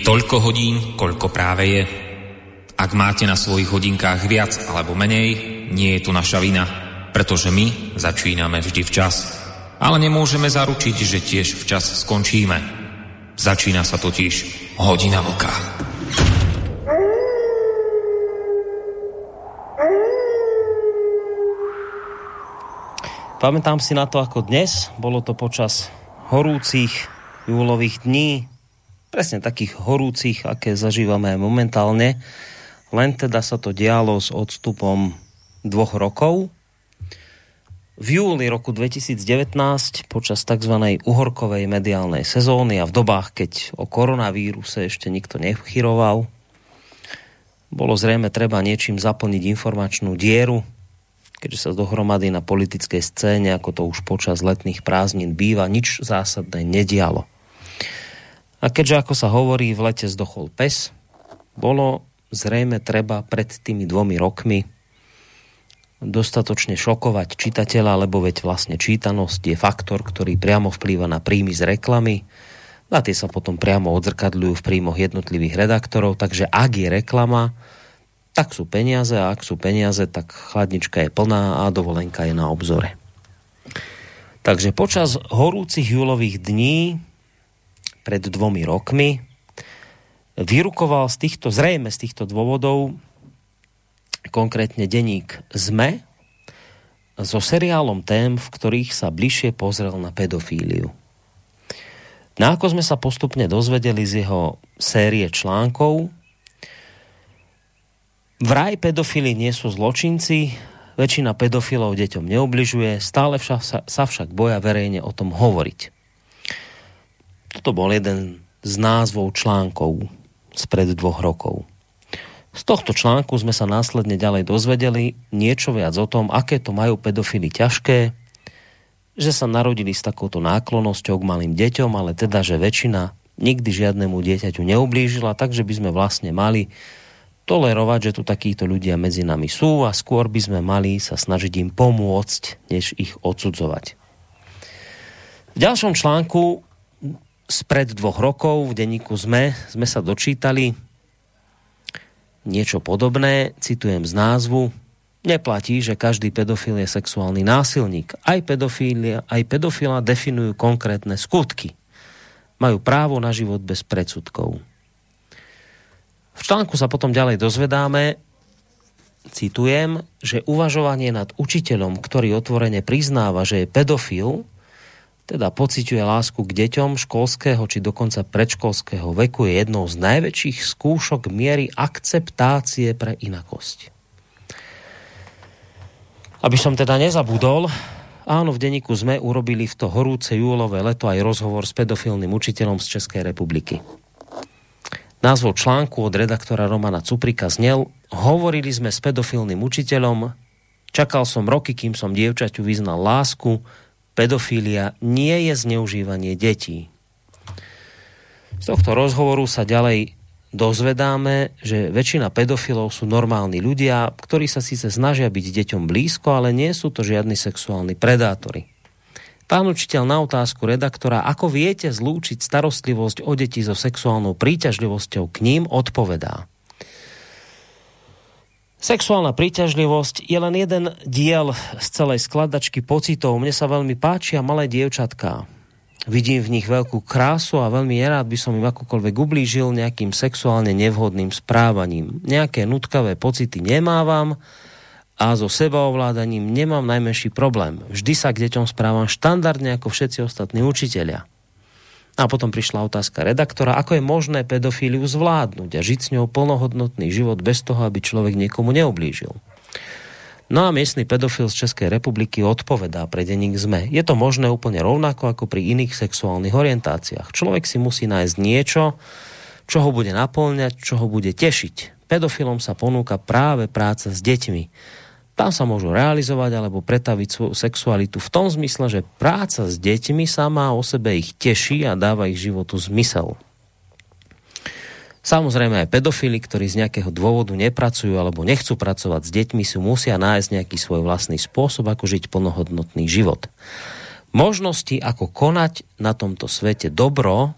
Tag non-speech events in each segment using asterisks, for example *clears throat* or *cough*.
Je toľko hodín, koľko práve je. Ak máte na svojich hodinkách viac alebo menej, nie je tu naša vina, pretože my začíname vždy včas. Ale nemôžeme zaručiť, že tiež včas skončíme. Začína sa totiž hodina vlka. Pamätám si na to ako dnes, bolo to počas horúcich júlových dní, presne takých horúcich, aké zažívame momentálne. Len teda sa to dialo s odstupom dvoch rokov. V júli roku 2019 počas tzv. uhorkovej mediálnej sezóny a v dobách, keď o koronavíruse ešte nikto nechyroval, bolo zrejme treba niečím zaplniť informačnú dieru, keďže sa dohromady na politickej scéne, ako to už počas letných prázdnin býva, nič zásadné nedialo. A keďže, ako sa hovorí, v lete zdochol pes, bolo zrejme treba pred tými dvomi rokmi dostatočne šokovať čitateľa, lebo veď vlastne čítanosť je faktor, ktorý priamo vplýva na príjmy z reklamy a tie sa potom priamo odzrkadľujú v príjmoch jednotlivých redaktorov, takže ak je reklama, tak sú peniaze a ak sú peniaze, tak chladnička je plná a dovolenka je na obzore. Takže počas horúcich júlových dní pred dvomi rokmi. Vyrukoval z týchto, zrejme z týchto dôvodov, konkrétne denník ZME, so seriálom tém, v ktorých sa bližšie pozrel na pedofíliu. No ako sme sa postupne dozvedeli z jeho série článkov, vraj pedofili nie sú zločinci, väčšina pedofilov deťom neubližuje, stále však, sa, však boja verejne o tom hovoriť. Toto bol jeden z názvov článkov spred dvoch rokov. Z tohto článku sme sa následne ďalej dozvedeli niečo viac o tom, aké to majú pedofily ťažké, že sa narodili s takouto náklonnosťou k malým deťom, ale teda, že väčšina nikdy žiadnemu dieťaťu neublížila, takže by sme vlastne mali tolerovať, že tu takíto ľudia medzi nami sú a skôr by sme mali sa snažiť im pomôcť, než ich odsudzovať. V ďalšom článku spred dvoch rokov v denníku ZME sme sa dočítali niečo podobné, citujem z názvu, neplatí, že každý pedofil je sexuálny násilník. Aj, pedofília, aj pedofila definujú konkrétne skutky. Majú právo na život bez predsudkov. V článku sa potom ďalej dozvedáme, citujem, že uvažovanie nad učiteľom, ktorý otvorene priznáva, že je pedofil, teda pociťuje lásku k deťom školského či dokonca predškolského veku je jednou z najväčších skúšok miery akceptácie pre inakosť. Aby som teda nezabudol, áno, v denníku sme urobili v to horúce júlové leto aj rozhovor s pedofilným učiteľom z Českej republiky. Názvou článku od redaktora Romana Cuprika znel Hovorili sme s pedofilným učiteľom, čakal som roky, kým som dievčaťu vyznal lásku, pedofília nie je zneužívanie detí. Z tohto rozhovoru sa ďalej dozvedáme, že väčšina pedofilov sú normálni ľudia, ktorí sa síce snažia byť deťom blízko, ale nie sú to žiadni sexuálni predátori. Pán učiteľ na otázku redaktora, ako viete zlúčiť starostlivosť o deti so sexuálnou príťažlivosťou k ním, odpovedá. Sexuálna príťažlivosť je len jeden diel z celej skladačky pocitov. Mne sa veľmi páčia malé dievčatká. Vidím v nich veľkú krásu a veľmi nerád by som im akokoľvek ublížil nejakým sexuálne nevhodným správaním. Nejaké nutkavé pocity nemávam a so sebaovládaním nemám najmenší problém. Vždy sa k deťom správam štandardne ako všetci ostatní učitelia. A potom prišla otázka redaktora, ako je možné pedofíliu zvládnuť a žiť s ňou plnohodnotný život bez toho, aby človek niekomu neublížil. No a miestny pedofil z Českej republiky odpovedá pre denník ZME. Je to možné úplne rovnako ako pri iných sexuálnych orientáciách. Človek si musí nájsť niečo, čo ho bude naplňať, čo ho bude tešiť. Pedofilom sa ponúka práve práca s deťmi tam sa môžu realizovať alebo pretaviť svoju sexualitu v tom zmysle, že práca s deťmi sama o sebe ich teší a dáva ich životu zmysel. Samozrejme aj pedofili, ktorí z nejakého dôvodu nepracujú alebo nechcú pracovať s deťmi, si musia nájsť nejaký svoj vlastný spôsob, ako žiť plnohodnotný život. Možnosti, ako konať na tomto svete dobro,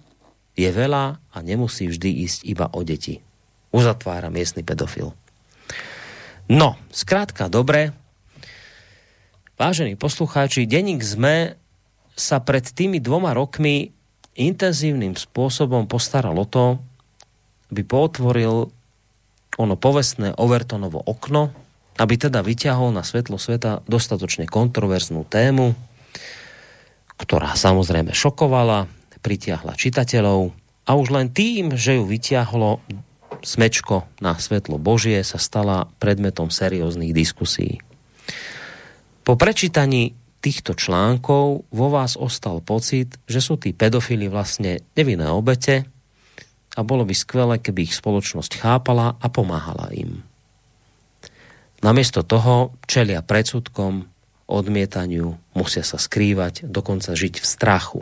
je veľa a nemusí vždy ísť iba o deti. Uzatvára miestny pedofil. No, skrátka, dobre. Vážení poslucháči, denník ZME sa pred tými dvoma rokmi intenzívnym spôsobom postaral o to, aby potvoril ono povestné Overtonovo okno, aby teda vyťahol na svetlo sveta dostatočne kontroverznú tému, ktorá samozrejme šokovala, pritiahla čitateľov a už len tým, že ju vyťahlo smečko na svetlo Božie, sa stala predmetom serióznych diskusí. Po prečítaní týchto článkov vo vás ostal pocit, že sú tí pedofili vlastne nevinné obete a bolo by skvelé, keby ich spoločnosť chápala a pomáhala im. Namiesto toho čelia predsudkom, odmietaniu, musia sa skrývať, dokonca žiť v strachu.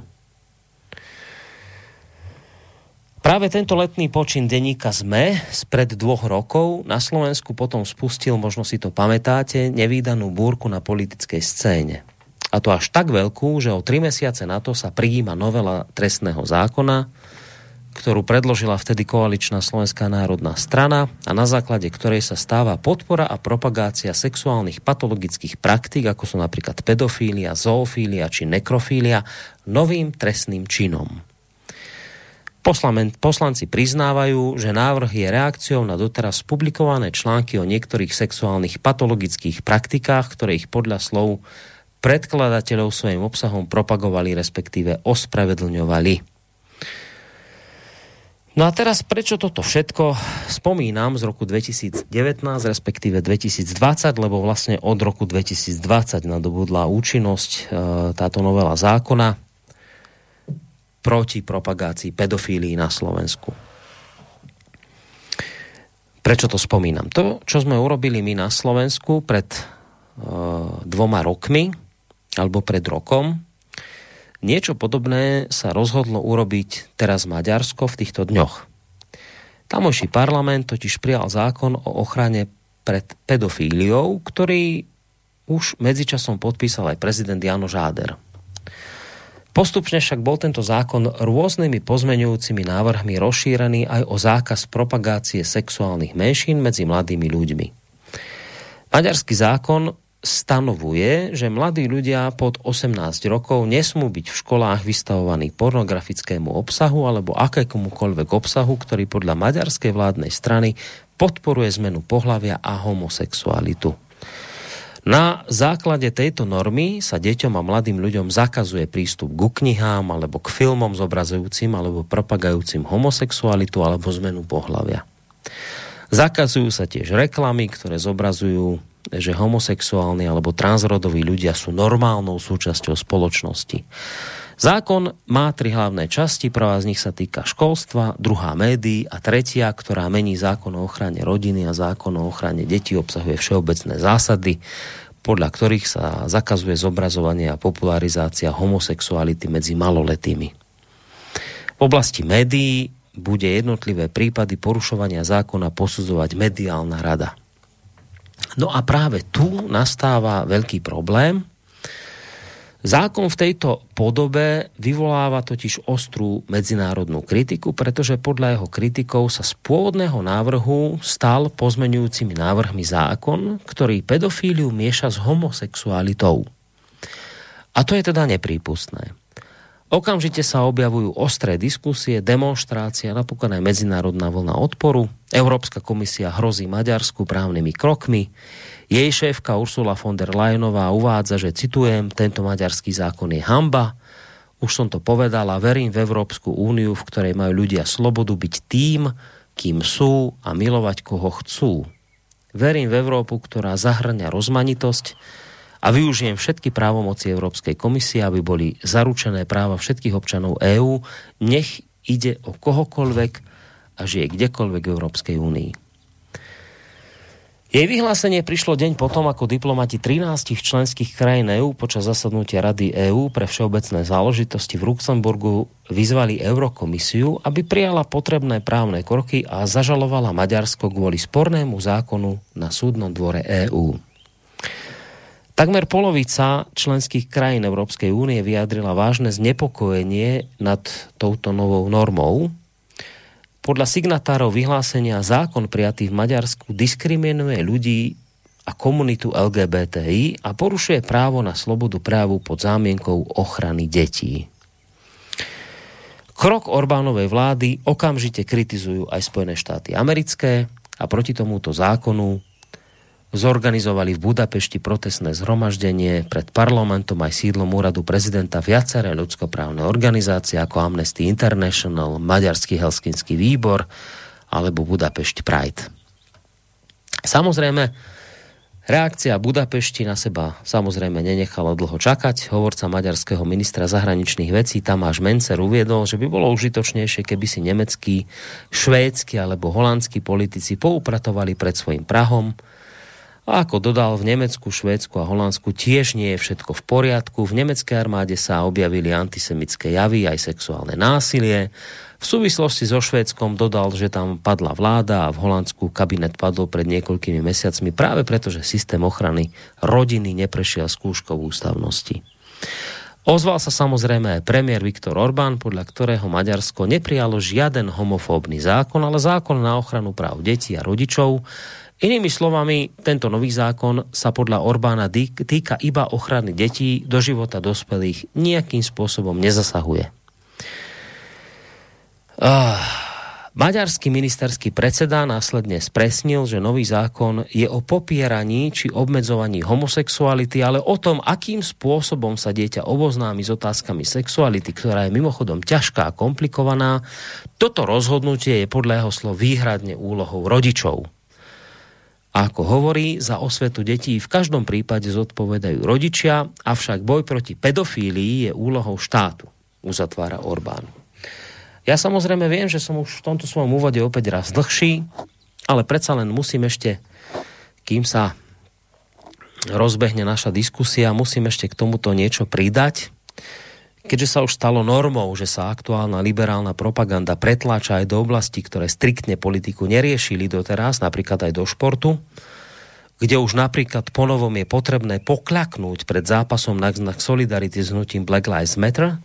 Práve tento letný počin denníka ZME spred dvoch rokov na Slovensku potom spustil, možno si to pamätáte, nevýdanú búrku na politickej scéne. A to až tak veľkú, že o tri mesiace na to sa prijíma novela trestného zákona, ktorú predložila vtedy koaličná Slovenská národná strana a na základe ktorej sa stáva podpora a propagácia sexuálnych patologických praktík, ako sú napríklad pedofília, zoofília či nekrofília, novým trestným činom. Poslanci priznávajú, že návrh je reakciou na doteraz publikované články o niektorých sexuálnych patologických praktikách, ktoré ich podľa slov predkladateľov svojim obsahom propagovali, respektíve ospravedlňovali. No a teraz prečo toto všetko spomínam z roku 2019, respektíve 2020, lebo vlastne od roku 2020 nadobudla účinnosť e, táto novela zákona proti propagácii pedofílii na Slovensku. Prečo to spomínam? To, čo sme urobili my na Slovensku pred e, dvoma rokmi, alebo pred rokom, Niečo podobné sa rozhodlo urobiť teraz Maďarsko v týchto dňoch. Tamojší parlament totiž prijal zákon o ochrane pred pedofíliou, ktorý už medzičasom podpísal aj prezident Jano Žáder. Postupne však bol tento zákon rôznymi pozmeňujúcimi návrhmi rozšírený aj o zákaz propagácie sexuálnych menšín medzi mladými ľuďmi. Maďarský zákon stanovuje, že mladí ľudia pod 18 rokov nesmú byť v školách vystavovaní pornografickému obsahu alebo akékomukoľvek obsahu, ktorý podľa maďarskej vládnej strany podporuje zmenu pohlavia a homosexualitu. Na základe tejto normy sa deťom a mladým ľuďom zakazuje prístup ku knihám alebo k filmom zobrazujúcim alebo propagajúcim homosexualitu alebo zmenu pohlavia. Zakazujú sa tiež reklamy, ktoré zobrazujú že homosexuálni alebo transrodoví ľudia sú normálnou súčasťou spoločnosti. Zákon má tri hlavné časti, prvá z nich sa týka školstva, druhá médií a tretia, ktorá mení zákon o ochrane rodiny a zákon o ochrane detí, obsahuje všeobecné zásady, podľa ktorých sa zakazuje zobrazovanie a popularizácia homosexuality medzi maloletými. V oblasti médií bude jednotlivé prípady porušovania zákona posudzovať mediálna rada. No a práve tu nastáva veľký problém. Zákon v tejto podobe vyvoláva totiž ostrú medzinárodnú kritiku, pretože podľa jeho kritikov sa z pôvodného návrhu stal pozmenujúcimi návrhmi zákon, ktorý pedofíliu mieša s homosexualitou. A to je teda neprípustné. Okamžite sa objavujú ostré diskusie, demonstrácia, napokon aj medzinárodná vlna odporu. Európska komisia hrozí Maďarsku právnymi krokmi. Jej šéfka Ursula von der Leyenová uvádza, že citujem, tento maďarský zákon je hamba. Už som to povedala, verím v Európsku úniu, v ktorej majú ľudia slobodu byť tým, kým sú a milovať koho chcú. Verím v Európu, ktorá zahrňa rozmanitosť, a využijem všetky právomoci Európskej komisie, aby boli zaručené práva všetkých občanov EÚ, nech ide o kohokoľvek a žije kdekoľvek v Európskej únii. Jej vyhlásenie prišlo deň potom, ako diplomati 13 členských krajín EÚ počas zasadnutia Rady EÚ pre všeobecné záležitosti v Luxemburgu vyzvali Eurokomisiu, aby prijala potrebné právne kroky a zažalovala Maďarsko kvôli spornému zákonu na súdnom dvore EÚ. Takmer polovica členských krajín Európskej únie vyjadrila vážne znepokojenie nad touto novou normou. Podľa signatárov vyhlásenia zákon prijatý v Maďarsku diskriminuje ľudí a komunitu LGBTI a porušuje právo na slobodu právu pod zámienkou ochrany detí. Krok Orbánovej vlády okamžite kritizujú aj Spojené štáty americké a proti tomuto zákonu zorganizovali v Budapešti protestné zhromaždenie pred parlamentom aj sídlom úradu prezidenta viaceré ľudskoprávne organizácie ako Amnesty International, Maďarský Helsinský výbor alebo Budapešť Pride. Samozrejme, Reakcia Budapešti na seba samozrejme nenechala dlho čakať. Hovorca maďarského ministra zahraničných vecí Tamáš Mencer uviedol, že by bolo užitočnejšie, keby si nemeckí, švédsky alebo holandskí politici poupratovali pred svojim Prahom. A ako dodal, v Nemecku, Švédsku a Holandsku tiež nie je všetko v poriadku. V nemeckej armáde sa objavili antisemické javy, aj sexuálne násilie. V súvislosti so Švédskom dodal, že tam padla vláda a v Holandsku kabinet padol pred niekoľkými mesiacmi práve preto, že systém ochrany rodiny neprešiel skúškou ústavnosti. Ozval sa samozrejme aj premiér Viktor Orbán, podľa ktorého Maďarsko neprijalo žiaden homofóbny zákon, ale zákon na ochranu práv detí a rodičov. Inými slovami, tento nový zákon sa podľa Orbána týka iba ochrany detí do života dospelých, nejakým spôsobom nezasahuje. Uh, maďarský ministerský predseda následne spresnil, že nový zákon je o popieraní či obmedzovaní homosexuality, ale o tom, akým spôsobom sa dieťa oboznámi s otázkami sexuality, ktorá je mimochodom ťažká a komplikovaná, toto rozhodnutie je podľa jeho slov výhradne úlohou rodičov. A ako hovorí, za osvetu detí v každom prípade zodpovedajú rodičia, avšak boj proti pedofílii je úlohou štátu, uzatvára Orbán. Ja samozrejme viem, že som už v tomto svojom úvode opäť raz dlhší, ale predsa len musím ešte, kým sa rozbehne naša diskusia, musím ešte k tomuto niečo pridať. Keďže sa už stalo normou, že sa aktuálna liberálna propaganda pretláča aj do oblasti, ktoré striktne politiku neriešili doteraz, napríklad aj do športu, kde už napríklad ponovom je potrebné pokľaknúť pred zápasom na znak solidarity s hnutím Black Lives Matter,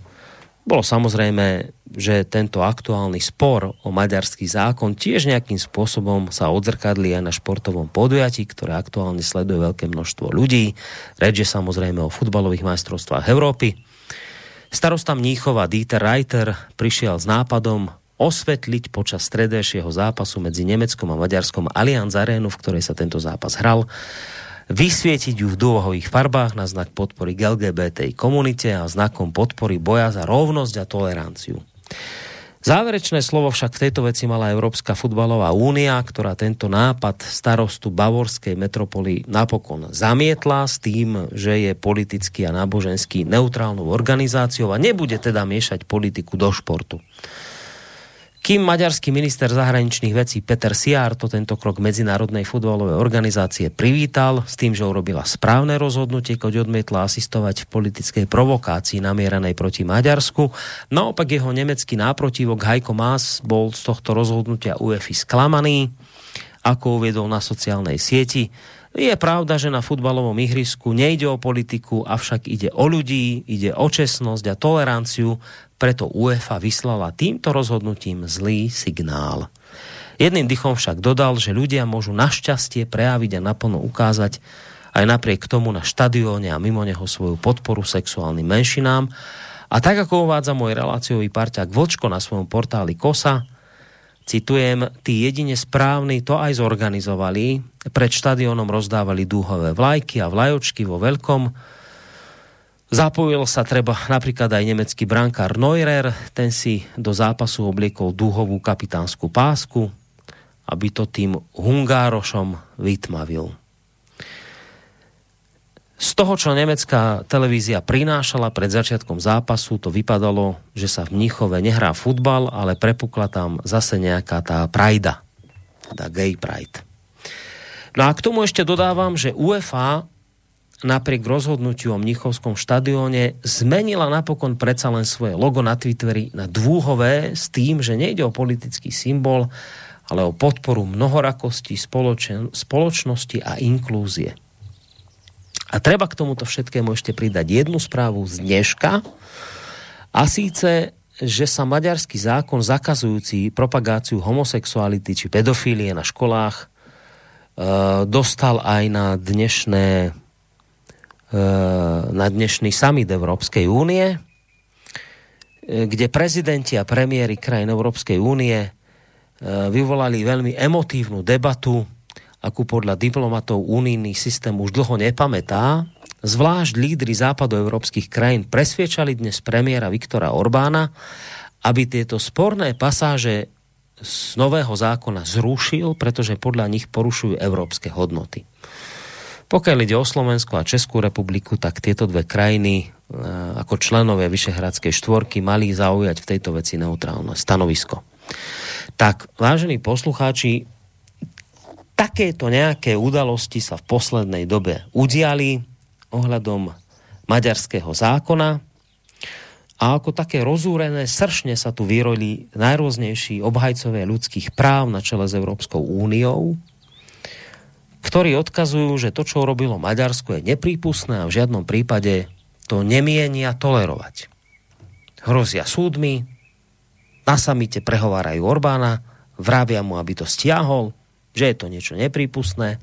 bolo samozrejme, že tento aktuálny spor o maďarský zákon tiež nejakým spôsobom sa odzrkadli aj na športovom podujatí, ktoré aktuálne sleduje veľké množstvo ľudí. Reč je samozrejme o futbalových majstrovstvách Európy. Starosta Mníchova Dieter Reiter prišiel s nápadom osvetliť počas stredejšieho zápasu medzi Nemeckom a Maďarskom Allianz Arénu, v ktorej sa tento zápas hral vysvietiť ju v dôvodových farbách na znak podpory k LGBT komunite a znakom podpory boja za rovnosť a toleranciu. Záverečné slovo však v tejto veci mala Európska futbalová únia, ktorá tento nápad starostu Bavorskej metropoly napokon zamietla s tým, že je politicky a nábožensky neutrálnou organizáciou a nebude teda miešať politiku do športu. Kým maďarský minister zahraničných vecí Peter Siar to tento krok Medzinárodnej futbalovej organizácie privítal s tým, že urobila správne rozhodnutie, keď odmietla asistovať v politickej provokácii namieranej proti Maďarsku. Naopak jeho nemecký náprotivok Heiko Maas bol z tohto rozhodnutia UEFI sklamaný, ako uviedol na sociálnej sieti. Je pravda, že na futbalovom ihrisku nejde o politiku, avšak ide o ľudí, ide o čestnosť a toleranciu preto UEFA vyslala týmto rozhodnutím zlý signál. Jedným dychom však dodal, že ľudia môžu našťastie prejaviť a naplno ukázať aj napriek tomu na štadióne a mimo neho svoju podporu sexuálnym menšinám. A tak ako uvádza môj reláciový parťák Vlčko na svojom portáli KOSA, citujem, tí jedine správni to aj zorganizovali, pred štadiónom rozdávali dúhové vlajky a vlajočky vo veľkom, Zapojil sa treba napríklad aj nemecký brankár Neurer, ten si do zápasu obliekol dúhovú kapitánsku pásku, aby to tým Hungárošom vytmavil. Z toho, čo nemecká televízia prinášala pred začiatkom zápasu, to vypadalo, že sa v Mníchove nehrá futbal, ale prepukla tam zase nejaká tá prajda, tá gay pride. No a k tomu ešte dodávam, že UEFA napriek rozhodnutiu o Mnichovskom štadióne zmenila napokon predsa len svoje logo na Twitteri na dvúhové s tým, že nejde o politický symbol, ale o podporu mnohorakosti, spoločen- spoločnosti a inklúzie. A treba k tomuto všetkému ešte pridať jednu správu z dneška, a síce, že sa maďarský zákon zakazujúci propagáciu homosexuality či pedofílie na školách e, dostal aj na dnešné na dnešný summit Európskej únie, e, kde prezidenti a premiéry krajín Európskej únie vyvolali veľmi emotívnu debatu akú podľa diplomatov unijný systém už dlho nepamätá, zvlášť lídry západoeurópskych krajín presviečali dnes premiéra Viktora Orbána, aby tieto sporné pasáže z nového zákona zrušil, pretože podľa nich porušujú európske hodnoty. Pokiaľ ide o Slovensko a Českú republiku, tak tieto dve krajiny e, ako členové Vyšehradskej štvorky mali zaujať v tejto veci neutrálne stanovisko. Tak, vážení poslucháči, takéto nejaké udalosti sa v poslednej dobe udiali ohľadom maďarského zákona a ako také rozúrené sršne sa tu vyroli najrôznejší obhajcovia ľudských práv na čele s Európskou úniou, ktorí odkazujú, že to, čo robilo Maďarsko, je neprípustné a v žiadnom prípade to nemienia tolerovať. Hrozia súdmi, na samite prehovárajú Orbána, vrábia mu, aby to stiahol, že je to niečo neprípustné.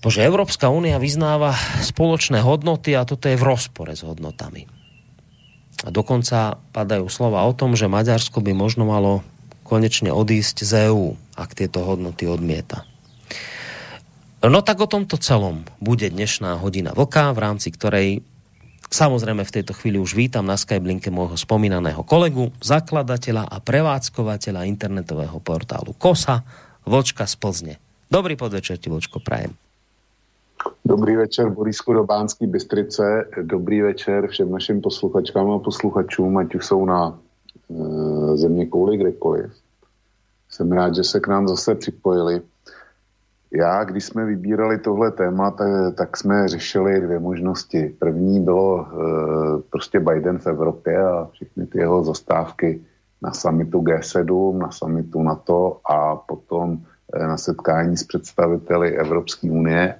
Bože, Európska únia vyznáva spoločné hodnoty a toto je v rozpore s hodnotami. A dokonca padajú slova o tom, že Maďarsko by možno malo konečne odísť z EÚ, ak tieto hodnoty odmieta. No tak o tomto celom bude dnešná hodina voka, v rámci ktorej Samozrejme v tejto chvíli už vítam na Skyblinke môjho spomínaného kolegu, zakladateľa a prevádzkovateľa internetového portálu KOSA, Vočka z Plzne. Dobrý podvečer ti, Vočko, prajem. Dobrý večer, Boris Dobánský Bystrice. Dobrý večer všem našim posluchačkám a posluchačům, ať už jsou na země kouli kdekoliv. Jsem rád, že se k nám zase připojili. Já, když jsme vybírali tohle téma, tak, tak jsme řešili dvě možnosti. První bylo e, prostě Biden v Evropě a všechny ty jeho zastávky na samitu G7, na samitu NATO a potom e, na setkání s představiteli Evropské unie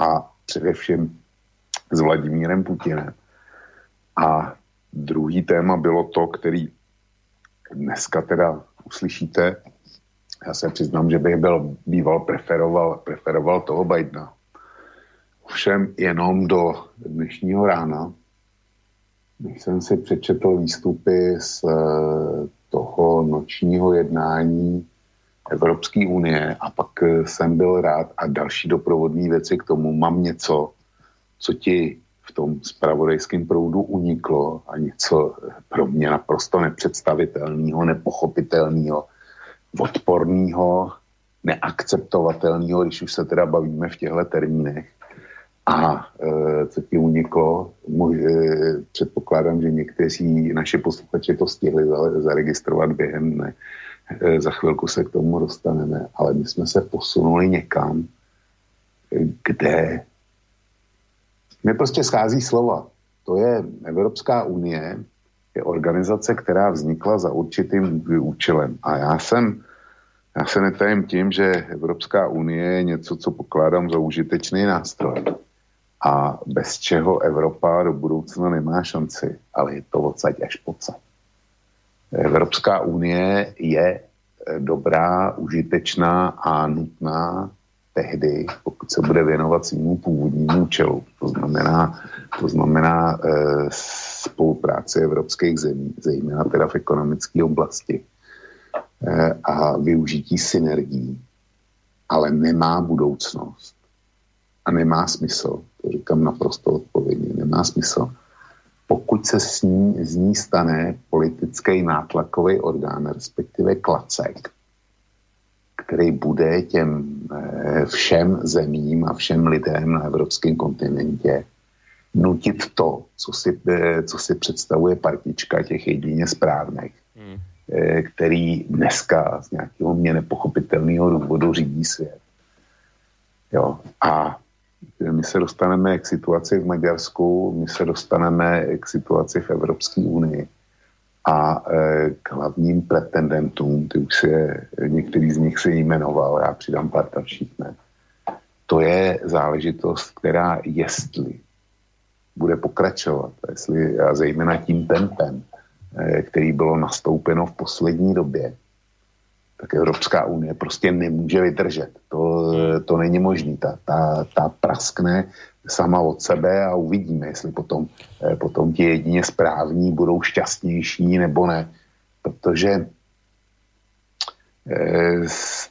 a především s Vladimírem Putinem. A druhý téma bylo to, který dneska teda uslyšíte, já se přiznám, že bych byl býval preferoval, preferoval toho Bidena. Všem jenom do dnešního rána, když jsem si přečetl výstupy z eh, toho nočního jednání Evropské unie a pak eh, jsem byl rád a další doprovodní věci k tomu. Mám něco, co ti v tom spravodajském proudu uniklo a něco pro mě naprosto nepředstavitelného, nepochopitelného odporného, neakceptovatelného, když už se teda bavíme v těchto termínech. A e, co ti uniklo, mož, e, předpokládám, že někteří naši posluchači to stihli zaregistrovat během dne. E, za chvilku se k tomu dostaneme, ale my jsme se posunuli někam, kde mě prostě schází slova. To je Evropská unie, je organizace, která vznikla za určitým účelem. A já jsem, já se netajím tím, že Evropská unie je něco, co pokládám za užitečný nástroj. A bez čeho Evropa do budoucna nemá šanci, ale je to odsaď až pocať. Evropská unie je dobrá, užitečná a nutná tehdy, pokud se bude věnovat svým původnímu účelu. To znamená, to znamená e, spolupráci evropských zemí, zejména teda v ekonomické oblasti e, a využití synergií, ale nemá budoucnost a nemá smysl, to říkám naprosto odpovědně, nemá smysl, pokud se s ní, z ní stane politický nátlakový orgán, respektive klacek, který bude těm eh, všem zemím a všem lidem na evropském kontinentě nutit to, co si, eh, co si představuje partička těch jedině správných, hmm. Eh, který dneska z nějakého mě nepochopitelného důvodu řídí svět. Jo. A my se dostaneme k situaci v Maďarsku, my se dostaneme k situaci v Evropské unii a e, k hlavním pretendentům, ty už je, některý z nich si jmenoval, já přidám pár dalších, ne. to je záležitost, která jestli bude pokračovat, jestli a zejména tím tempem, eh, který bylo nastoupeno v poslední době, tak Evropská unie prostě nemůže vydržet. To, to není možné. Ta, ta, ta praskne sama od sebe a uvidíme, jestli potom, eh, potom ti jedině správní budou šťastnější nebo ne. Protože eh,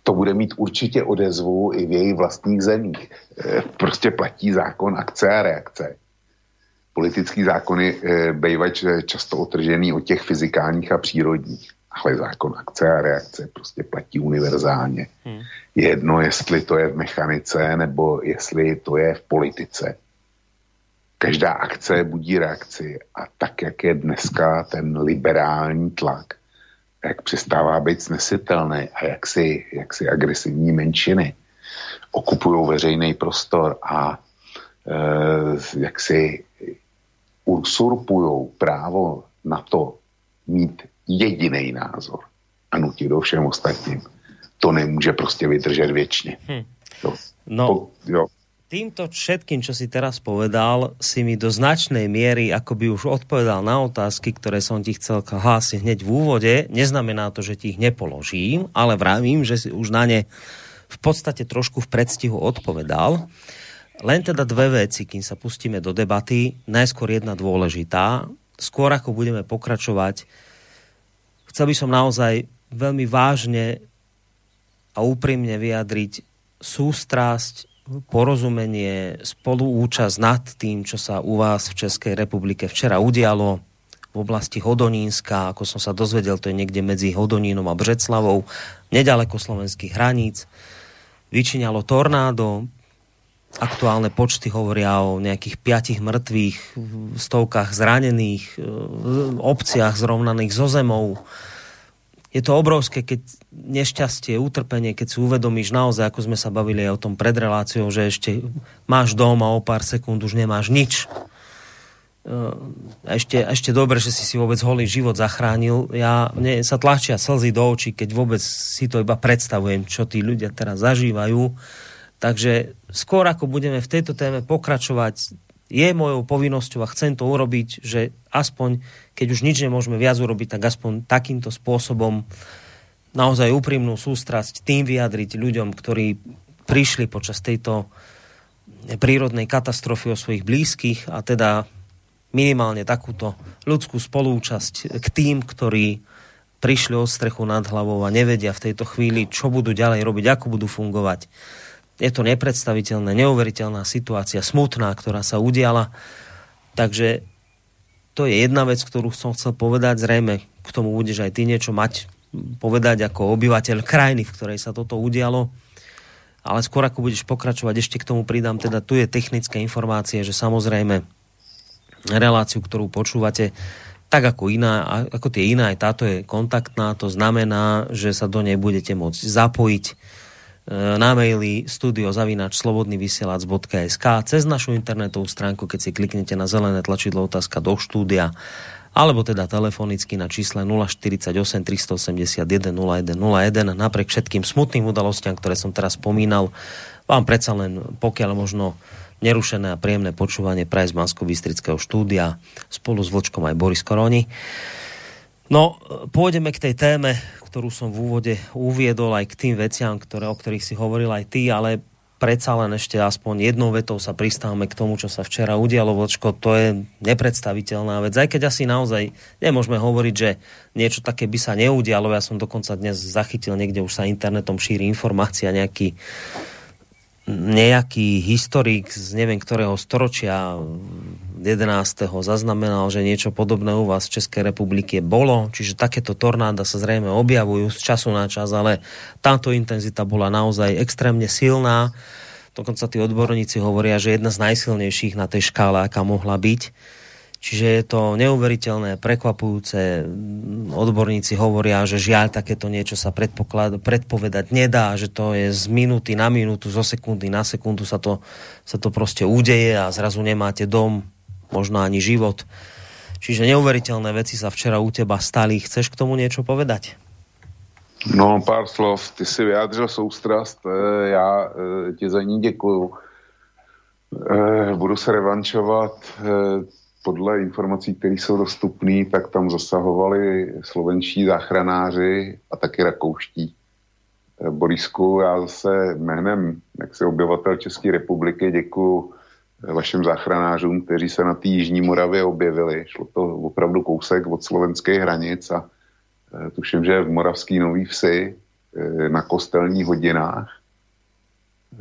to bude mít určitě odezvu i v jejich vlastních zemích. Eh, prostě platí zákon akce a reakce. Politický zákony bývají často otržený od těch fyzikálních a přírodních ale zákon akce a reakce prostě platí univerzálně. Hmm. Jedno, jestli to je v mechanice, nebo jestli to je v politice. Každá akce budí reakci a tak, jak je dneska ten liberální tlak, jak přestává být snesitelný a jak si, jak si agresivní menšiny okupují veřejný prostor a e, jak si usurpují právo na to mít jediný názor a nutit do všem ostatním. To nemůže prostě vydržet věčně. Hm. Jo. No, po, jo. týmto všetkým, čo si teraz povedal, si mi do značnej miery akoby už odpovedal na otázky, ktoré som ti chcel hlásiť hneď v úvode. Neznamená to, že ti ich nepoložím, ale vravím, že si už na ne v podstate trošku v predstihu odpovedal. Len teda dve veci, kým sa pustíme do debaty. Najskôr jedna dôležitá. Skôr ako budeme pokračovať chcel by som naozaj veľmi vážne a úprimne vyjadriť sústrasť, porozumenie, spoluúčasť nad tým, čo sa u vás v Českej republike včera udialo v oblasti Hodonínska, ako som sa dozvedel, to je niekde medzi Hodonínom a Břeclavou, nedaleko slovenských hraníc. Vyčíňalo tornádo, aktuálne počty hovoria o nejakých piatich mŕtvych, stovkách zranených, obciach zrovnaných zo zemou. Je to obrovské, keď nešťastie, utrpenie, keď si uvedomíš naozaj, ako sme sa bavili aj o tom pred reláciou, že ešte máš dom a o pár sekúnd už nemáš nič. A ešte, ešte dobre, že si si vôbec holý život zachránil. Ja, mne sa tlačia slzy do očí, keď vôbec si to iba predstavujem, čo tí ľudia teraz zažívajú Takže skôr ako budeme v tejto téme pokračovať, je mojou povinnosťou a chcem to urobiť, že aspoň, keď už nič nemôžeme viac urobiť, tak aspoň takýmto spôsobom naozaj úprimnú sústrasť tým vyjadriť ľuďom, ktorí prišli počas tejto prírodnej katastrofy o svojich blízkych a teda minimálne takúto ľudskú spolúčasť k tým, ktorí prišli od strechu nad hlavou a nevedia v tejto chvíli, čo budú ďalej robiť, ako budú fungovať je to nepredstaviteľná, neuveriteľná situácia, smutná, ktorá sa udiala. Takže to je jedna vec, ktorú som chcel povedať. Zrejme k tomu budeš aj ty niečo mať povedať ako obyvateľ krajiny, v ktorej sa toto udialo. Ale skôr ako budeš pokračovať, ešte k tomu pridám, teda tu je technické informácie, že samozrejme reláciu, ktorú počúvate, tak ako, iná, ako tie iná, aj táto je kontaktná, to znamená, že sa do nej budete môcť zapojiť na maili studiozavinačslobodnyvysielac.sk cez našu internetovú stránku, keď si kliknete na zelené tlačidlo otázka do štúdia alebo teda telefonicky na čísle 048 381 0101. Napriek všetkým smutným udalostiam, ktoré som teraz spomínal, vám predsa len pokiaľ možno nerušené a príjemné počúvanie praje z bansko štúdia spolu s Vlčkom aj Boris Koroni. No, pôjdeme k tej téme, ktorú som v úvode uviedol aj k tým veciam, ktoré, o ktorých si hovoril aj ty, ale predsa len ešte aspoň jednou vetou sa pristávame k tomu, čo sa včera udialo, Vočko, to je nepredstaviteľná vec. Aj keď asi naozaj nemôžeme hovoriť, že niečo také by sa neudialo. Ja som dokonca dnes zachytil, niekde už sa internetom šíri informácia, nejaký nejaký historik z neviem ktorého storočia 11. zaznamenal, že niečo podobné u vás v Českej republike bolo, čiže takéto tornáda sa zrejme objavujú z času na čas, ale táto intenzita bola naozaj extrémne silná. Dokonca tí odborníci hovoria, že jedna z najsilnejších na tej škále, aká mohla byť. Čiže je to neuveriteľné, prekvapujúce. Odborníci hovoria, že žiaľ takéto niečo sa predpovedať nedá, že to je z minúty na minútu, zo sekundy na sekundu sa to, sa to proste udeje a zrazu nemáte dom, možno ani život. Čiže neuveriteľné veci sa včera u teba stali. Chceš k tomu niečo povedať? No, pár slov. Ty si vyjádřil soustrast, eh, já eh, ti za ní děkuju. Eh, budu se revančovat podle informací, které jsou dostupné, tak tam zasahovali slovenští záchranáři a taky rakouští. Borisku, já zase jménem si obyvatel České republiky děkuju vašim záchranářům, kteří se na té Jižní Moravě objevili. Šlo to opravdu kousek od slovenských hranic a Eh, tuším, že v Moravský Nový Vsi na kostelních hodinách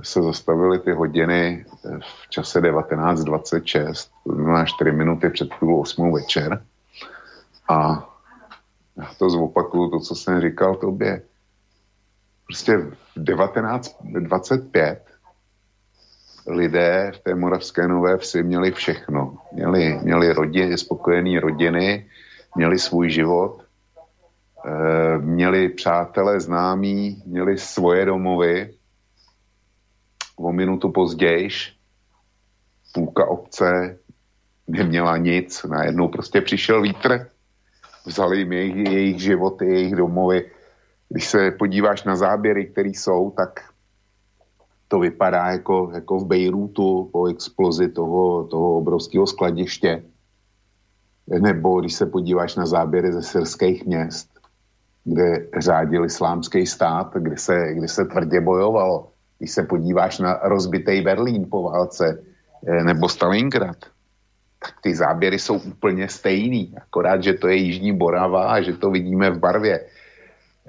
se zastavily ty hodiny v čase 19.26, to znamená 4 minuty před půl 8 večer. A já to zopakuju, to, co jsem říkal tobě. Prostě v 1925 lidé v té moravské nové vsi měli všechno. Měli, měli rodiny, spokojené rodiny, měli svůj život Eh, měli přátelé známí, měli svoje domovy. O minutu později půlka obce neměla nic. Najednou prostě přišel vítr, vzali jim jejich, jejich životy, jejich domovy. Když se podíváš na záběry, které jsou, tak to vypadá jako, jako v Bejrútu po explozi toho, toho obrovského skladiště. Nebo když se podíváš na záběry ze syrských měst, kde řádil islámský stát, kde se, kde se tvrdě bojovalo. Když se podíváš na rozbitý Berlín po válce eh, nebo Stalingrad, tak ty záběry jsou úplně stejný, akorát, že to je Jižní Borava a že to vidíme v barvě.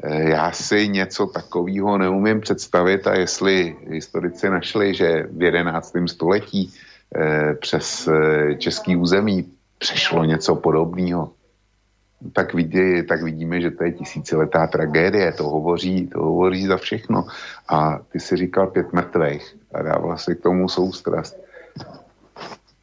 Eh, já si něco takového neumím představit a jestli historici našli, že v 11. století eh, přes český území přešlo něco podobného, tak, vidí, tak vidíme, že to je tisíciletá tragédie, to hovoří, to hovoří za všechno. A ty si říkal pět mrtvých a dával si k tomu soustrast.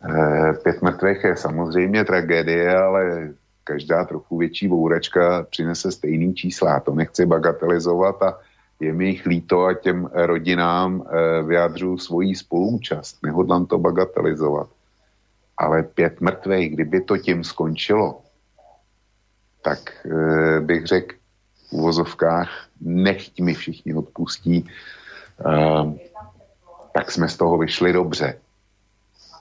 E, pět mrtvých je samozřejmě tragédie, ale každá trochu větší bouračka přinese stejný čísla. To nechci bagatelizovat a je mi jich líto a těm rodinám e, vyjádřu svoji spolúčast. Nehodlám to bagatelizovat. Ale pět mrtvých, kdyby to tím skončilo, tak e, bych řekl v uvozovkách, nechť mi všichni odpustí, tak jsme z toho vyšli dobře.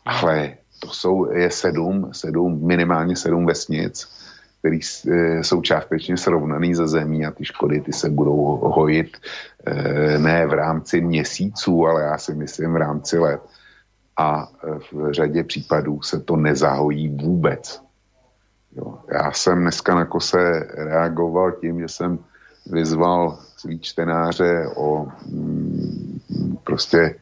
Ale to jsou, je sedm, sedm, minimálně sedm vesnic, které e, jsou částečně srovnaný ze zemí a ty škody ty se budou hojit e, ne v rámci měsíců, ale já si myslím v rámci let. A v řadě případů se to nezahojí vůbec. Jo. Já jsem dneska na kose reagoval tím, že jsem vyzval svý čtenáře o mm, prostě,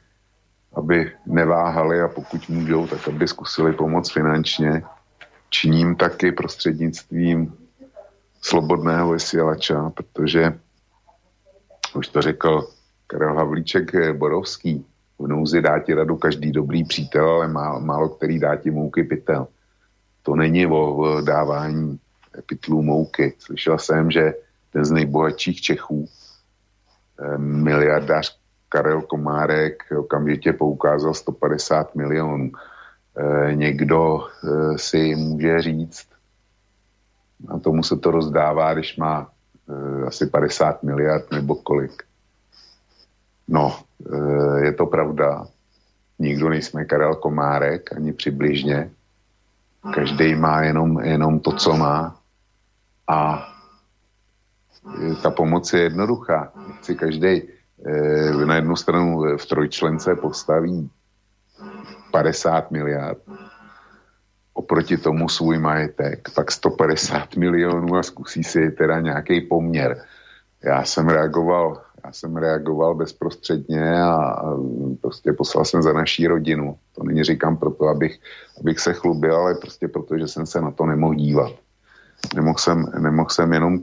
aby neváhali a pokud můžou, tak aby zkusili pomoct finančně. Činím taky prostřednictvím slobodného vysílača, protože už to řekl Karel Havlíček Borovský, v nouzi dá ti radu každý dobrý přítel, ale málo, málo který dá ti mouky pytel. To není o dávání pytlů mouky. Slyšel jsem, že ten z nejbohatších Čechů, eh, miliardář Karel Komárek, okamžitě poukázal 150 milionů. Eh, někdo eh, si může říct, a tomu se to rozdává, když má asi 50 miliard nebo kolik. No, je to pravda. Nikdo nejsme Karel Komárek, ani přibližně. Každý má jenom, jenom to, co má. A ta pomoc je jednoduchá. Si každý na jednu stranu v trojčlence postaví 50 miliard, oproti tomu svůj majetek, pak 150 milionů a zkusí si teda nějaký poměr. Já jsem reagoval já jsem reagoval bezprostředně a, a prostě poslal jsem za naší rodinu. To není říkám proto, abych, abych se chlubil, ale prostě proto, že jsem se na to nemohl dívat. Nemohl jsem, nemohl jsem jenom,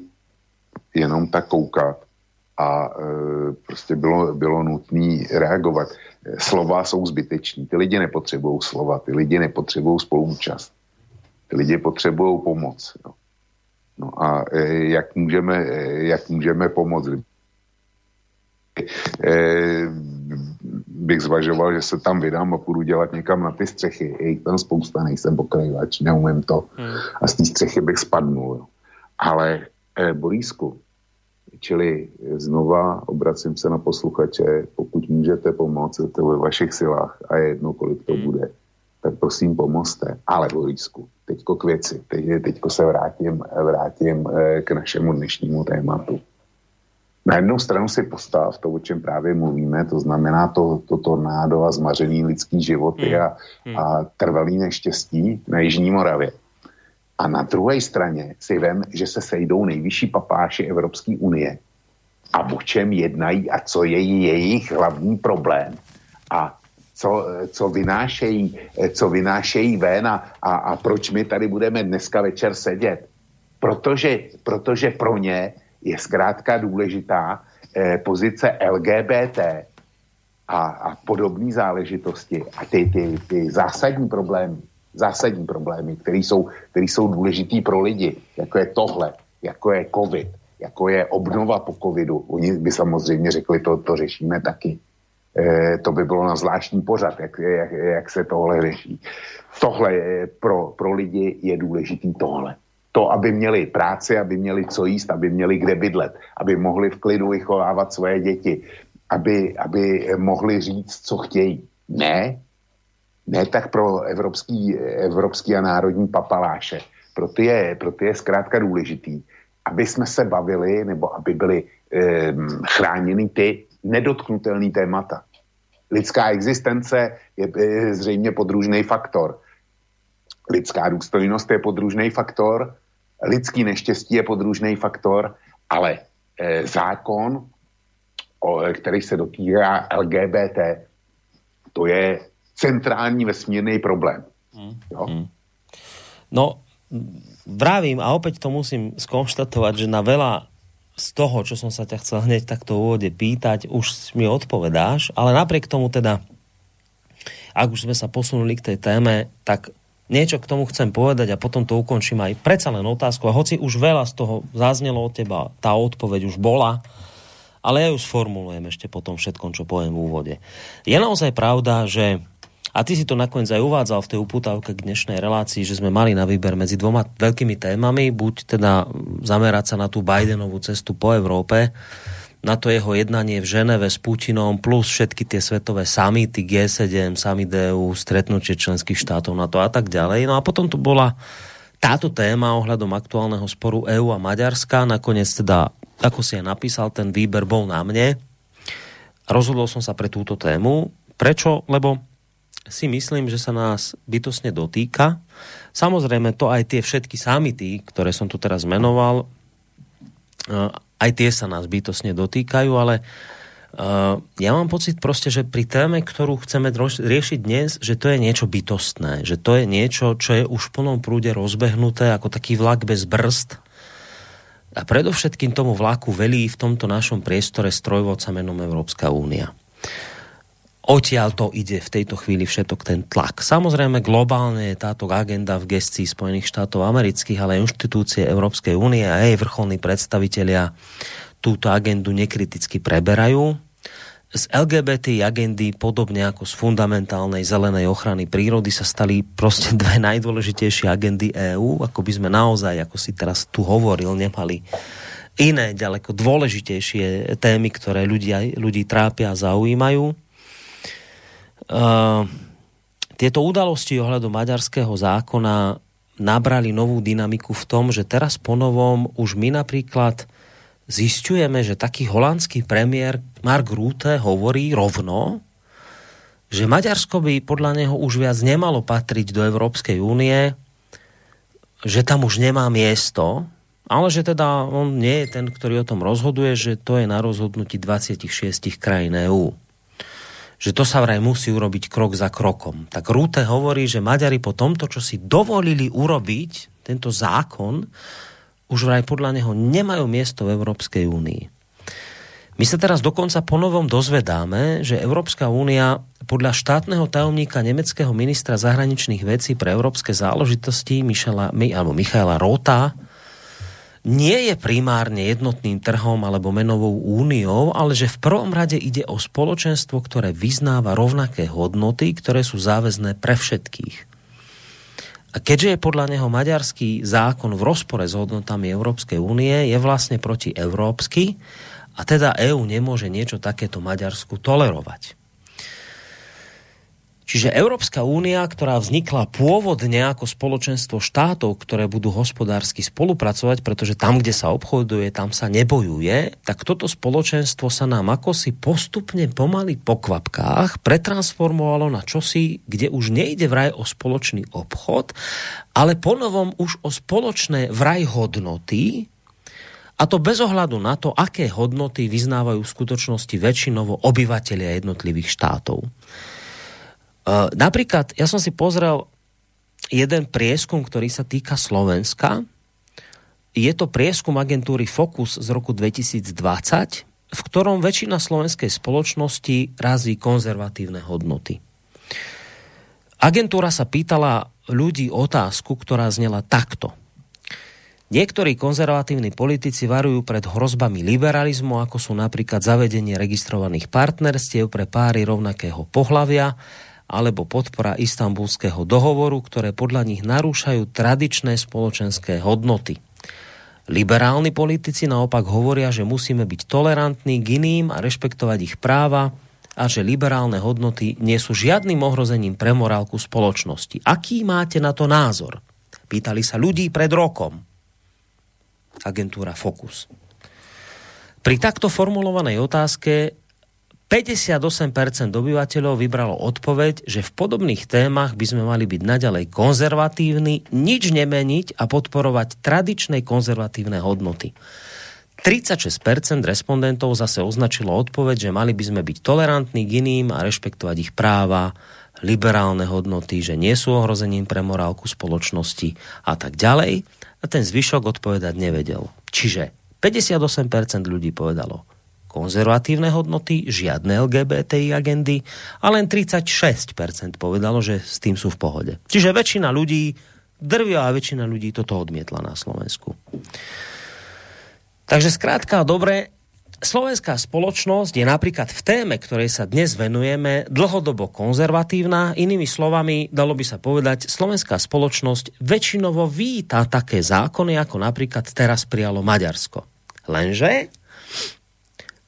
jenom tak koukat a e, prostě bylo, bylo nutné reagovat. Slova jsou zbyteční. Ty lidi nepotřebují slova, ty lidi nepotřebují spoluúčast. Ty lidi potřebují pomoc. No. No a e, jak můžeme, e, jak můžeme pomoct? bych zvažoval, že se tam vydám a půjdu dělat někam na ty střechy. Je jich tam spousta, nejsem pokrajovač, neumím to. Hmm. A z té střechy bych spadnul. Jo. Ale eh, Borísku, čili znova obracím se na posluchače, pokud můžete pomoct, to ve vašich silách a je jedno, kolik to hmm. bude, tak prosím pomozte. Ale Borisku, teďko k věci, teď, teďko se vrátím, vrátím eh, k našemu dnešnímu tématu. Na jednu stranu si postav to, o čem právě mluvíme, to znamená to, to tornádo a zmařený lidský životy hmm. a, hmm. a trvalý neštěstí na Jižní Moravě. A na druhé straně si vem, že se sejdou nejvyšší papáši Evropské unie. A o čem jednají a co je jejich hlavní problém? A co, co, vynášejí, co vynášejí ven a, a, a proč my tady budeme dneska večer sedět. Protože, protože pro ně je zkrátka důležitá eh, pozice LGBT a, a podobné záležitosti a ty, ty, ty zásadní problémy, zásadní problémy, které jsou, které jsou důležitý pro lidi, jako je tohle, jako je covid, jako je obnova po covidu. Oni by samozřejmě řekli, to, to řešíme taky. E, to by bylo na zvláštní pořad, jak, jak, jak se tohle řeší. Tohle je, pro, pro lidi je důležitý tohle to, aby měli práci, aby měli co jíst, aby měli kde bydlet, aby mohli v klidu vychovávat svoje děti, aby, aby mohli říct, co chtějí. Ne, ne tak pro evropský, evropský a národní papaláše. Pro ty, je, pro ty je zkrátka důležitý, aby jsme se bavili, nebo aby byly eh, chráněny ty nedotknutelné témata. Lidská existence je, je zřejmě podružný faktor. Lidská důstojnost je podružný faktor, lidský neštěstí je podružný faktor, ale e, zákon, o, který se dotýká LGBT, to je centrální vesmírný problém. Mm. Jo? Mm. No, vravím a opäť to musím skonštatovať, že na veľa z toho, čo som sa ťa chcel hneď takto úvode pýtať, už mi odpovedáš, ale napriek tomu teda, ak už sme sa posunuli k tej téme, tak niečo k tomu chcem povedať a potom to ukončím aj predsa len otázku. A hoci už veľa z toho zaznelo od teba, tá odpoveď už bola, ale ja ju sformulujem ešte po tom všetkom, čo poviem v úvode. Je naozaj pravda, že a ty si to nakoniec aj uvádzal v tej uputávke k dnešnej relácii, že sme mali na výber medzi dvoma veľkými témami, buď teda zamerať sa na tú Bidenovú cestu po Európe, na to jeho jednanie v Ženeve s Putinom, plus všetky tie svetové samity G7, summit EU, stretnutie členských štátov na to a tak ďalej. No a potom tu bola táto téma ohľadom aktuálneho sporu EU a Maďarska. Nakoniec teda, ako si aj napísal, ten výber bol na mne. Rozhodol som sa pre túto tému. Prečo? Lebo si myslím, že sa nás bytosne dotýka. Samozrejme, to aj tie všetky samity, ktoré som tu teraz menoval, aj tie sa nás bytosne dotýkajú, ale uh, ja mám pocit proste, že pri téme, ktorú chceme riešiť dnes, že to je niečo bytostné, že to je niečo, čo je už v plnom prúde rozbehnuté ako taký vlak bez brzd a predovšetkým tomu vlaku velí v tomto našom priestore strojvodca menom Európska únia odtiaľ to ide v tejto chvíli všetok ten tlak. Samozrejme, globálne je táto agenda v gestii Spojených štátov amerických, ale aj inštitúcie Európskej únie a jej vrcholní predstavitelia túto agendu nekriticky preberajú. Z LGBT agendy, podobne ako z fundamentálnej zelenej ochrany prírody, sa stali proste *laughs* dve najdôležitejšie agendy EÚ, ako by sme naozaj, ako si teraz tu hovoril, nemali iné, ďaleko dôležitejšie témy, ktoré ľudia, ľudí trápia a zaujímajú. Uh, tieto udalosti ohľadu maďarského zákona nabrali novú dynamiku v tom, že teraz ponovom už my napríklad zistujeme, že taký holandský premiér Mark Rutte hovorí rovno, že Maďarsko by podľa neho už viac nemalo patriť do Európskej únie, že tam už nemá miesto, ale že teda on nie je ten, ktorý o tom rozhoduje, že to je na rozhodnutí 26 krajín EÚ že to sa vraj musí urobiť krok za krokom. Tak Rúte hovorí, že Maďari po tomto, čo si dovolili urobiť, tento zákon, už vraj podľa neho nemajú miesto v Európskej únii. My sa teraz dokonca ponovom dozvedáme, že Európska únia podľa štátneho tajomníka nemeckého ministra zahraničných vecí pre európske záležitosti Michela, alebo Michaela Rota nie je primárne jednotným trhom alebo menovou úniou, ale že v prvom rade ide o spoločenstvo, ktoré vyznáva rovnaké hodnoty, ktoré sú záväzné pre všetkých. A keďže je podľa neho maďarský zákon v rozpore s hodnotami Európskej únie, je vlastne proti európsky a teda EÚ nemôže niečo takéto Maďarsku tolerovať. Čiže Európska únia, ktorá vznikla pôvodne ako spoločenstvo štátov, ktoré budú hospodársky spolupracovať, pretože tam, kde sa obchoduje, tam sa nebojuje, tak toto spoločenstvo sa nám ako si postupne pomaly po kvapkách pretransformovalo na čosi, kde už nejde vraj o spoločný obchod, ale ponovom už o spoločné vraj hodnoty, a to bez ohľadu na to, aké hodnoty vyznávajú v skutočnosti väčšinovo obyvateľia jednotlivých štátov. Uh, napríklad, ja som si pozrel jeden prieskum, ktorý sa týka Slovenska. Je to prieskum agentúry Focus z roku 2020, v ktorom väčšina slovenskej spoločnosti razí konzervatívne hodnoty. Agentúra sa pýtala ľudí otázku, ktorá znela takto. Niektorí konzervatívni politici varujú pred hrozbami liberalizmu, ako sú napríklad zavedenie registrovaných partnerstiev pre páry rovnakého pohlavia, alebo podpora istambulského dohovoru, ktoré podľa nich narúšajú tradičné spoločenské hodnoty. Liberálni politici naopak hovoria, že musíme byť tolerantní k iným a rešpektovať ich práva a že liberálne hodnoty nie sú žiadnym ohrozením pre morálku spoločnosti. Aký máte na to názor? Pýtali sa ľudí pred rokom. Agentúra Focus. Pri takto formulovanej otázke 58% obyvateľov vybralo odpoveď, že v podobných témach by sme mali byť naďalej konzervatívni, nič nemeniť a podporovať tradičné konzervatívne hodnoty. 36% respondentov zase označilo odpoveď, že mali by sme byť tolerantní k iným a rešpektovať ich práva, liberálne hodnoty, že nie sú ohrozením pre morálku spoločnosti a tak ďalej. A ten zvyšok odpovedať nevedel. Čiže 58% ľudí povedalo konzervatívne hodnoty, žiadne LGBTI agendy a len 36% povedalo, že s tým sú v pohode. Čiže väčšina ľudí, drvia a väčšina ľudí toto odmietla na Slovensku. Takže skrátka, dobre, slovenská spoločnosť je napríklad v téme, ktorej sa dnes venujeme, dlhodobo konzervatívna. Inými slovami, dalo by sa povedať, slovenská spoločnosť väčšinovo víta také zákony, ako napríklad teraz prijalo Maďarsko. Lenže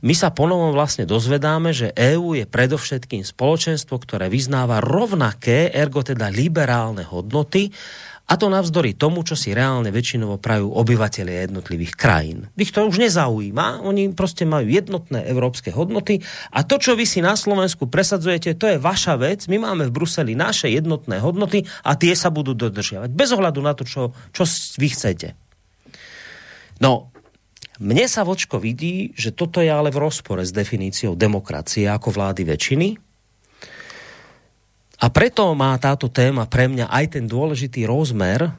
my sa ponovom vlastne dozvedáme, že EÚ je predovšetkým spoločenstvo, ktoré vyznáva rovnaké, ergo teda liberálne hodnoty, a to navzdory tomu, čo si reálne väčšinovo prajú obyvateľia jednotlivých krajín. Ich to už nezaujíma, oni proste majú jednotné európske hodnoty a to, čo vy si na Slovensku presadzujete, to je vaša vec. My máme v Bruseli naše jednotné hodnoty a tie sa budú dodržiavať. Bez ohľadu na to, čo, čo vy chcete. No, mne sa vočko vidí, že toto je ale v rozpore s definíciou demokracie ako vlády väčšiny. A preto má táto téma pre mňa aj ten dôležitý rozmer, e,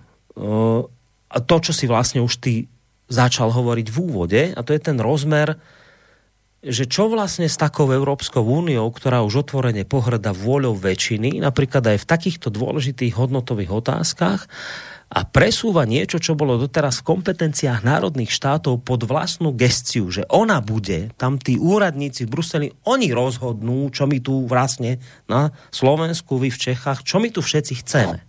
to, čo si vlastne už ty začal hovoriť v úvode, a to je ten rozmer, že čo vlastne s takou Európskou úniou, ktorá už otvorene pohrda vôľou väčšiny, napríklad aj v takýchto dôležitých hodnotových otázkach, a presúva niečo, čo bolo doteraz v kompetenciách národných štátov pod vlastnú gestiu, že ona bude, tam tí úradníci v Bruseli, oni rozhodnú, čo my tu vlastne na Slovensku, vy v Čechách, čo my tu všetci chceme.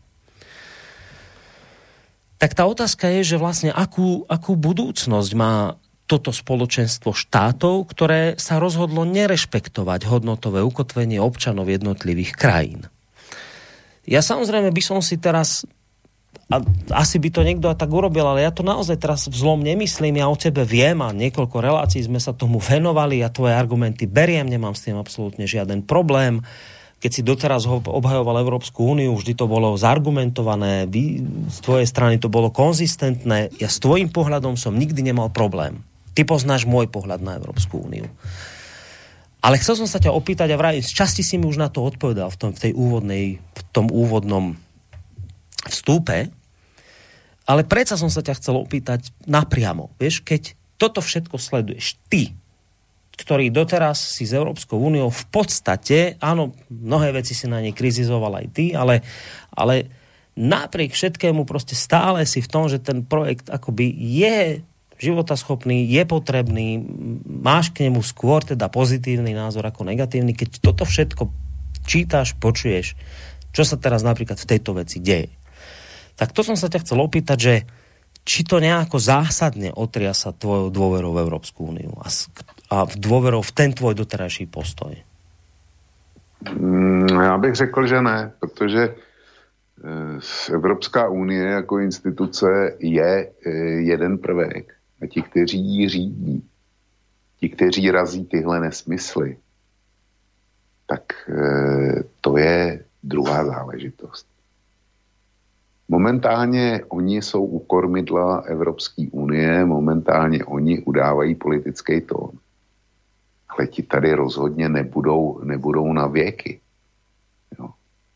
Tak tá otázka je, že vlastne akú, akú budúcnosť má toto spoločenstvo štátov, ktoré sa rozhodlo nerešpektovať hodnotové ukotvenie občanov jednotlivých krajín. Ja samozrejme by som si teraz a asi by to niekto tak urobil, ale ja to naozaj teraz vzlom nemyslím, ja o tebe viem a niekoľko relácií sme sa tomu venovali a tvoje argumenty beriem, nemám s tým absolútne žiaden problém. Keď si doteraz obhajoval Európsku úniu, vždy to bolo zargumentované, z tvojej strany to bolo konzistentné. Ja s tvojim pohľadom som nikdy nemal problém. Ty poznáš môj pohľad na Európsku úniu. Ale chcel som sa ťa opýtať a vraj, z časti si mi už na to odpovedal v, tom, v tej úvodnej, v tom úvodnom vstúpe, ale predsa som sa ťa chcel opýtať napriamo. Vieš, keď toto všetko sleduješ ty, ktorý doteraz si s Európskou úniou v podstate, áno, mnohé veci si na nej kritizoval aj ty, ale, ale napriek všetkému proste stále si v tom, že ten projekt akoby je životaschopný, je potrebný, máš k nemu skôr teda pozitívny názor ako negatívny, keď toto všetko čítaš, počuješ, čo sa teraz napríklad v tejto veci deje Tak to som sa ťa chcel opýtať, že či to nejako zásadne otria sa tvojou dôverou v Európsku úniu a, a dôverou v ten tvoj doterajší postoj? Mm, já bych řekl, že ne, protože eh, Evropská unie jako instituce je eh, jeden prvek a ti, kteří ji řídí, ti, kteří razí tyhle nesmysly, tak eh, to je druhá záležitost. Momentálně oni jsou u kormidla Evropské unie, momentálně oni udávají politický tón. Ale ti tady rozhodně nebudou, nebudou na věky. Jo.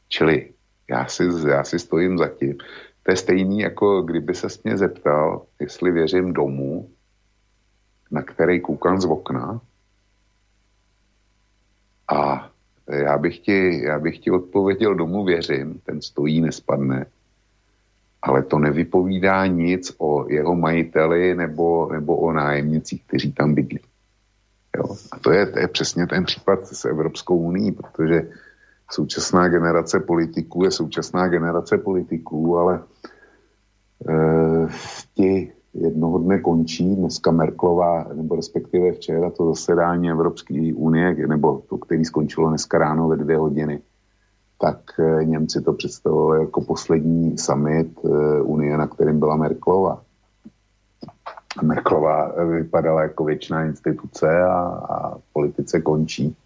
Čili já si, já si stojím za tím. To je stejný, jako kdyby se mě zeptal, jestli věřím domů, na který koukám z okna. A já bych ti, já bych ti odpověděl domů věřím, ten stojí, nespadne ale to nevypovídá nic o jeho majiteli nebo, nebo o nájemnicích, kteří tam bydlí. Jo? A to je, to je přesně ten případ s Evropskou unii, protože současná generace politiků je současná generace politiků, ale e, ti jednoho dne končí, dneska Merklová, nebo respektive včera to zasedání Evropské unie, nebo to, který skončilo dneska ráno ve dvě hodiny, tak eh, Němci to představovali jako poslední summit eh, Unie, na kterém byla Merklova. Merklova eh, vypadala jako většiná instituce a, a politice končí.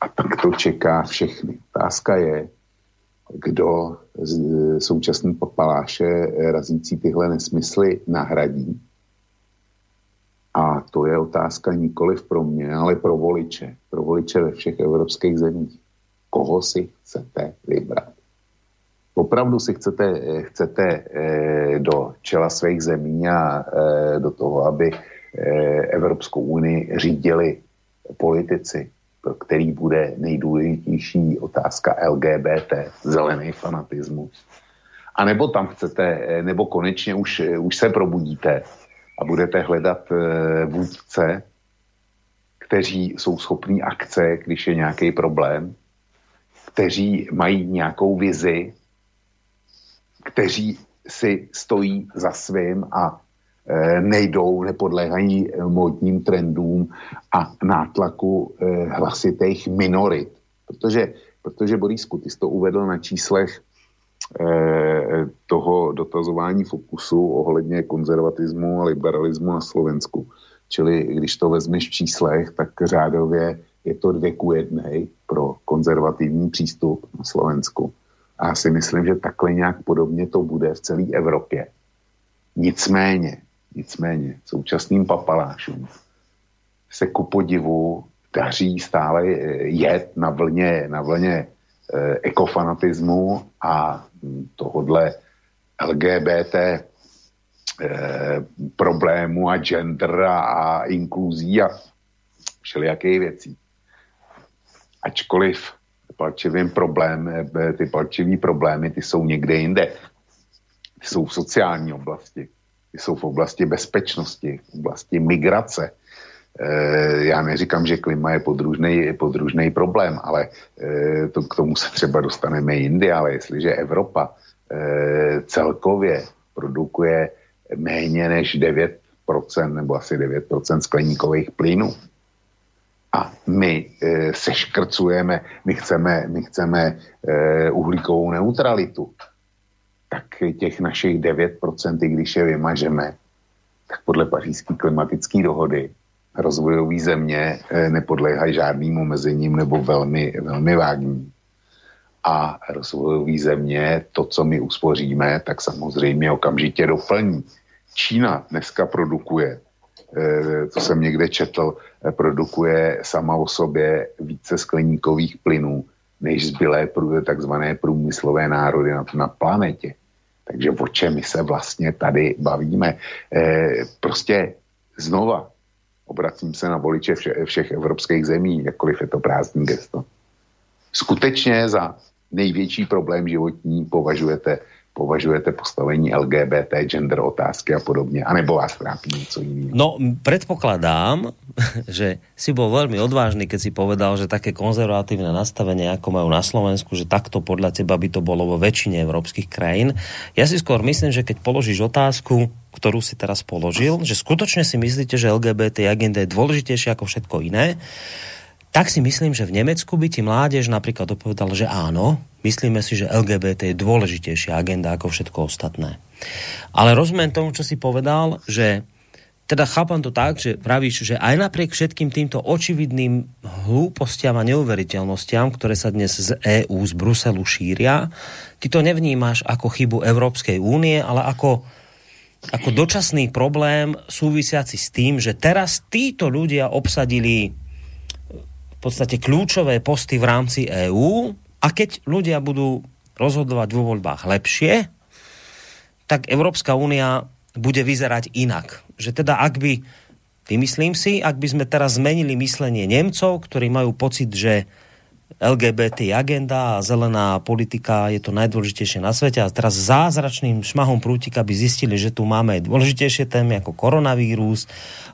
A tak to čeká všechny. Otázka je, kdo z současný papaláše razící tyhle nesmysly nahradí. A to je otázka nikoliv pro mě, ale pro voliče. Pro voliče ve všech evropských zemích koho si chcete vybrat. Opravdu si chcete, eh, chcete eh, do čela svých zemí a eh, do toho, aby Evropskou unii řídili politici, pro který bude nejdůležitější otázka LGBT, zelený fanatismus. A nebo tam chcete, nebo konečně už, už se probudíte a budete hledat vůdce, kteří jsou schopní akce, když je nějaký problém, kteří mají nějakou vizi, kteří si stojí za svým a e, nejdou, nepodléhají módním trendům a nátlaku e, hlasitých minorit. Protože, protože Borisku, ty jsi to uvedl na číslech e, toho dotazování fokusu ohledně konzervatismu a liberalismu na Slovensku. Čili když to vezmeš v číslech, tak řádově je to dvě ku jednej pro konzervativní přístup na Slovensku. A já si myslím, že takhle nějak podobně to bude v celé Evropě. Nicméně, nicméně, současným papalášům se ku podivu daří stále jet na vlně, na vlně eh, ekofanatismu a tohodle LGBT eh, problému a gender a, a inkluzí a všelijakých věcí ačkoliv palčivým problém, eh, ty palčivý problémy, ty jsou někde jinde. Ty jsou v sociální oblasti, ty jsou v oblasti bezpečnosti, v oblasti migrace. E, já neříkám, že klima je podružný, podružný problém, ale e, to, k tomu se třeba dostaneme jindy, ale jestliže Evropa e, celkově produkuje méně než 9% nebo asi 9% skleníkových plynů, a my e, seškrcujeme, my chceme, my chceme e, uhlíkovou neutralitu, tak těch našich 9%, když je vymažeme, tak podle pařížské klimatické dohody rozvojové země e, nepodléhají žádným omezením nebo velmi, velmi vágním. A rozvojové země to, co my uspoříme, tak samozřejmě okamžitě doplní. Čína dneska produkuje Eh, co jsem někde četl, eh, produkuje sama o sobě více skleníkových plynů než zbylé takzvané průmyslové národy na, na planetě. Takže o čem my se vlastně tady bavíme? E, prostě znova obracím se na voliče vše, všech evropských zemí, jakkoliv je to prázdný gesto. Skutečně za největší problém životní považujete považujete postavení LGBT, gender otázky a podobne, anebo vás trápí něco jiného? No, predpokladám, *laughs* že si bol veľmi odvážny, keď si povedal, že také konzervatívne nastavenie, ako majú na Slovensku, že takto podľa teba by to bolo vo väčšine európskych krajín. Ja si skôr myslím, že keď položíš otázku, ktorú si teraz položil, že skutočne si myslíte, že LGBT agenda je dôležitejšia ako všetko iné, tak si myslím, že v Nemecku by ti mládež napríklad odpovedal, že áno, myslíme si, že LGBT je dôležitejšia agenda ako všetko ostatné. Ale rozumiem tomu, čo si povedal, že teda chápam to tak, že pravíš, že aj napriek všetkým týmto očividným hlúpostiam a neuveriteľnostiam, ktoré sa dnes z EÚ, z Bruselu šíria, ty to nevnímaš ako chybu Európskej únie, ale ako, ako dočasný problém súvisiaci s tým, že teraz títo ľudia obsadili podstate kľúčové posty v rámci EÚ a keď ľudia budú rozhodovať vo voľbách lepšie, tak Európska únia bude vyzerať inak. Že teda ak by, vymyslím si, ak by sme teraz zmenili myslenie Nemcov, ktorí majú pocit, že LGBT agenda a zelená politika je to najdôležitejšie na svete a teraz zázračným šmahom prútika by zistili, že tu máme dôležitejšie témy ako koronavírus,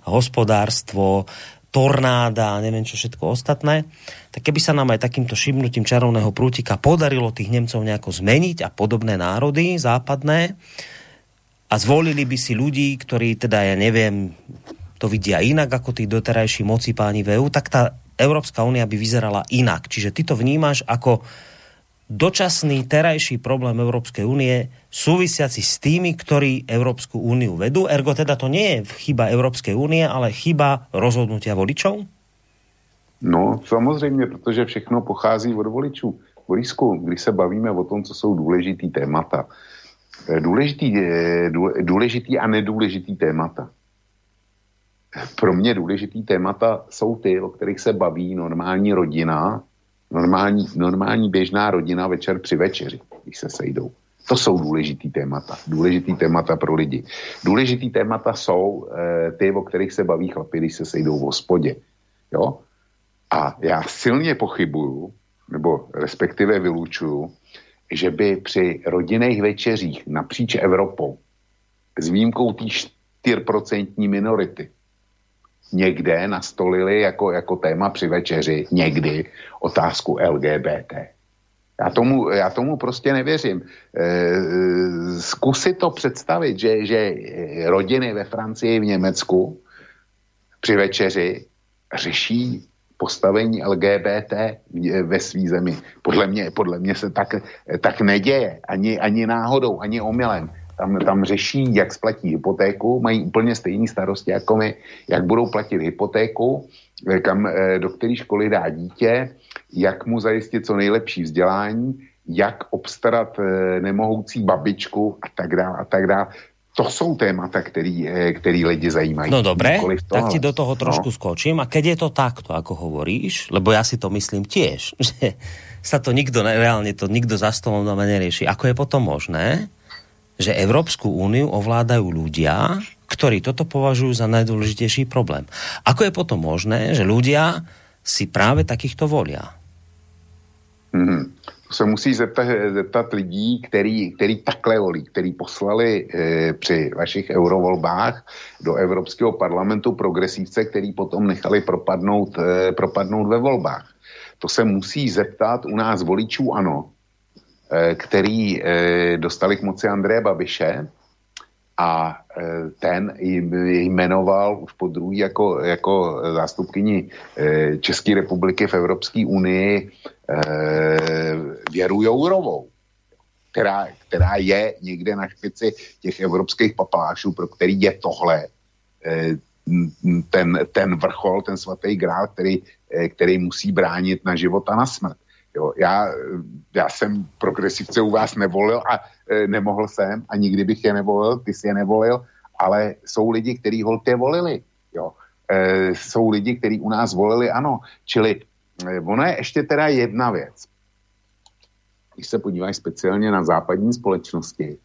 hospodárstvo, tornáda a neviem čo všetko ostatné, tak keby sa nám aj takýmto šibnutím čarovného prútika podarilo tých Nemcov nejako zmeniť a podobné národy západné a zvolili by si ľudí, ktorí teda, ja neviem, to vidia inak ako tí doterajší moci páni v EU, tak tá Európska únia by vyzerala inak. Čiže ty to vnímaš ako dočasný terajší problém Európskej únie súvisiaci s tými, ktorí Európsku úniu vedú. Ergo teda to nie je chyba Európskej únie, ale chyba rozhodnutia voličov? No, samozřejmě, protože všechno pochází od voličů. Borisku, když se bavíme o tom, co jsou důležitý témata, důležitý, eh, důležitý a nedůležitý témata. Pro mě důležitý témata jsou ty, o kterých se baví normální rodina, normální, normální běžná rodina večer při večeři, když se sejdou. To jsou důležitý témata. Důležitý témata pro lidi. Důležitý témata jsou e, ty, o kterých se baví chlapi, když se sejdou v hospodě. Jo? A já silně pochybuju, nebo respektive vylučuju, že by při rodinných večeřích napříč Evropou s výjimkou té 4% minority někde nastolili jako, jako téma při večeři někdy otázku LGBT. Já tomu, já tomu prostě nevěřím. E, zkusit to představit, že, že rodiny ve Francii, v Německu při večeři řeší postavení LGBT ve své zemi. Podle mě, podle mě se tak, tak neděje. Ani, ani náhodou, ani omylem tam, tam řeší, jak splatí hypotéku, mají úplně stejné starosti jako my, jak budou platit hypotéku, eh, kam, eh, do které školy dá dítě, jak mu zajistit co nejlepší vzdělání, jak obstarat eh, nemohoucí babičku a tak dále a tak dále. To jsou témata, který, který lidi zajímají. No dobré, to, tak ti do toho trošku no. skočím. A keď je to takto, ako hovoríš, lebo ja si to myslím tiež, *laughs* že sa to nikto, reálne to nikto za stolom doma nerieši. Ako je potom možné, že Európsku úniu ovládajú ľudia, ktorí toto považujú za najdôležitejší problém. Ako je potom možné, že ľudia si práve takýchto volia? Hmm. To se musí zeptat, zeptat lidí, který, který takhle volí, který poslali e, při vašich eurovolbách do Evropského parlamentu progresivce, který potom nechali propadnout, e, propadnout ve volbách. To se musí zeptat u nás voličů ano, který eh, dostali k moci Andreje Babiše a eh, ten jmenoval už po druhý jako, jako zástupkyni České republiky v Evropské unii Věru Jourovou, která, která je někde na špici těch evropských papalášů, pro který je tohle ten, ten vrchol, ten svatý grál, který, který musí bránit na život a na smrt. Jo, já, já jsem progresivce u vás nevolil a e, nemohl jsem a nikdy bych je nevolil, ty jsi je nevolil, ale jsou lidi, kteří holte volili. Jo. E, jsou lidi, kteří u nás volili, ano. Čili e, ono je ještě teda jedna věc. Když se podíváš speciálně na západní společnosti,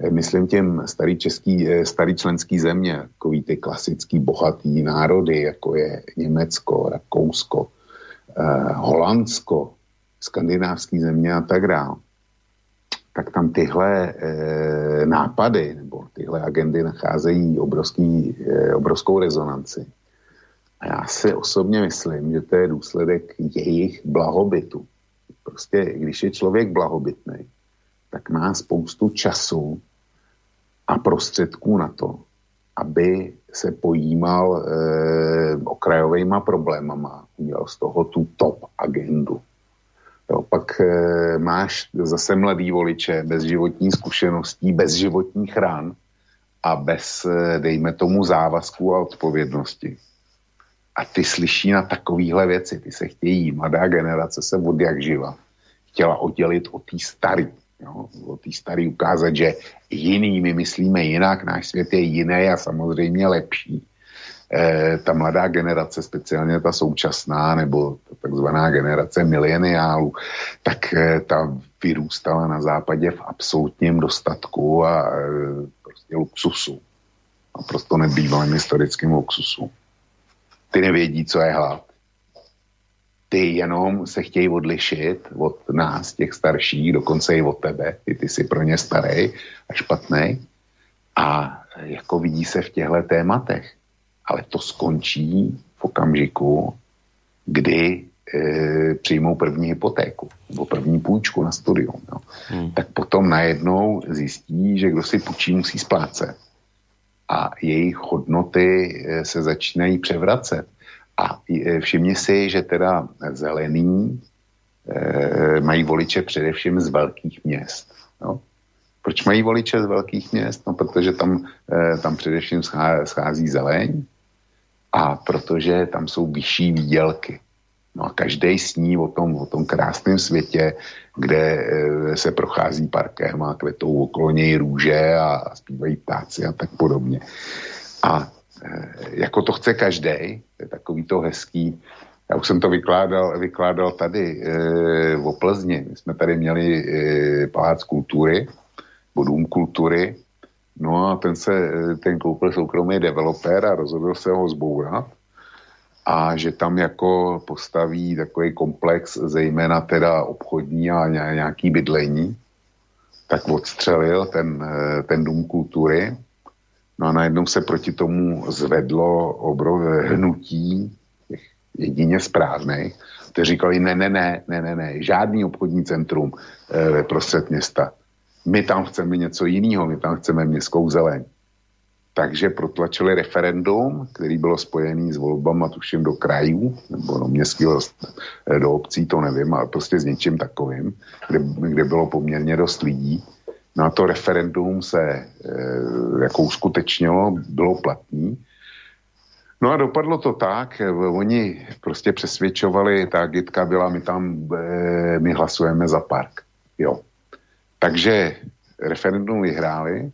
e, myslím těm starý český, e, starý členský země, takový ty klasický bohatý národy, jako je Německo, Rakousko, Holandsko, skandinávský země a tak dále, tak tam tyhle e, nápady nebo tyhle agendy nacházejí obrovský, e, obrovskou rezonanci. A já si osobně myslím, že to je důsledek jejich blahobytu. Prostě, když je člověk blahobytný, tak má spoustu času a prostředků na to, aby se pojímal e, okrajovými problémama, udělal z toho tu top agendu. Jo, pak e, máš zase mladý voliče bez životní zkušeností, bez životních ran a bez, e, dejme tomu, závazku a odpovědnosti. A ty slyší na takovéhle věci, ty se chtějí, mladá generace se od jak živa chtěla oddělit od té staré. Jo, o té starý ukázat, že jiný, my myslíme jinak, náš svět je jiný a samozřejmě lepší. E, ta mladá generace, speciálně ta současná, nebo ta takzvaná generace mileniálů, tak e, ta vyrůstala na západě v absolutním dostatku a e, prostě luxusu. Naprosto nebývalým historickým luxusu. Ty nevědí, co je hlad ty jenom se chtějí odlišit od nás, těch starších, dokonce i od tebe, ty, ty jsi pro ně starý a špatný. A jako vidí se v těchto tématech. Ale to skončí v okamžiku, kdy e, přijmou první hypotéku nebo první půjčku na studium. No. Hmm. Tak potom najednou zjistí, že kdo si půjčí, musí splácet. A jejich hodnoty e, se začínají převracet. A e, všimni si, že teda zelení e, mají voliče především z velkých měst. No. Proč mají voliče z velkých měst? No, protože tam, e, tam především schází zeleň a protože tam jsou vyšší výdělky. No a každý sní o tom, o tom krásném světě, kde e, se prochází parkem a kvetou okolo něj růže a, a zpívají ptáci a tak podobně. A jako to chce každý, je takový to hezký. Já už jsem to vykládal, vykládal tady e, v Plzni. My jsme tady měli e, palác kultury, bodům kultury, no a ten se, ten koupil soukromý developer a rozhodl se ho zbourat a že tam jako postaví takový komplex, zejména teda obchodní a nějaký bydlení, tak odstřelil ten, ten dům kultury No a najednou se proti tomu zvedlo obrové hnutí jedině správných, kteří říkali, ne, ne, ne, ne, ne, ne, žádný obchodní centrum e, ve prostřed města. My tam chceme něco jiného, my tam chceme městskou zeleň. Takže protlačili referendum, který bylo spojený s volbama, tuším, do krajů, nebo do městského, eh, do obcí, to nevím, ale prostě s něčím takovým, kde, kde bylo poměrně dost lidí na to referendum se e, jako uskutečnilo, bylo platný. No a dopadlo to tak, eh, oni prostě přesvědčovali, ta agitka byla, my tam, e, my hlasujeme za park. Jo. Takže referendum vyhráli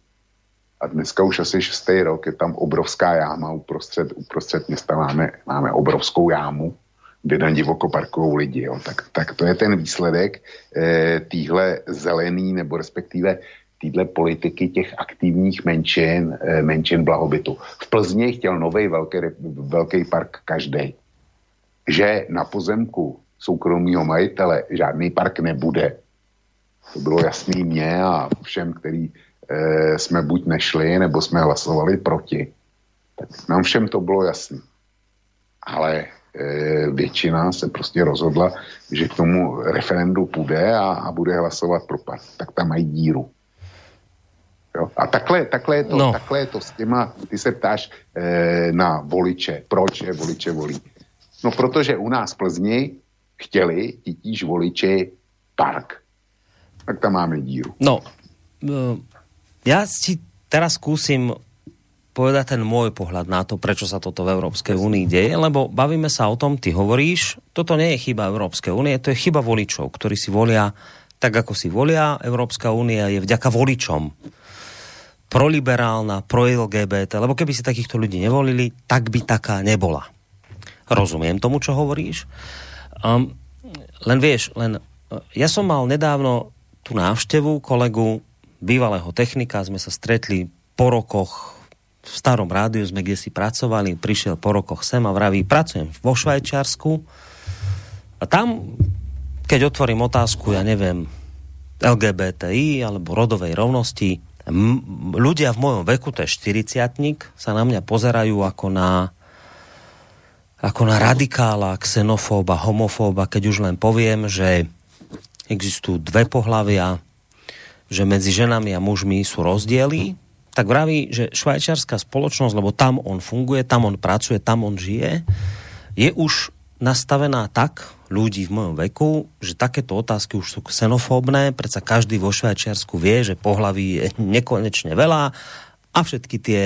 a dneska už asi šestý rok je tam obrovská jáma uprostřed, uprostřed města máme, máme obrovskou jámu, na divoko parkují lidi. Jo. Tak, tak to je ten výsledek e, týhle zelený nebo respektive týhle politiky těch aktivních menšin, e, menšin blahobytu. V Plzni chtěl nový velký, velký park každý. Že na pozemku soukromého majitele žádný park nebude. To bylo jasný mně a všem, který e, jsme buď nešli, nebo jsme hlasovali proti. Tak nám všem to bylo jasný. Ale většina se prostě rozhodla, že k tomu referendu půjde a, a bude hlasovat pro pad. Tak tam mají díru. Jo? A takhle, takhle, je to, no. takhle je to s těma, ty se ptáš e, na voliče, proč je voliče volí. No protože u nás v Plzni chtěli titíž voliči park. Tak tam máme díru. No, e, ja si teraz skúsim povedať ten môj pohľad na to, prečo sa toto v Európskej únii deje, lebo bavíme sa o tom, ty hovoríš, toto nie je chyba Európskej únie, to je chyba voličov, ktorí si volia tak, ako si volia. Európska únia je vďaka voličom proliberálna, pro-LGBT, lebo keby si takýchto ľudí nevolili, tak by taká nebola. Rozumiem tomu, čo hovoríš. Um, len vieš, len ja som mal nedávno tú návštevu kolegu, bývalého technika, sme sa stretli po rokoch v starom rádiu sme kde si pracovali, prišiel po rokoch sem a vraví, pracujem vo Švajčiarsku a tam, keď otvorím otázku, ja neviem, LGBTI alebo rodovej rovnosti. M- ľudia v mojom veku, to je 40 sa na mňa pozerajú ako na ako na radikála, xenofóba, homofóba, keď už len poviem, že existujú dve pohlavia, že medzi ženami a mužmi sú rozdiely, tak vraví, že švajčiarská spoločnosť, lebo tam on funguje, tam on pracuje, tam on žije, je už nastavená tak ľudí v mojom veku, že takéto otázky už sú xenofóbne, predsa každý vo Švajčiarsku vie, že pohlaví je *laughs* nekonečne veľa a všetky tie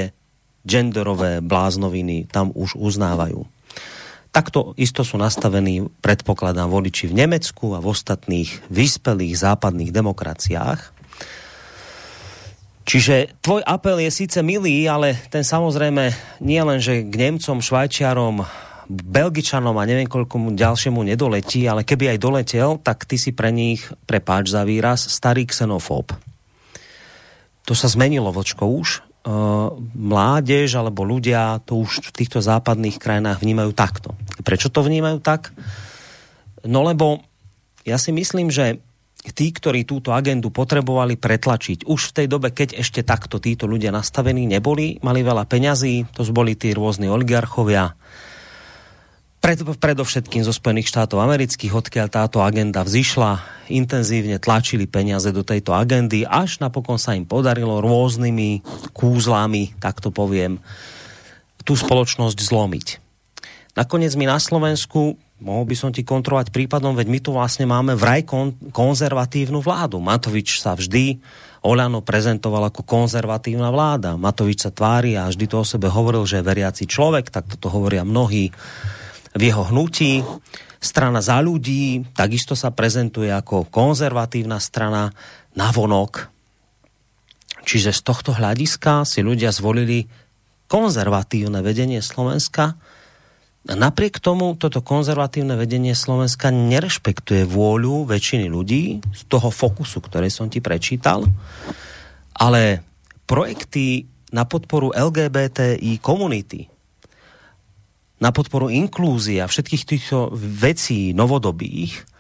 genderové bláznoviny tam už uznávajú. Takto isto sú nastavení, predpokladám, voliči v Nemecku a v ostatných vyspelých západných demokraciách. Čiže tvoj apel je síce milý, ale ten samozrejme nie len, že k Nemcom, Švajčiarom, Belgičanom a neviem koľkomu ďalšiemu nedoletí, ale keby aj doletel, tak ty si pre nich, prepáč za výraz, starý xenofób. To sa zmenilo, Vlčko, už. Mládež alebo ľudia to už v týchto západných krajinách vnímajú takto. Prečo to vnímajú tak? No lebo ja si myslím, že tí, ktorí túto agendu potrebovali pretlačiť, už v tej dobe, keď ešte takto títo ľudia nastavení neboli, mali veľa peňazí, to boli tí rôzni oligarchovia, pred, predovšetkým zo Spojených štátov amerických, odkiaľ táto agenda vzýšla, intenzívne tlačili peniaze do tejto agendy, až napokon sa im podarilo rôznymi kúzlami, tak to poviem, tú spoločnosť zlomiť. Nakoniec my na Slovensku, mohol by som ti kontrolovať prípadom, veď my tu vlastne máme vraj kon, konzervatívnu vládu. Matovič sa vždy Olano prezentoval ako konzervatívna vláda. Matovič sa tvári a vždy to o sebe hovoril, že je veriaci človek, tak toto hovoria mnohí v jeho hnutí. Strana za ľudí takisto sa prezentuje ako konzervatívna strana na vonok. Čiže z tohto hľadiska si ľudia zvolili konzervatívne vedenie Slovenska. Napriek tomu toto konzervatívne vedenie Slovenska nerešpektuje vôľu väčšiny ľudí z toho fokusu, ktorý som ti prečítal, ale projekty na podporu LGBTI komunity, na podporu inklúzie a všetkých týchto vecí novodobých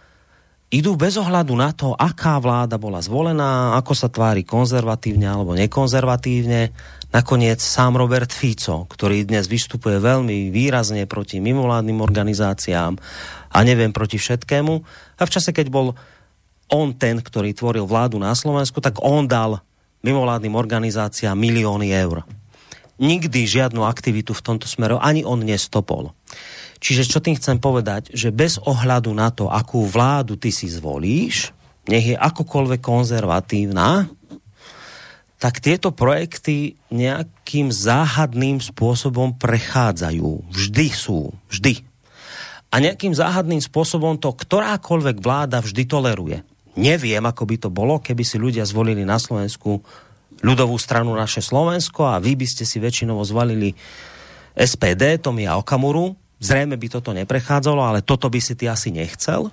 idú bez ohľadu na to, aká vláda bola zvolená, ako sa tvári konzervatívne alebo nekonzervatívne. Nakoniec sám Robert Fico, ktorý dnes vystupuje veľmi výrazne proti mimovládnym organizáciám a neviem proti všetkému. A v čase, keď bol on ten, ktorý tvoril vládu na Slovensku, tak on dal mimovládnym organizáciám milióny eur nikdy žiadnu aktivitu v tomto smeru ani on nestopol. Čiže čo tým chcem povedať, že bez ohľadu na to, akú vládu ty si zvolíš, nech je akokoľvek konzervatívna, tak tieto projekty nejakým záhadným spôsobom prechádzajú. Vždy sú. Vždy. A nejakým záhadným spôsobom to ktorákoľvek vláda vždy toleruje. Neviem, ako by to bolo, keby si ľudia zvolili na Slovensku ľudovú stranu naše Slovensko a vy by ste si väčšinovo zvalili SPD, Tomia Okamuru. Zrejme by toto neprechádzalo, ale toto by si ty asi nechcel.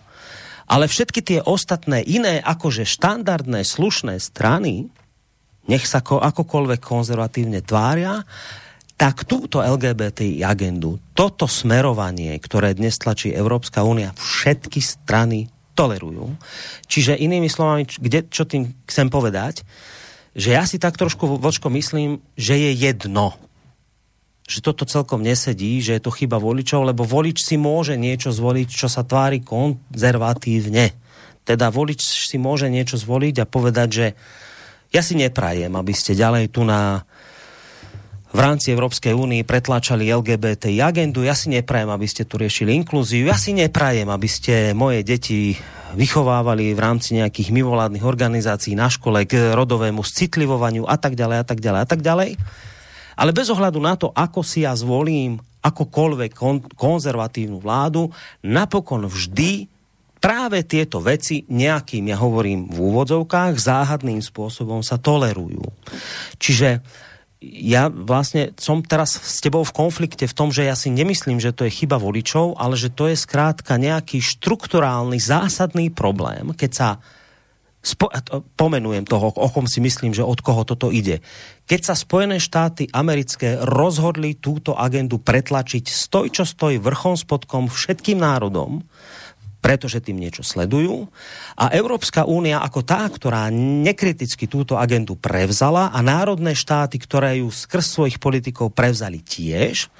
Ale všetky tie ostatné iné, akože štandardné, slušné strany, nech sa ko, akokoľvek konzervatívne tvária, tak túto LGBT agendu, toto smerovanie, ktoré dnes tlačí Európska únia, všetky strany tolerujú. Čiže inými slovami, kde, čo tým chcem povedať, že ja si tak trošku, Vočko, myslím, že je jedno, že toto celkom nesedí, že je to chyba voličov, lebo volič si môže niečo zvoliť, čo sa tvári konzervatívne. Teda volič si môže niečo zvoliť a povedať, že ja si neprajem, aby ste ďalej tu na v rámci Európskej únie pretláčali LGBT agendu. Ja si neprajem, aby ste tu riešili inklúziu. Ja si neprajem, aby ste moje deti vychovávali v rámci nejakých mimovládnych organizácií na škole k rodovému citlivovaniu a tak ďalej a tak ďalej a tak ďalej. Ale bez ohľadu na to, ako si ja zvolím akokoľvek kon- konzervatívnu vládu, napokon vždy práve tieto veci nejakým, ja hovorím v úvodzovkách, záhadným spôsobom sa tolerujú. Čiže ja vlastne som teraz s tebou v konflikte v tom, že ja si nemyslím, že to je chyba voličov, ale že to je skrátka nejaký štrukturálny, zásadný problém, keď sa spo- pomenujem toho, o kom si myslím, že od koho toto ide. Keď sa Spojené štáty americké rozhodli túto agendu pretlačiť stoj čo stoj vrchom spodkom všetkým národom, pretože tým niečo sledujú. A Európska únia ako tá, ktorá nekriticky túto agendu prevzala a národné štáty, ktoré ju skrz svojich politikov prevzali tiež,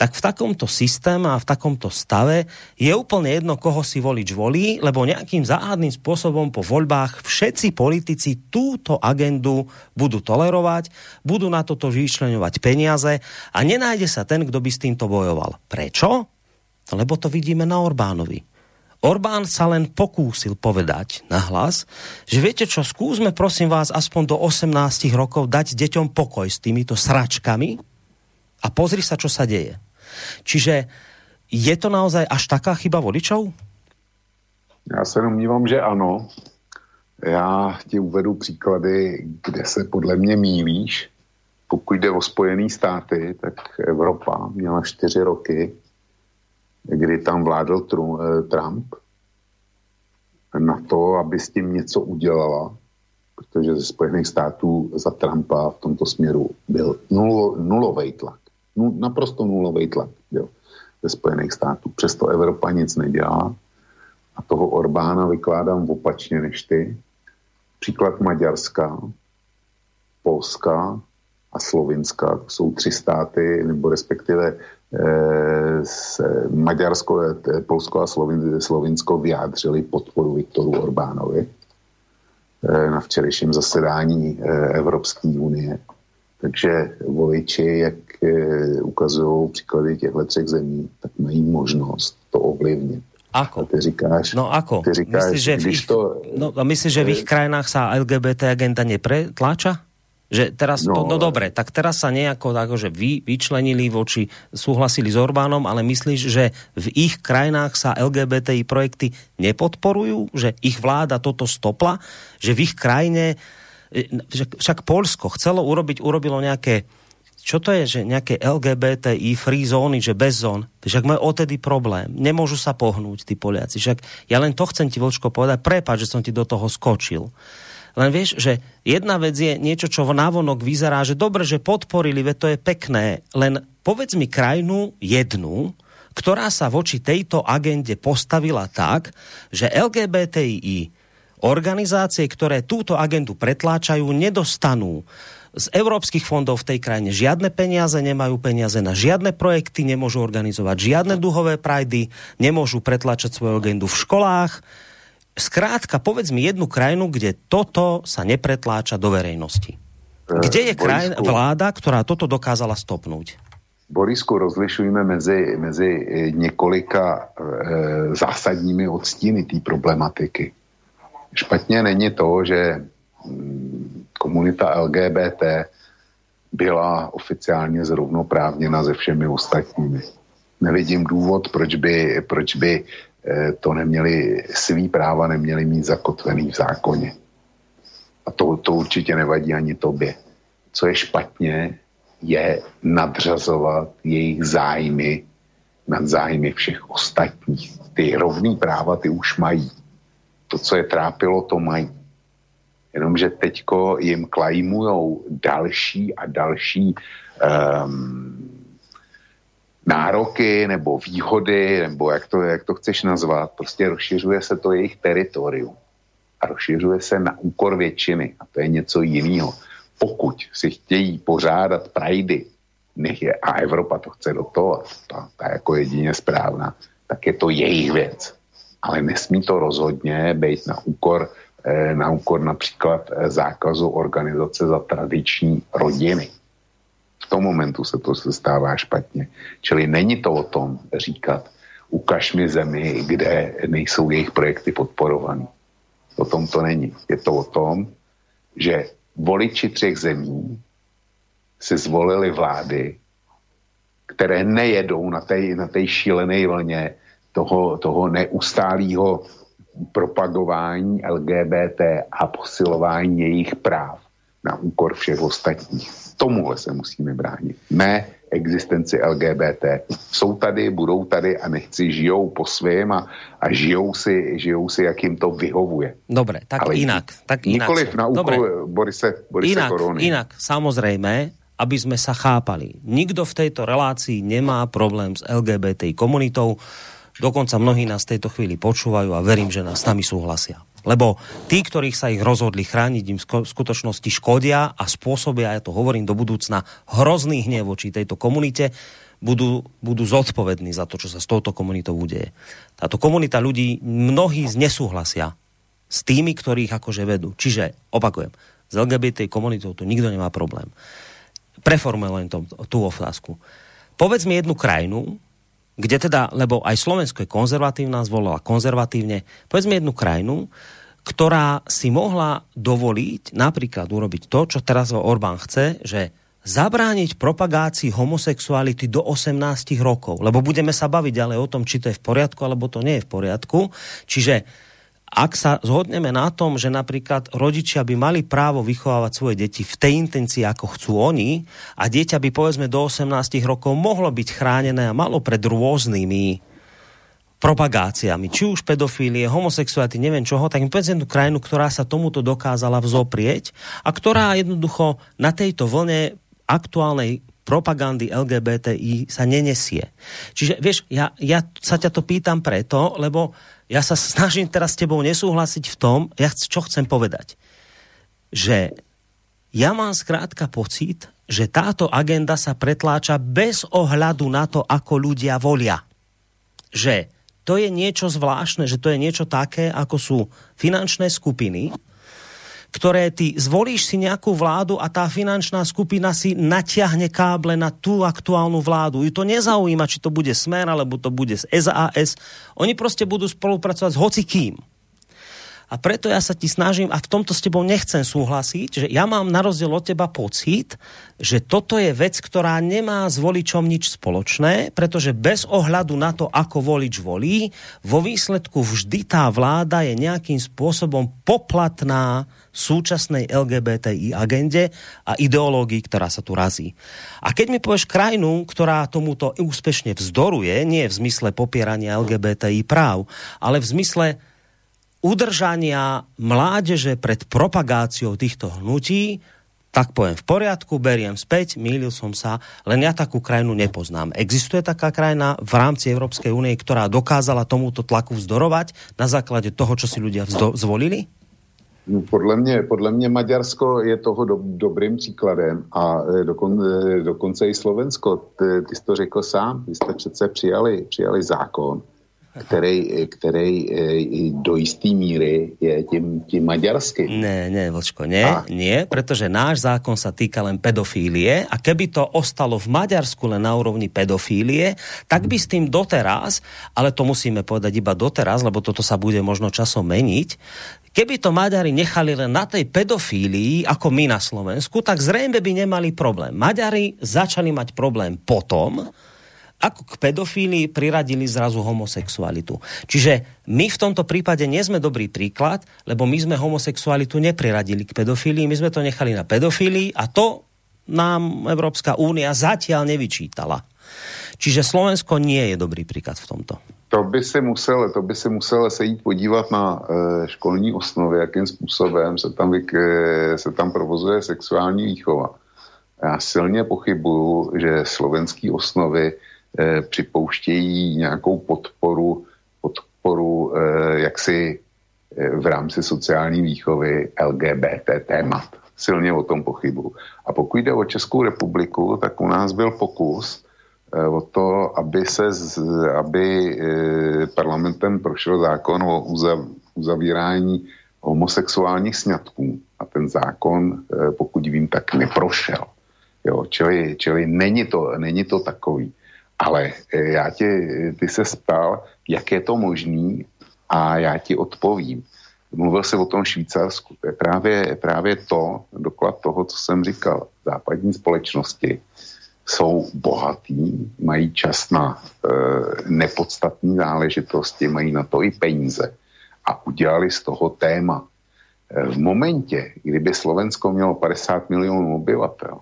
tak v takomto systéme a v takomto stave je úplne jedno, koho si volič volí, lebo nejakým záhadným spôsobom po voľbách všetci politici túto agendu budú tolerovať, budú na toto vyčleňovať peniaze a nenájde sa ten, kto by s týmto bojoval. Prečo? Lebo to vidíme na Orbánovi. Orbán sa len pokúsil povedať na hlas, že viete čo, skúsme prosím vás aspoň do 18 rokov dať deťom pokoj s týmito sračkami a pozri sa, čo sa deje. Čiže je to naozaj až taká chyba voličov? Já se domnívám, že ano. Já ti uvedu příklady, kde se podle mě mílíš. Pokud jde o Spojené státy, tak Evropa měla čtyři roky, kdy tam vládl eh, Trump na to, aby s tím něco udělala, protože ze Spojených států za Trumpa v tomto směru byl nulo, nulový tlak naprosto nulový tlak jo, ze Spojených států. Přesto Evropa nic nedělá a toho Orbána vykládám opačně než ty. Příklad Maďarska, Polska a Slovinska, to jsou tři státy, nebo respektive eh, Maďarsko, eh, Polsko a Slovin, Slovinsko vyjádřili podporu Viktoru Orbánovi eh, na včerejším zasedání eh, Evropské unie. Takže voliči, jak eh, ukazují příklady těchto třech zemí, tak mají možnost to ovlivnit. Ako? A ty říkáš, no ako? Ty říkáš, myslíš, že v ich, to, no, a myslíš, že v ich krajinách sa LGBT agenda nepretláča? Že teraz, no, to, no dobre, tak teraz sa nejako že vy, vyčlenili voči, súhlasili s Orbánom, ale myslíš, že v ich krajinách sa LGBTI projekty nepodporujú? Že ich vláda toto stopla? Že v ich krajine však Polsko chcelo urobiť, urobilo nejaké čo to je, že nejaké LGBTI free zóny, že bez zón, však majú odtedy problém. Nemôžu sa pohnúť tí Poliaci. Však ja len to chcem ti, Vočko, povedať. Prepáč, že som ti do toho skočil. Len vieš, že jedna vec je niečo, čo v návonok vyzerá, že dobre, že podporili, veď to je pekné, len povedz mi krajinu jednu, ktorá sa voči tejto agende postavila tak, že LGBTI Organizácie, ktoré túto agendu pretláčajú, nedostanú z európskych fondov v tej krajine žiadne peniaze, nemajú peniaze na žiadne projekty, nemôžu organizovať žiadne duhové prajdy, nemôžu pretláčať svoju agendu v školách. Skrátka, povedz mi jednu krajinu, kde toto sa nepretláča do verejnosti. Kde je krajina, vláda, ktorá toto dokázala stopnúť? Borisku, rozlišujeme mezi, mezi několika e, zásadními odstíny té problematiky. Špatně není to, že mm, komunita LGBT byla oficiálně zrovnoprávněna se všemi ostatními. Nevidím důvod, proč by, proč by eh, to neměli, svý práva neměli mít zakotvený v zákoně. A to, to určitě nevadí ani tobě. Co je špatně, je nadřazovat jejich zájmy nad zájmy všech ostatních. Ty rovný práva ty už mají to, co je trápilo, to mají. Jenomže teďko jim klajmujou další a další um, nároky nebo výhody, nebo jak to, jak to chceš nazvat, prostě rozšiřuje se to jejich teritorium a rozšiřuje se na úkor většiny a to je něco jiného. Pokud si chtějí pořádat prajdy, nech je, a Evropa to chce do toho, ta, ta jako jedině správná, tak je to jejich věc ale nesmí to rozhodně být na úkor, na úkor například eh, zákazu organizace za tradiční rodiny. V tom momentu se to stává špatně. Čili není to o tom říkat, ukaž mi zemi, kde nejsou jejich projekty podporované. O tom to není. Je to o tom, že voliči třech zemí si zvolili vlády, které nejedou na té, na té šílené vlně toho, toho neustálého propagování LGBT a posilování jejich práv na úkor všech ostatních. Tomuhle se musíme bránit. Ne existenci LGBT. Jsou tady, budou tady a nechci žijou po svém a, a žijou, si, žijou si, jak jim to vyhovuje. Dobre, tak Ale inak. Tak inak. Nikoliv na úkol. Borise, Borise inak, Korony. Inak, samozrejme, aby sme sa chápali. Nikto v tejto relácii nemá problém s LGBT komunitou Dokonca mnohí nás v tejto chvíli počúvajú a verím, že nás s nami súhlasia. Lebo tí, ktorých sa ich rozhodli chrániť, im v skutočnosti škodia a spôsobia, ja to hovorím do budúcna, hrozný hnev voči tejto komunite, budú, budú zodpovední za to, čo sa s touto komunitou udeje. Táto komunita ľudí, mnohí nesúhlasia s tými, ktorých akože vedú. Čiže, opakujem, s LGBT komunitou tu nikto nemá problém. Preformulujem to, tú otázku. Povedz mi jednu krajinu, kde teda, lebo aj Slovensko je konzervatívna, zvolila konzervatívne, povedz mi jednu krajinu, ktorá si mohla dovoliť napríklad urobiť to, čo teraz Orbán chce, že zabrániť propagácii homosexuality do 18 rokov. Lebo budeme sa baviť ďalej o tom, či to je v poriadku, alebo to nie je v poriadku. Čiže ak sa zhodneme na tom, že napríklad rodičia by mali právo vychovávať svoje deti v tej intencii, ako chcú oni, a dieťa by povedzme do 18 rokov mohlo byť chránené a malo pred rôznymi propagáciami, či už pedofílie, homosexuality, neviem čoho, tak im povedzme jednu krajinu, ktorá sa tomuto dokázala vzoprieť a ktorá jednoducho na tejto vlne aktuálnej propagandy LGBTI sa nenesie. Čiže vieš, ja, ja sa ťa to pýtam preto, lebo ja sa snažím teraz s tebou nesúhlasiť v tom, ja čo chcem povedať. Že ja mám skrátka pocit, že táto agenda sa pretláča bez ohľadu na to, ako ľudia volia. Že to je niečo zvláštne, že to je niečo také, ako sú finančné skupiny, ktoré ty zvolíš si nejakú vládu a tá finančná skupina si natiahne káble na tú aktuálnu vládu. Ju to nezaujíma, či to bude Smer, alebo to bude SAS. Oni proste budú spolupracovať s hocikým. A preto ja sa ti snažím, a v tomto s tebou nechcem súhlasiť, že ja mám na rozdiel od teba pocit, že toto je vec, ktorá nemá s voličom nič spoločné, pretože bez ohľadu na to, ako volič volí, vo výsledku vždy tá vláda je nejakým spôsobom poplatná súčasnej LGBTI agende a ideológii, ktorá sa tu razí. A keď mi povieš krajinu, ktorá tomuto úspešne vzdoruje, nie v zmysle popierania LGBTI práv, ale v zmysle udržania mládeže pred propagáciou týchto hnutí, tak poviem v poriadku, beriem späť, mýlil som sa, len ja takú krajinu nepoznám. Existuje taká krajina v rámci Európskej únie, ktorá dokázala tomuto tlaku vzdorovať na základe toho, čo si ľudia vzdo- zvolili? Podle mě, podle mě Maďarsko je toho do, dobrým příkladem a e, dokon, e, dokonce i Slovensko. Ty, ty jsi to řekl sám, vy jste přece přijali, přijali zákon, který, který e, do istý míry je tím, tím maďarský. Ne, ne, Vlčko, nie, a? nie, pretože náš zákon sa týka len pedofílie a keby to ostalo v Maďarsku len na úrovni pedofílie, tak by s tým doteraz, ale to musíme povedať iba doteraz, lebo toto sa bude možno časom meniť, Keby to Maďari nechali len na tej pedofílii, ako my na Slovensku, tak zrejme by nemali problém. Maďari začali mať problém potom, ako k pedofílii priradili zrazu homosexualitu. Čiže my v tomto prípade nie sme dobrý príklad, lebo my sme homosexualitu nepriradili k pedofílii, my sme to nechali na pedofílii a to nám Európska únia zatiaľ nevyčítala. Čiže Slovensko nie je dobrý príklad v tomto. To by se musel, to by se musel se jít podívat na e, školní osnovy, jakým způsobem se tam, vyk, e, se tam provozuje sexuální výchova. Já silně pochybuju, že slovenský osnovy e, připouštějí nějakou podporu, podporu e, jaksi e, v rámci sociální výchovy LGBT témat. Silně o tom pochybuju. A pokud jde o Českou republiku, tak u nás byl pokus e, o to, aby se z, aby e, parlamentem prošel zákon o uzav, uzavírání homosexuálních sňatků. A ten zákon, e, pokud vím, tak neprošel. Jo, čili, čili není, to, není to takový. Ale eh, já tě, ty se ptal, jak je to možný a já ti odpovím. Mluvil se o tom Švýcarsku. To je právě, právě to, doklad toho, co jsem říkal. Západní společnosti jsou bohatý, mají čas na e, nepodstatné záležitosti, mají na to i peníze a udělali z toho téma. E, v momentě, kdyby Slovensko mělo 50 milionů obyvatel,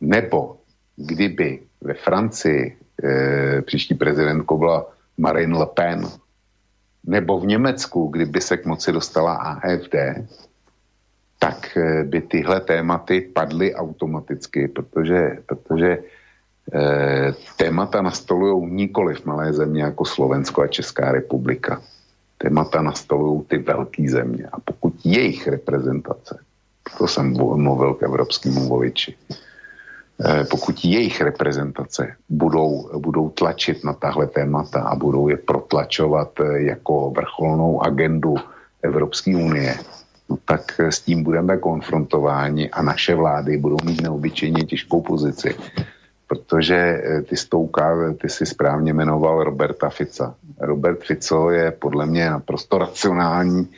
nebo kdyby ve Francii e, příští prezidentkou byla Marine Le Pen, nebo v Německu, kdyby se k moci dostala AFD, tak e, by tyhle tématy padly automaticky, protože, protože e, témata nastolují nikoli v malé země jako Slovensko a Česká republika. Témata nastolují ty velké země. A pokud jejich reprezentace, to jsem mluvil k evropskému voliči, pokud jejich reprezentace budou, budou tlačit na tahle témata a budou je protlačovat eh, jako vrcholnou agendu Evropské unie, no tak s tím budeme konfrontováni a naše vlády budou mít neobyčejně těžkou pozici, protože eh, ty stouká, ty si správně jmenoval Roberta Fica. Robert Fico je podle mě naprosto racionální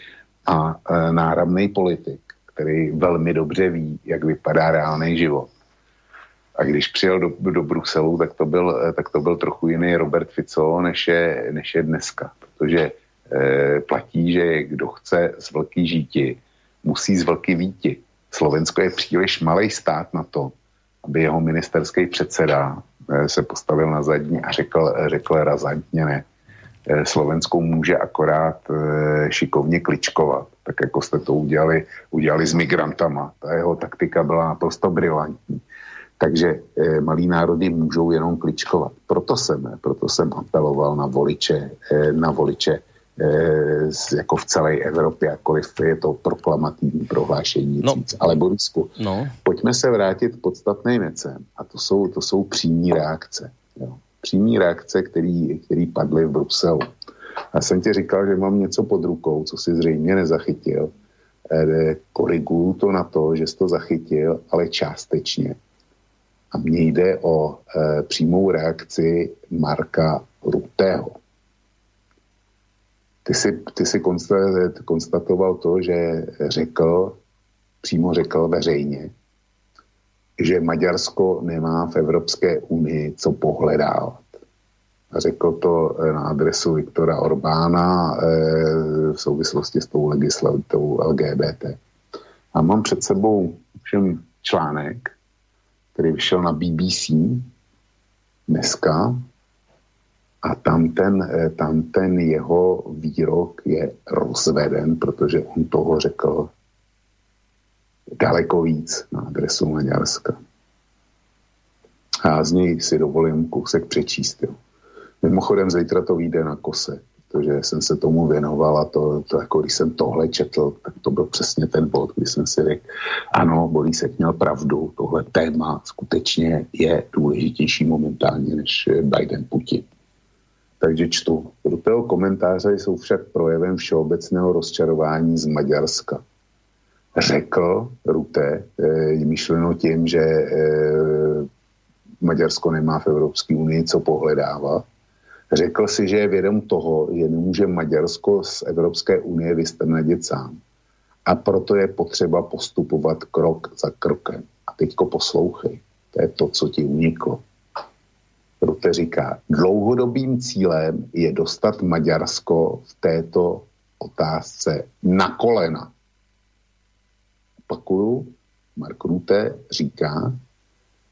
a náramný politik, který velmi dobře ví, jak vypadá reálný život. A když přijel do, do Bruselu, tak to, byl, eh, tak to byl trochu jiný Robert Fico, než je, než je dneska. Protože e, platí, že kdo chce z velký žíti, musí z velký víti. Slovensko je příliš malý stát na to, aby jeho ministerský předseda eh, se postavil na zadní a řekl, řekl razantně ne. Eh, Slovensko může akorát eh, šikovně kličkovat, tak jako jste to udělali, udělali s migrantama. Ta jeho taktika byla naprosto brilantní. Takže malí národy můžou jenom kličkovat. Proto jsem, proto jsem apeloval na voliče, na voliče Eh, jako v celé Evropě, jakkoliv je to proklamativní prohlášení. No. Ale Borisku, no. pojďme se vrátit k podstatným věcem. A to jsou, to jsou přímý reakce. Jo. Přímý reakce, který, který padly v Bruselu. Já jsem ti říkal, že mám něco pod rukou, co si zřejmě nezachytil. E, koriguju to na to, že jsi to zachytil, ale částečně. A mně jde o e, přímou reakci Marka Rutého. Ty si, ty si konstatoval to, že řekl, přímo řekl veřejně, že Maďarsko nemá v Evropské unii co pohledávat. A řekl to na adresu Viktora Orbána eh, v souvislosti s tou legislativou LGBT. A mám před sebou všem článek, který vyšel na BBC dneska a tam ten, eh, tam ten jeho výrok je rozveden, protože on toho řekl daleko víc na adresu Maďarska. A z něj si dovolím kousek přečíst. Jo. Mimochodem zítra to vyjde na kose, protože jsem se tomu věnoval a to, to jako když jsem tohle četl, tak to byl přesně ten bod, kdy jsem si řekl, ano, Bolísek měl pravdu, tohle téma skutečně je důležitější momentálně než Biden-Putin. Takže čtu. Rutého komentáře jsou však projevem všeobecného rozčarování z Maďarska. Řekl Rute, e, myšleno tím, že e, Maďarsko nemá v Evropské unii co pohledávat, řekl si, že je vědom toho, že nemůže Maďarsko z Evropské unie vystrnadit sám. A proto je potřeba postupovat krok za krokem. A teďko poslouchej. To je to, co ti uniklo. Rute říká, dlouhodobým cílem je dostat Maďarsko v této otázce na kolena. Opakuju, Mark Rute říká,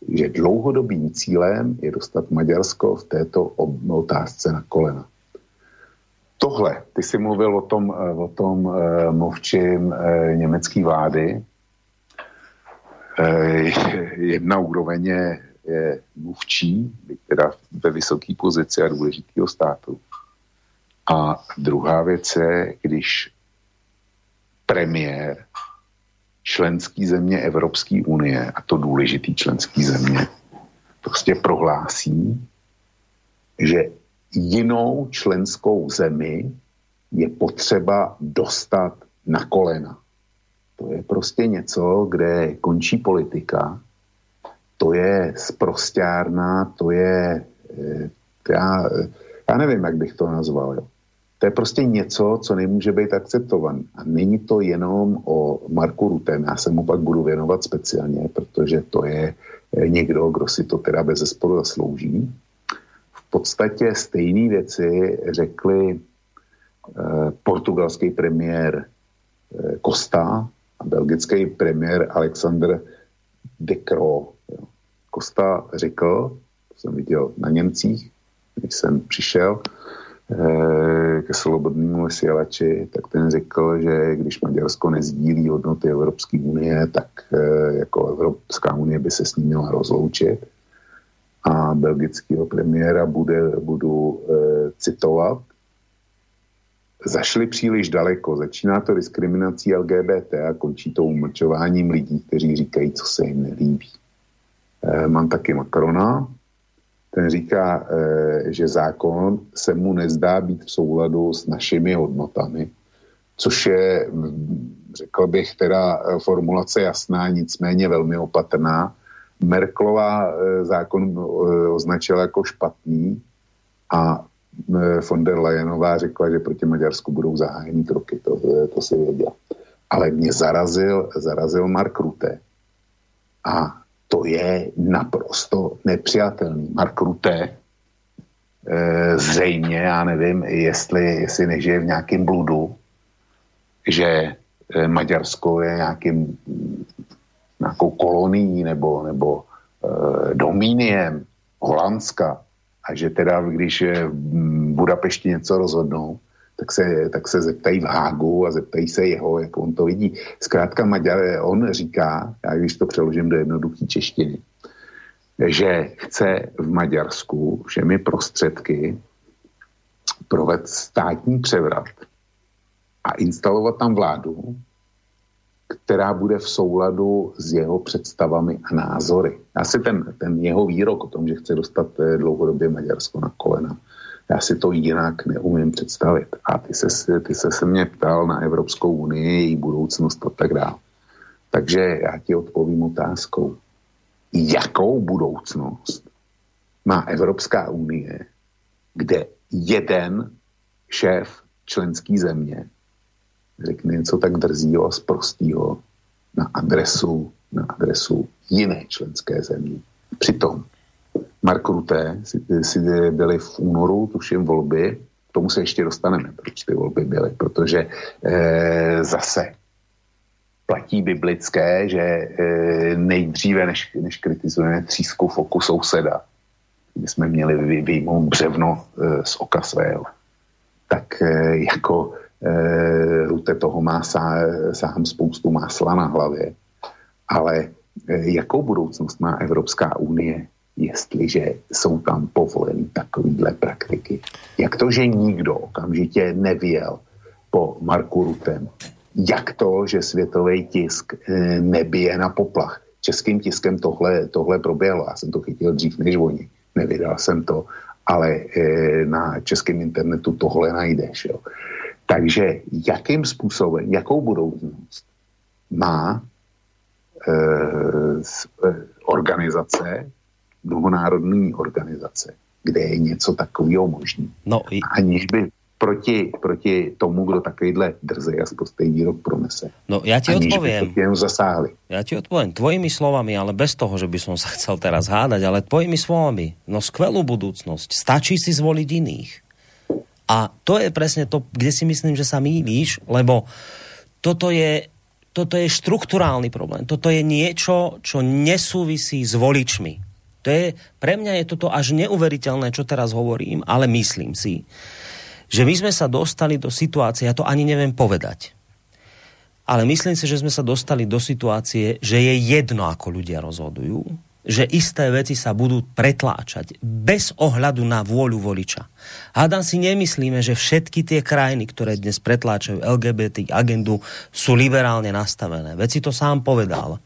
že dlouhodobým cílem je dostat Maďarsko v této otázce na kolena. Tohle, ty jsi mluvil o tom, o tom uh, mluvčím uh, německé vlády. *laughs* Jedna úroveň je je mluvčí, teda ve vysoké pozici a důležitého státu. A druhá věc je, když premiér členský země Evropské unie, a to důležitý členský země, prostě prohlásí, že jinou členskou zemi je potřeba dostat na kolena. To je prostě něco, kde končí politika to je sprostárna, to je, eh, já, já nevím, jak bych to nazval, jo. To je prostě něco, co nemůže být akceptované. A není to jenom o Marku Rutem, já se mu pak budu věnovat speciálně, protože to je eh, někdo, kdo si to teda bez zesporu zaslouží. V podstatě stejné věci řekli eh, portugalský premiér eh, Costa a belgický premiér Alexander De Croo. Kosta řekl, to jsem viděl na Němcích, když jsem přišel eh, ke slobodnému vysílači, tak ten řekl, že když Maďarsko nezdílí hodnoty Evropské unie, tak eh, jako Evropská unie by se s ním měla rozloučit. a belgického premiéra bude, budu e, citovat, zašli příliš daleko. Začíná to diskriminací LGBT a končí to umlčováním lidí, kteří říkají, co se jim nelíbí. Mám taky Macrona, ten říká, e, že zákon se mu nezdá být v souladu s našimi hodnotami, což je, řekl bych, teda formulace jasná, nicméně velmi opatrná. Merklová e, zákon e, označila jako špatný a e, von der Leyenová řekla, že proti Maďarsku budou zahájeny kroky, to, to si věděl. Ale mě zarazil, zarazil Mark Rutte. A to je naprosto nepřijatelný. Mark Rutte zřejmě, já nevím, jestli, jestli nežije v nějakém bludu, že Maďarsko je nějakým nějakou kolonií nebo, nebo e, domíniem Holandska a že teda, když je v Budapešti něco rozhodnou, tak se, tak se zeptají v Hágu a zeptají se jeho, jak on to vidí. Zkrátka Maďar, on říká, já když to přeložím do jednoduché češtiny, že chce v Maďarsku všemi prostředky provést státní převrat a instalovat tam vládu, která bude v souladu s jeho představami a názory. Já si ten, ten jeho výrok o tom, že chce dostat eh, dlouhodobě Maďarsko na kolena, já si to jinak neumím představit. A ty se, ty se se mě ptal na Evropskou unii, její budoucnost a tak dále. Takže já ti odpovím otázkou. Jakou budoucnost má Evropská unie, kde jeden šéf členský země řekne něco tak drzího a zprostýho na adresu, na adresu jiné členské země. Přitom Mark Rutte si, si byli v únoru, tuším, volby, k tomu se ještě dostaneme, proč ty volby byly, protože e, zase platí biblické, že e, nejdříve, než, než kritizujeme třísku foku souseda, kdy jsme měli vyjmout břevno e, z oka svého, tak e, jako Eh, Rute toho má sám spoustu másla na hlavě. Ale eh, jakou budoucnost má Evropská unie, jestliže jsou tam povoleny takovýhle praktiky? Jak to, že nikdo okamžitě nevěl po Marku Rutem? Jak to, že světový tisk eh, nebije na poplach? Českým tiskem tohle, tohle proběhlo. Já jsem to chytil dřív než oni. Nevydal jsem to, ale na českém internetu tohle najdeš. Jo. Takže jakým způsobem, jakou budoucnost má e, organizace, mnohonárodní organizace, kde je něco takového možné. No, i... Aniž by proti, proti tomu, kdo takovýhle drzej a spostej výrok pronese. No ja ti odpoviem. zasáhli. Ja ti odpoviem tvojimi slovami, ale bez toho, že by som sa chcel teraz hádať, ale tvojimi slovami. No skvelú budúcnosť. Stačí si zvoliť iných. A to je presne to, kde si myslím, že sa mýlíš, lebo toto je, toto je štruktúrálny problém. Toto je niečo, čo nesúvisí s voličmi. To je, pre mňa je toto až neuveriteľné, čo teraz hovorím, ale myslím si, že my sme sa dostali do situácie, ja to ani neviem povedať, ale myslím si, že sme sa dostali do situácie, že je jedno, ako ľudia rozhodujú, že isté veci sa budú pretláčať bez ohľadu na vôľu voliča. Hádam si nemyslíme, že všetky tie krajiny, ktoré dnes pretláčajú LGBT agendu, sú liberálne nastavené. Veci to sám povedal,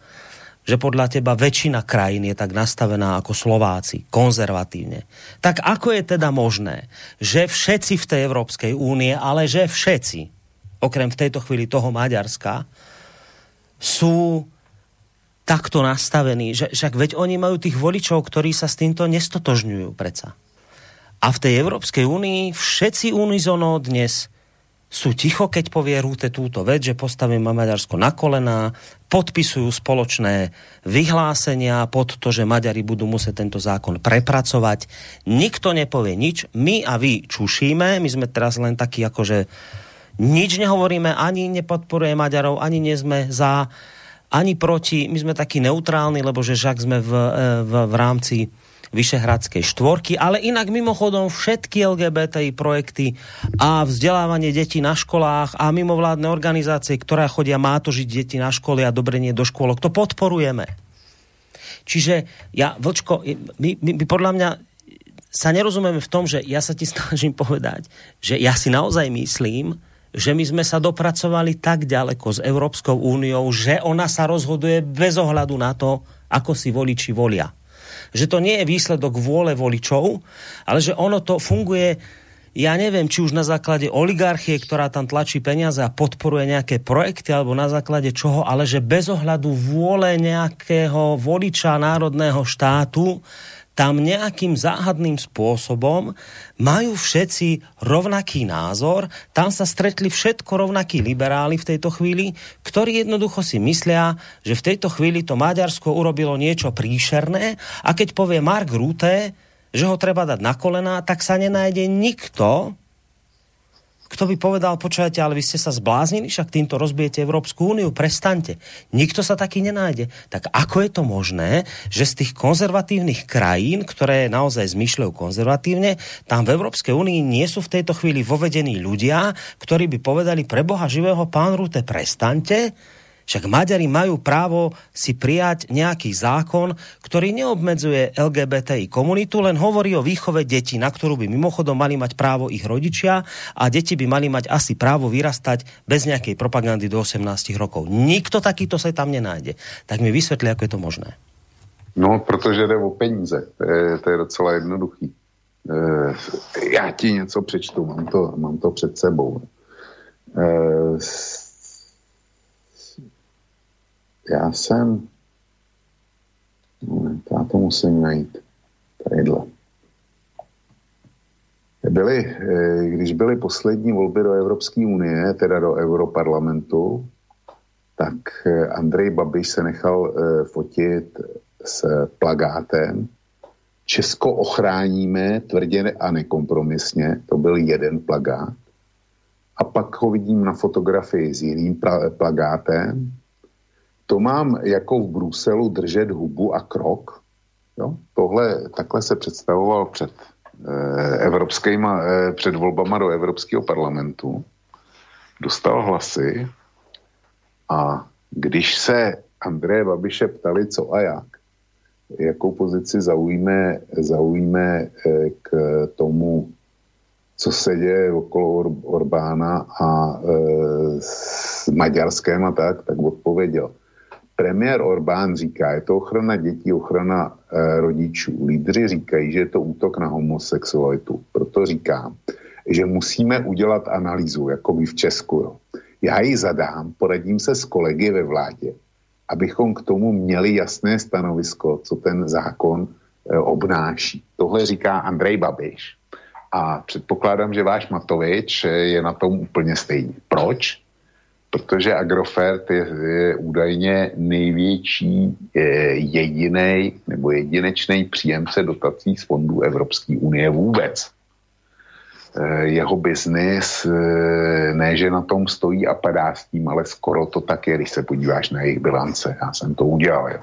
že podľa teba väčšina krajín je tak nastavená ako Slováci, konzervatívne. Tak ako je teda možné, že všetci v tej Európskej únie, ale že všetci, okrem v tejto chvíli toho Maďarska, sú takto nastavení, že však veď oni majú tých voličov, ktorí sa s týmto nestotožňujú predsa. A v tej Európskej únii všetci unizono dnes sú ticho, keď povie Rúte túto vec, že postavíme Maďarsko na kolená, podpisujú spoločné vyhlásenia pod to, že Maďari budú musieť tento zákon prepracovať. Nikto nepovie nič, my a vy čušíme, my sme teraz len takí akože nič nehovoríme, ani nepodporuje Maďarov, ani nie sme za ani proti, my sme takí neutrálni, lebo že však sme v, e, v, v rámci Vyšehradskej štvorky, ale inak mimochodom všetky LGBTI projekty a vzdelávanie detí na školách a mimovládne organizácie, ktoré chodia mátožiť deti na školy a dobrenie do škôlok, to podporujeme. Čiže ja, Vlčko, my, my, my podľa mňa sa nerozumieme v tom, že ja sa ti *laughs* snažím povedať, že ja si naozaj myslím, že my sme sa dopracovali tak ďaleko s Európskou úniou, že ona sa rozhoduje bez ohľadu na to, ako si voliči volia. Že to nie je výsledok vôle voličov, ale že ono to funguje ja neviem, či už na základe oligarchie, ktorá tam tlačí peniaze a podporuje nejaké projekty, alebo na základe čoho, ale že bez ohľadu vôle nejakého voliča národného štátu tam nejakým záhadným spôsobom majú všetci rovnaký názor, tam sa stretli všetko rovnakí liberáli v tejto chvíli, ktorí jednoducho si myslia, že v tejto chvíli to Maďarsko urobilo niečo príšerné a keď povie Mark Rutte, že ho treba dať na kolená, tak sa nenájde nikto, kto by povedal, počujete, ale vy ste sa zbláznili, však týmto rozbijete Európsku úniu, prestaňte. Nikto sa taký nenájde. Tak ako je to možné, že z tých konzervatívnych krajín, ktoré naozaj zmyšľajú konzervatívne, tam v Európskej únii nie sú v tejto chvíli vovedení ľudia, ktorí by povedali pre Boha živého pán Rute, prestaňte, však Maďari majú právo si prijať nejaký zákon, ktorý neobmedzuje LGBTI komunitu, len hovorí o výchove detí, na ktorú by mimochodom mali mať právo ich rodičia a deti by mali mať asi právo vyrastať bez nejakej propagandy do 18 rokov. Nikto takýto sa tam nenájde. Tak mi vysvetli, ako je to možné. No, protože jde o peníze. To je, to je docela jednoduchý. E, já ti něco přečtu, mám to, mám to před sebou. E, já jsem, moment, já to musím najít, tadyhle. Byly, eh, když byly poslední volby do Evropské unie, teda do Europarlamentu, tak eh, Andrej Babiš se nechal eh, fotit s plagátem. Česko ochráníme tvrdě a nekompromisně, to byl jeden plagát. A pak ho vidím na fotografii s jiným plagátem, to mám jako v Bruselu držet hubu a krok. Jo? Tohle, takhle se představoval před eh, evropskýma, eh, před volbama do Evropského parlamentu. Dostal hlasy a když se Andreje Babiše ptali, co a jak, jakou pozici zaujíme, zaujíme eh, k tomu, co se děje okolo Or- Orbána a e, s Maďarskem a tak, tak odpověděl premiér Orbán říká, je to ochrana dětí, ochrana e, rodičů. Lídři říkají, že je to útok na homosexualitu. Proto říkám, že musíme udělat analýzu, jako my v Česku. Jo. Já ji zadám, poradím se s kolegy ve vládě, abychom k tomu měli jasné stanovisko, co ten zákon e, obnáší. Tohle říká Andrej Babiš. A předpokládám, že váš Matovič je na tom úplně stejný. Proč? Protože Agrofert je, je údajně největší jediný nebo jedinečný příjemce dotací z fondů Evropské unie vůbec. E, jeho biznis e, ne, že na tom stojí a padá s tím, ale skoro to tak je, když se podíváš na jejich bilance. Já jsem to udělal. Jo.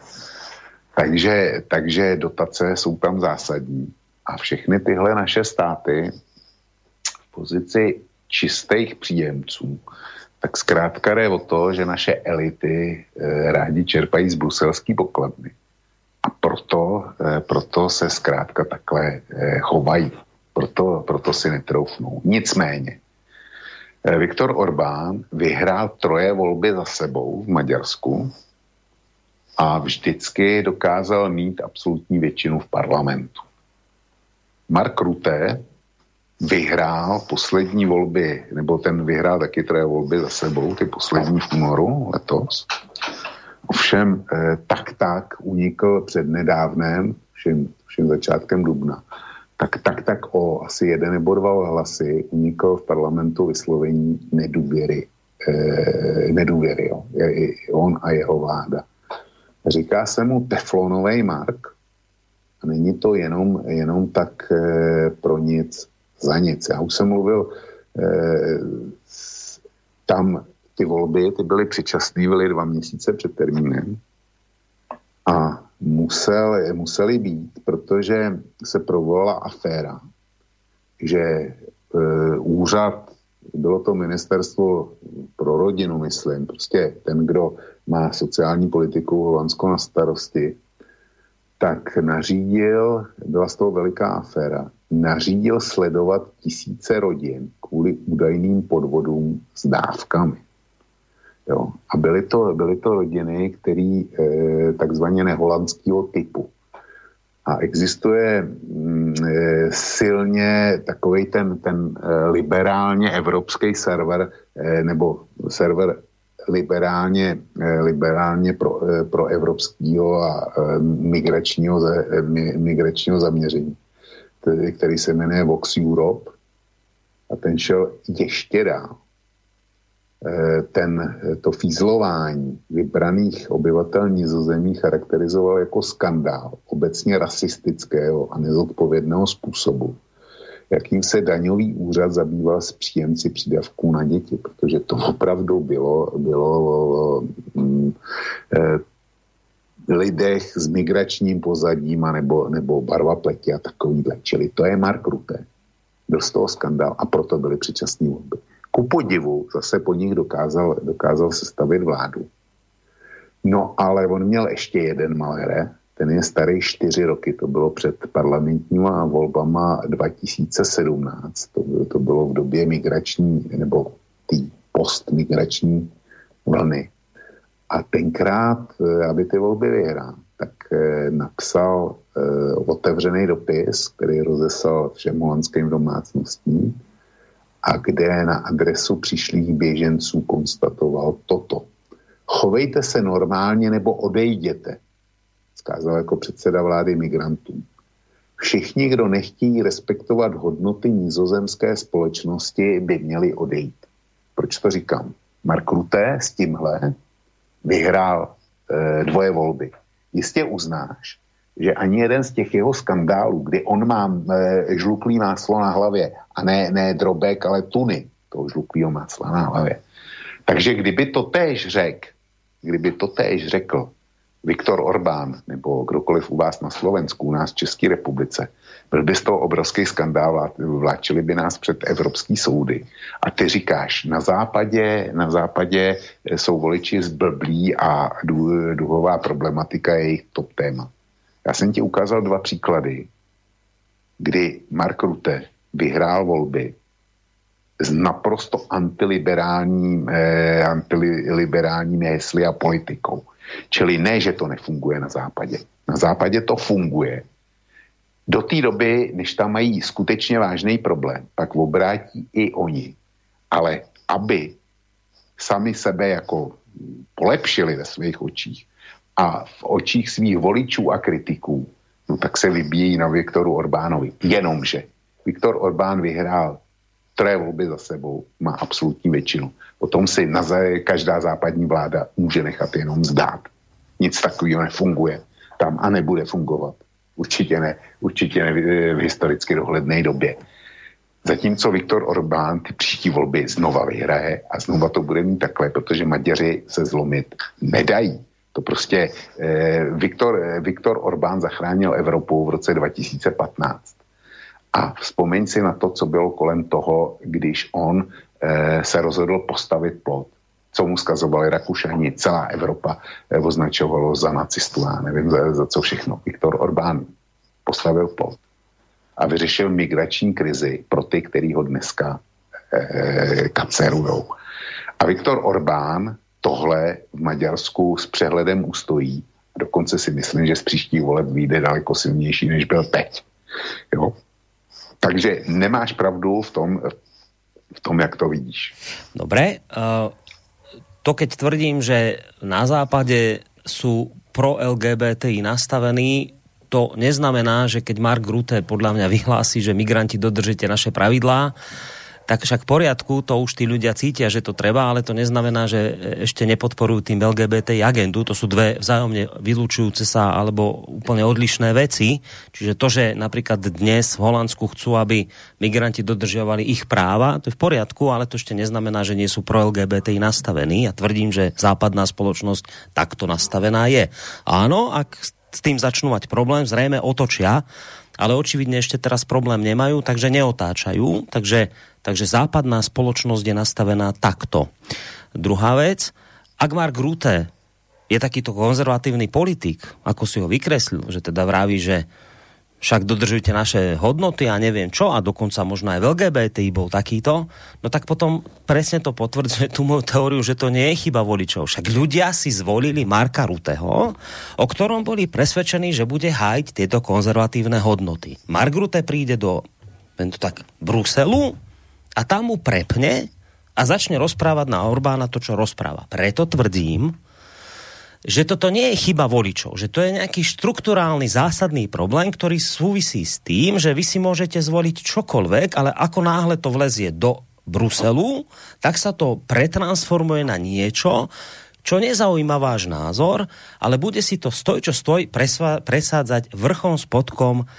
Takže, takže dotace jsou tam zásadní. A všechny tyhle naše státy v pozici čistých příjemců tak zkrátka jde o to, že naše elity e, rádi čerpají z bruselský pokladny. A proto, e, proto se zkrátka takhle e, chovají. Proto, proto si netroufnou. Nicméně, e, Viktor Orbán vyhrál troje volby za sebou v Maďarsku a vždycky dokázal mít absolutní většinu v parlamentu. Mark Rutte vyhrál poslední volby, nebo ten vyhrál taky troje volby za sebou, ty poslední v únoru letos. Ovšem eh, tak tak unikl před nedávnem, všem, všem začátkem dubna, tak tak tak o asi jeden nebo dva hlasy unikl v parlamentu vyslovení nedůvěry. Eh, nedůvěry, jo. On a jeho vláda. Říká se mu teflonový mark a není to jenom, jenom tak eh, pro nic za nic. Já už jsem mluvil, eh, tam ty volby, ty byly předčasné, byly dva měsíce před termínem a musel, museli být, protože se provolala aféra, že eh, úřad, bylo to ministerstvo pro rodinu, myslím, prostě ten, kdo má sociální politiku Holandsko na starosti, tak nařídil, byla z toho veliká aféra, nařídil sledovat tisíce rodin kvůli údajným podvodům s dávkami. Jo. A byly to, byly to rodiny, které e, takzvaně neholandského typu. A existuje mm, e, silně takový ten, ten e, liberálně evropský server, e, nebo server liberálně, e, liberálně pro, e, pro evropského a e, migračního, migračního zaměření, který, se jmenuje Vox Europe. A ten šel ještě dál Eh, ten, eh, to fízlování vybraných obyvatel nizozemí charakterizoval jako skandál obecně rasistického a nezodpovědného způsobu, jakým se daňový úřad zabýval s příjemci přídavků na děti, protože to opravdu bylo, bylo mm, eh, lidech s migračním pozadím a nebo, nebo barva pleti a takovýhle. Čili to je Mark Rutte. Byl z toho skandál a proto byly předčasné volby ku podivu zase po nich dokázal, dokázal sestavit vládu. No ale on měl ještě jeden malere, ten je starý čtyři roky, to bylo před parlamentníma volbama 2017, to, to bylo v době migrační, nebo tý postmigrační vlny. A tenkrát, eh, aby ty volby vyhrál, tak eh, napsal eh, otevřený dopis, který rozeslal všem holandským domácnostím, a kde na adresu přišlých běženců konstatoval toto. Chovejte se normálně nebo odejděte, zkázal jako předseda vlády migrantů. Všichni, kdo nechtějí respektovat hodnoty nizozemské společnosti, by měli odejít. Proč to říkám? Mark Rutte s tímhle vyhrál e, dvoje volby. Jistě uznáš, že ani jeden z těch jeho skandálů, kdy on má e, žluklý máslo na hlavě a ne, ne drobek, ale tuny toho žluklého másla na hlavě. Takže kdyby to též řekl, kdyby to též řekl Viktor Orbán nebo kdokoliv u vás na Slovensku, u nás v České republice, byl by z toho obrovský skandál, vláčili by nás před evropský soudy. A ty říkáš, na západě, na západě jsou voliči zblblí a duhová problematika je jejich top téma. Já jsem ti ukázal dva příklady, kdy Mark Rutte vyhrál volby s naprosto antiliberálním, eh, antiliberálními hesly a politikou. Čili ne, že to nefunguje na západě. Na západě to funguje. Do té doby, než tam mají skutečně vážný problém, pak obrátí i oni. Ale aby sami sebe jako polepšili ve svých očích, a v očích svých voličů a kritiků, no tak se vybíjí na Viktoru Orbánovi. Jenomže Viktor Orbán vyhrál které volby za sebou, má absolutní většinu. Potom si na každá západní vláda může nechat jenom zdát. Nic takového nefunguje tam a nebude fungovat. Určitě ne, určitě ne v historicky dohledné době. Zatímco Viktor Orbán ty příští volby znova vyhraje a znova to bude mít takhle, protože Maďaři se zlomit nedají. To prostě eh, Viktor, eh, Viktor Orbán zachránil Evropu v roce 2015. A vzpomeň si na to, co bylo kolem toho, když on se rozhodl postavit plot, co mu skazovali Rakušani, celá Evropa eh, označovalo za nacistu, já nevím za, za co všechno. Viktor Orbán postavil plot a vyřešil migrační krizi pro ty, který ho dneska eh, kacerujou. A Viktor Orbán tohle v Maďarsku s přehledem ustojí. Dokonce si myslím, že z příští voleb vyjde daleko silnější, než byl teď. Jo? Takže nemáš pravdu v tom, v tom, jak to vidíš. Dobre. To keď tvrdím, že na západe sú pro LGBTI nastavení, to neznamená, že keď Mark Rutte podľa mňa vyhlási, že migranti dodržite naše pravidlá, tak však v poriadku, to už tí ľudia cítia, že to treba, ale to neznamená, že ešte nepodporujú tým LGBT agendu. To sú dve vzájomne vylúčujúce sa alebo úplne odlišné veci. Čiže to, že napríklad dnes v Holandsku chcú, aby migranti dodržiavali ich práva, to je v poriadku, ale to ešte neznamená, že nie sú pro LGBT nastavení. Ja tvrdím, že západná spoločnosť takto nastavená je. Áno, ak s tým začnú mať problém, zrejme otočia ale očividne ešte teraz problém nemajú, takže neotáčajú. Takže, takže západná spoločnosť je nastavená takto. Druhá vec, ak Mark Rutte je takýto konzervatívny politik, ako si ho vykreslil, že teda vraví, že však dodržujte naše hodnoty a neviem čo a dokonca možno aj v LGBT bol takýto, no tak potom presne to potvrdzuje tú moju teóriu, že to nie je chyba voličov. Však ľudia si zvolili Marka Ruteho, o ktorom boli presvedčení, že bude hájiť tieto konzervatívne hodnoty. Mark Rute príde do to tak, Bruselu a tam mu prepne a začne rozprávať na Orbána to, čo rozpráva. Preto tvrdím, že toto nie je chyba voličov, že to je nejaký štrukturálny zásadný problém, ktorý súvisí s tým, že vy si môžete zvoliť čokoľvek, ale ako náhle to vlezie do Bruselu, tak sa to pretransformuje na niečo, čo nezaujíma váš názor, ale bude si to stoj, čo stoj, presádzať vrchom spodkom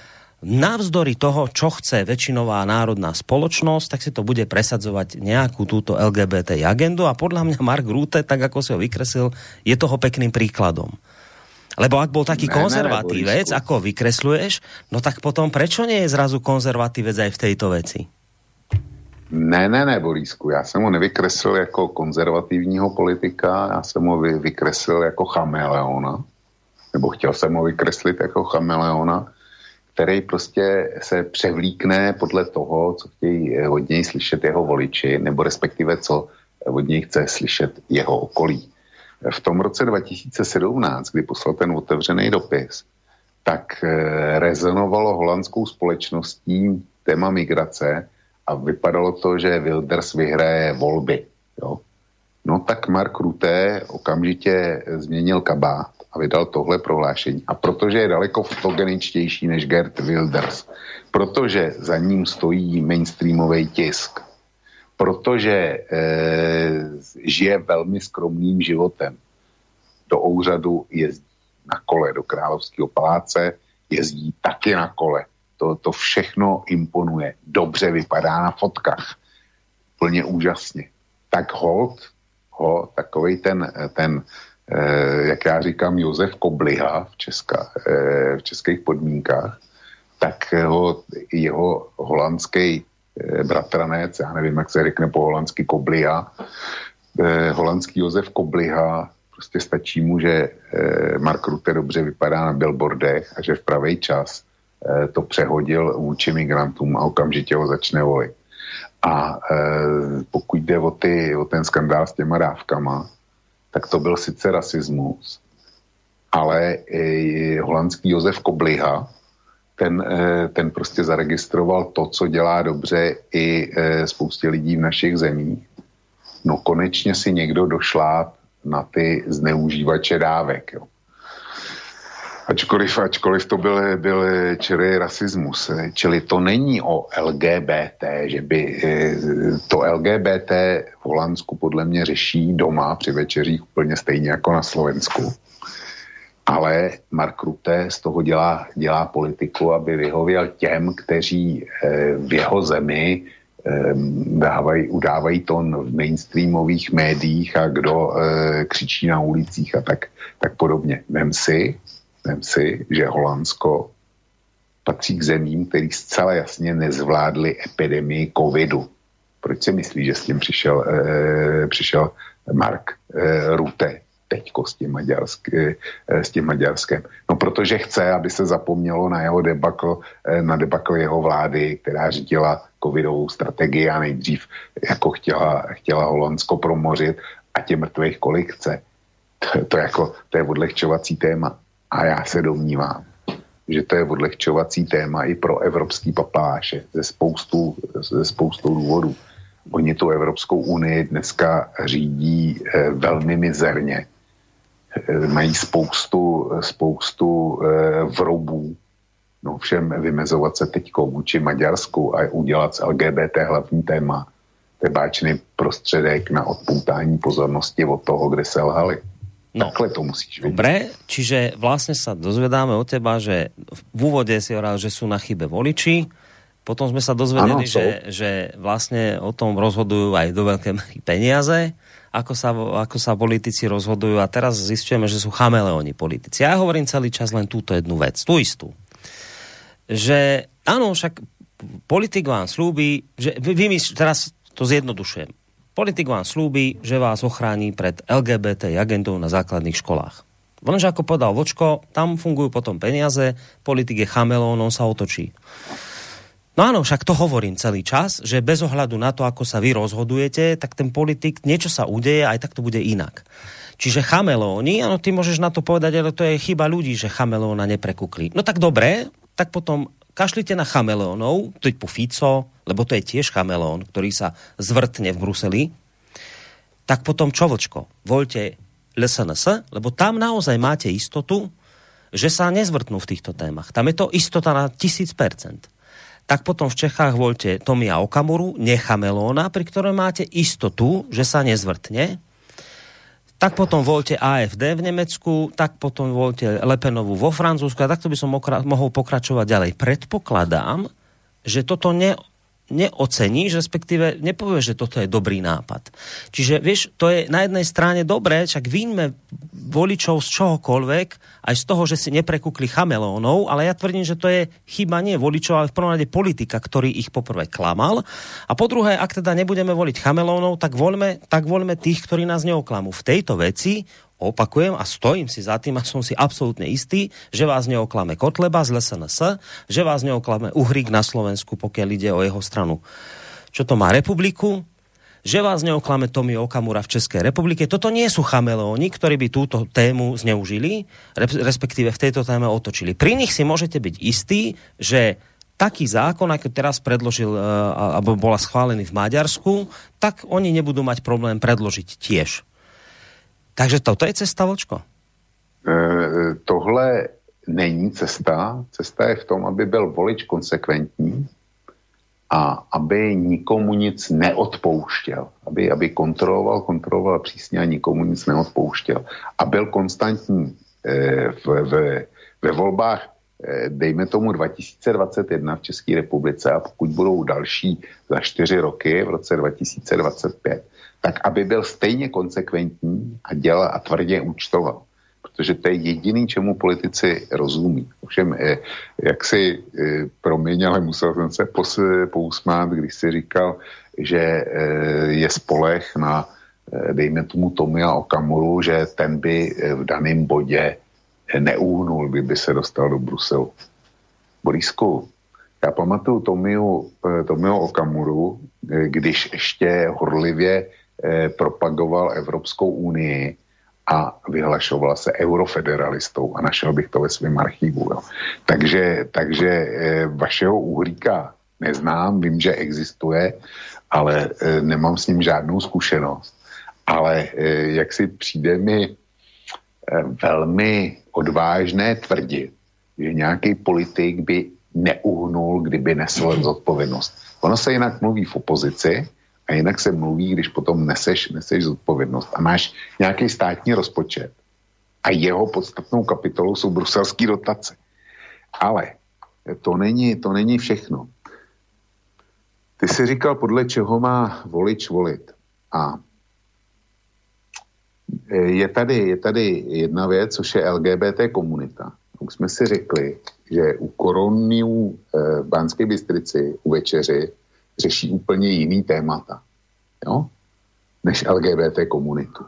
navzdory toho, čo chce väčšinová národná spoločnosť, tak si to bude presadzovať nejakú túto LGBT agendu a podľa mňa Mark Rute, tak ako si ho vykreslil, je toho pekným príkladom. Lebo ak bol taký ne, konzervatívec, ne, ako vykresluješ, no tak potom prečo nie je zrazu konzervatívec aj v tejto veci? Ne, ne, ne, Borísku, já jsem ho nevykreslil jako konzervativního politika, já jsem ho vykreslil jako chameleona, nebo chtěl jsem ho vykreslit jako chameleona, který prostě se převlíkne podle toho, co chtějí eh, od něj slyšet jeho voliči, nebo respektive co od něj chce slyšet jeho okolí. V tom roce 2017, kdy poslal ten otevřený dopis, tak eh, rezonovalo holandskou společností téma migrace a vypadalo to, že Wilders vyhraje volby. Jo? No tak Mark Rutte okamžitě změnil kabát vydal tohle prohlášení. A protože je daleko fotogeničtější než Gert Wilders, protože za ním stojí mainstreamový tisk, protože e, žije velmi skromným životem. Do úřadu jezdí na kole, do Královského paláce jezdí taky na kole. To, to všechno imponuje. Dobře vypadá na fotkách. Plně úžasně. Tak hold ho takový ten, ten eh, jak já říkám, Josef Kobliha v, Česka, eh, v českých podmínkách, tak ho, jeho holandský eh, bratranec, já nevím, jak se řekne po holandsky Kobliha, eh, holandský Josef Kobliha, prostě stačí mu, že eh, Mark Rutte dobře vypadá na billboardech a že v pravý čas eh, to přehodil vůči migrantům a okamžitě ho začne volit. A pokud jde o, ty, o ten skandál s těma dávkama, tak to byl sice rasismus, ale e, holandský Josef Kobliha, ten, e, ten prostě zaregistroval to, co dělá dobře i e, spoustě lidí v našich zemích. No konečně si někdo došlá na ty zneužívače dávek. Jo. Ačkoliv, ačkoliv to byl, byl čili rasismus. Čili to není o LGBT, že by eh, to LGBT v Holandsku podle mě řeší doma při večeřích úplně stejně jako na Slovensku. Ale Mark Rutte z toho dělá, dělá politiku, aby vyhověl těm, kteří eh, v jeho zemi eh, dávají, udávají tón v mainstreamových médiích a kdo křičí na ulicích a tak, tak podobně. Vem si, Myslím si, že Holandsko patří k zemím, který zcela jasně nezvládli epidemii covidu. Proč si myslí, že s tím přišel, e, přišel Mark e, Rutte teďko s tím, Maďarsk, e, s tím Maďarskem? No protože chce, aby se zapomnělo na jeho debakl, e, na debakl jeho vlády, která řídila covidovou strategii a nejdřív jako chtěla, chtěla Holandsko promořit a tě mrtvých kolik chce. To, to, jako, to je odlehčovací téma. A já se domnívám, že to je odlehčovací téma i pro evropský papáše ze spoustu, ze spoustu důvodů. Oni tu Evropskou unii dneska řídí eh, velmi mizerně. Eh, mají spoustu, spoustu eh, vrobů. No všem vymezovat se teďko vůči Maďarsku a udělat z LGBT hlavní téma. To je báčný prostředek na odpoutání pozornosti od toho, kde se lhali. No, Takhle to musíš vedieť. Dobre, čiže vlastne sa dozvedáme od teba, že v úvode si hovoril, že sú na chybe voliči, potom sme sa dozvedeli, ano, že, že vlastne o tom rozhodujú aj do veľké peniaze, ako sa, ako sa politici rozhodujú a teraz zistujeme, že sú chameleóni politici. Ja hovorím celý čas len túto jednu vec, tú istú. Že áno, však politik vám slúbi, že vy, vy teraz to zjednodušujem Politik vám slúbi, že vás ochrání pred LGBT agendou na základných školách. Lenže ako povedal Vočko, tam fungujú potom peniaze, politik je chamelón, on sa otočí. No áno, však to hovorím celý čas, že bez ohľadu na to, ako sa vy rozhodujete, tak ten politik, niečo sa udeje, aj tak to bude inak. Čiže chamelóni, áno, ty môžeš na to povedať, ale to je chyba ľudí, že chamelóna neprekukli. No tak dobre, tak potom kašlite na chameleónov, typu Fico, lebo to je tiež chamelón, ktorý sa zvrtne v Bruseli, tak potom čo, Vlčko? Voľte LSNS, lebo tam naozaj máte istotu, že sa nezvrtnú v týchto témach. Tam je to istota na tisíc percent. Tak potom v Čechách voľte Tomia Okamuru, nechamelóna, pri ktorom máte istotu, že sa nezvrtne. Tak potom voľte AFD v Nemecku, tak potom voľte Lepenovu vo Francúzsku a takto by som mohol pokračovať ďalej. Predpokladám, že toto ne, neoceníš, respektíve nepovieš, že toto je dobrý nápad. Čiže vieš, to je na jednej strane dobré, však vínme voličov z čohokoľvek, aj z toho, že si neprekúkli chamelónov, ale ja tvrdím, že to je chyba nie voličov, ale v prvom rade politika, ktorý ich poprvé klamal. A po druhé, ak teda nebudeme voliť chamelónov, tak voľme, tak voľme tých, ktorí nás neoklamú. V tejto veci opakujem a stojím si za tým a som si absolútne istý, že vás neoklame Kotleba z LSNS, že vás neoklame Uhrík na Slovensku, pokiaľ ide o jeho stranu. Čo to má republiku, že vás neoklame Tomi Okamura v Českej republike. Toto nie sú chameleóni, ktorí by túto tému zneužili, respektíve v tejto téme otočili. Pri nich si môžete byť istí, že taký zákon, ako teraz predložil, e, alebo bola schválený v Maďarsku, tak oni nebudú mať problém predložiť tiež. Takže toto je cesta, Vočko? E, tohle není cesta. Cesta je v tom, aby byl volič konsekventní a aby nikomu nic neodpouštěl. Aby, aby kontroloval, kontroloval přísně a nikomu nic neodpouštěl. A byl konstantní e, v, v, ve volbách e, dejme tomu 2021 v České republice a pokud budou další za čtyři roky v roce 2025, tak aby byl stejně konsekventní a dělal a tvrdě účtoval. Protože to je jediný, čemu politici rozumí. Ovšem, eh, jak si eh, promiň, ale musel jsem se pousmát, když si říkal, že eh, je spolech na, dejme tomu Tomia Okamuru, že ten by v daném bodě neuhnul, by, se dostal do Bruselu. Borisku, já pamatuju Tomiu, Tomiu Okamuru, když ještě horlivě eh, propagoval Evropskou unii a vyhlašoval se eurofederalistou a našel bych to ve svém archivu. Jo. Takže, takže eh, vašeho Uhríka neznám, vím, že existuje, ale eh, nemám s ním žádnou zkušenost. Ale eh, jak si přijde mi eh, velmi odvážné tvrdit, že nějaký politik by neuhnul, kdyby nesl zodpovědnost. Ono se jinak mluví v opozici, a jinak se mluví, když potom neseš, neseš zodpovědnost a máš nějaký státní rozpočet a jeho podstatnou kapitolou jsou bruselské dotace. Ale to není, to není všechno. Ty jsi říkal, podle čeho má volič volit. A je tady, je tady jedna věc, což je LGBT komunita. Už jsme si řekli, že u koroniů v Banské Bystrici u večeři řeší úplně jiný témata, jo? než LGBT komunitu.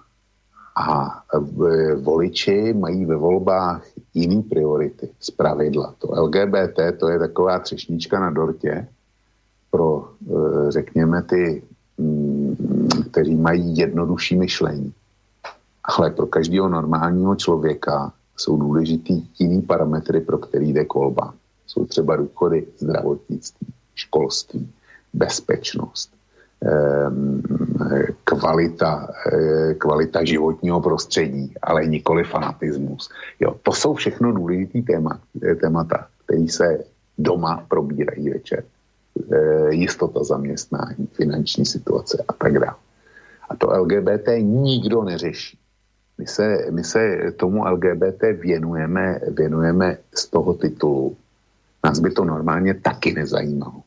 A e, voliči mají ve volbách jiný priority z pravidla. To LGBT to je taková třešnička na dortě pro, e, řekněme, ty, mm, kteří mají jednodušší myšlení. Ale pro každého normálního člověka jsou důležitý jiný parametry, pro který jde kolba. Jsou třeba důchody, zdravotnictví, školství, bezpečnost, ehm, kvalita, eh, kvalita životního prostředí, ale nikoli fanatismus. Jo, to jsou všechno důležitý téma, eh, témata, které se doma probírají večer. E, jistota zaměstnání, finanční situace a tak dále. A to LGBT nikdo neřeší. My se, my se tomu LGBT věnujeme, věnujeme z toho titulu. Nás by to normálně taky nezajímalo.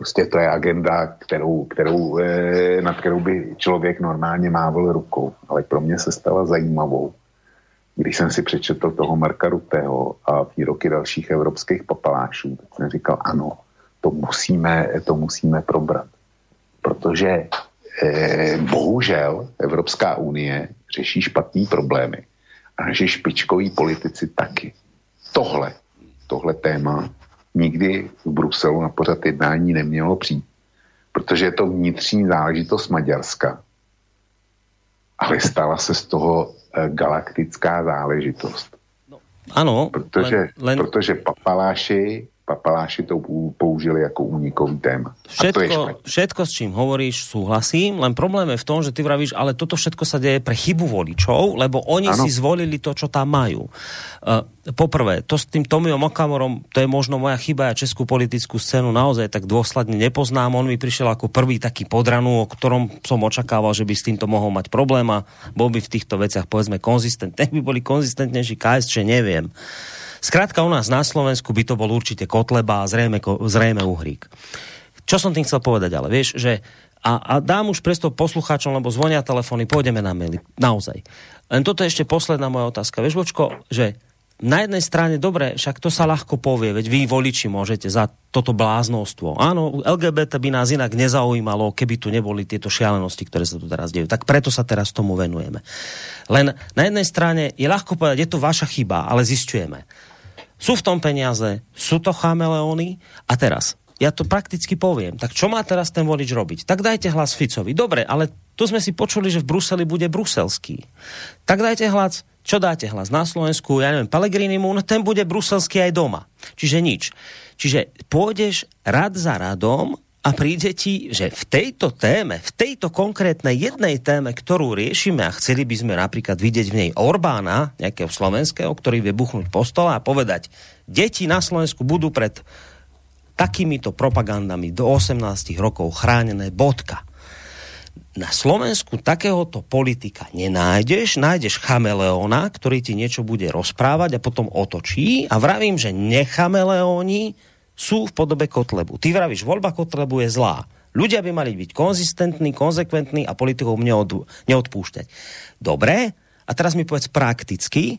Prostě to je agenda, kterou, kterou, eh, nad kterou by člověk normálně mával rukou. Ale pro mě se stala zajímavou, když jsem si přečetl toho Marka Rutého a výroky dalších evropských papalášů, tak jsem říkal, ano, to musíme, to musíme probrat. Protože eh, bohužel Evropská unie řeší špatný problémy a naši špičkoví politici taky. Tohle, tohle téma nikdy v Bruselu na pořad jednání nemělo přijít, protože je to vnitřní záležitost Maďarska. Ale stala se z toho eh, galaktická záležitost. No, ano. Protože, len, len... protože papaláši papaláši to použili jako únikový téma. Všetko, všetko, s čím hovoríš, súhlasím, len problém je v tom, že ty vravíš, ale toto všetko sa deje pre chybu voličov, lebo oni ano. si zvolili to, čo tam majú. Uh, poprvé, to s tým Tomiom Okamorom, to je možno moja chyba, ja českú politickú scénu naozaj tak dôsledne nepoznám, on mi prišiel ako prvý taký podranu, o ktorom som očakával, že by s týmto mohol mať problém a bol by v týchto veciach povedzme konzistentný. *laughs* by boli konzistentnejší KSČ, neviem. Skrátka u nás na Slovensku by to bol určite Kotleba a zrejme, zrejme Uhrík. Čo som tým chcel povedať, ale vieš, že a, a dám už presto poslucháčom, lebo zvonia telefóny, pôjdeme na maily. Naozaj. Len toto je ešte posledná moja otázka. Vieš, Vočko, že na jednej strane, dobre, však to sa ľahko povie, veď vy voliči môžete za toto bláznostvo. Áno, LGBT by nás inak nezaujímalo, keby tu neboli tieto šialenosti, ktoré sa tu teraz dejú. Tak preto sa teraz tomu venujeme. Len na jednej strane je ľahko povedať, je to vaša chyba, ale zistujeme sú v tom peniaze, sú to chameleóny a teraz, ja to prakticky poviem, tak čo má teraz ten volič robiť? Tak dajte hlas Ficovi. Dobre, ale tu sme si počuli, že v Bruseli bude bruselský. Tak dajte hlas, čo dáte hlas na Slovensku, ja neviem, Pellegrinimu, no ten bude bruselský aj doma. Čiže nič. Čiže pôjdeš rad za radom a príde ti, že v tejto téme, v tejto konkrétnej jednej téme, ktorú riešime a chceli by sme napríklad vidieť v nej Orbána, nejakého slovenského, ktorý vie buchnúť po stole a povedať, deti na Slovensku budú pred takýmito propagandami do 18 rokov chránené bodka. Na Slovensku takéhoto politika nenájdeš, nájdeš chameleóna, ktorý ti niečo bude rozprávať a potom otočí a vravím, že nechameleóni sú v podobe Kotlebu. Ty vravíš, voľba Kotlebu je zlá. Ľudia by mali byť konzistentní, konzekventní a politikov neod, neodpúšťať. Dobre, a teraz mi povedz prakticky,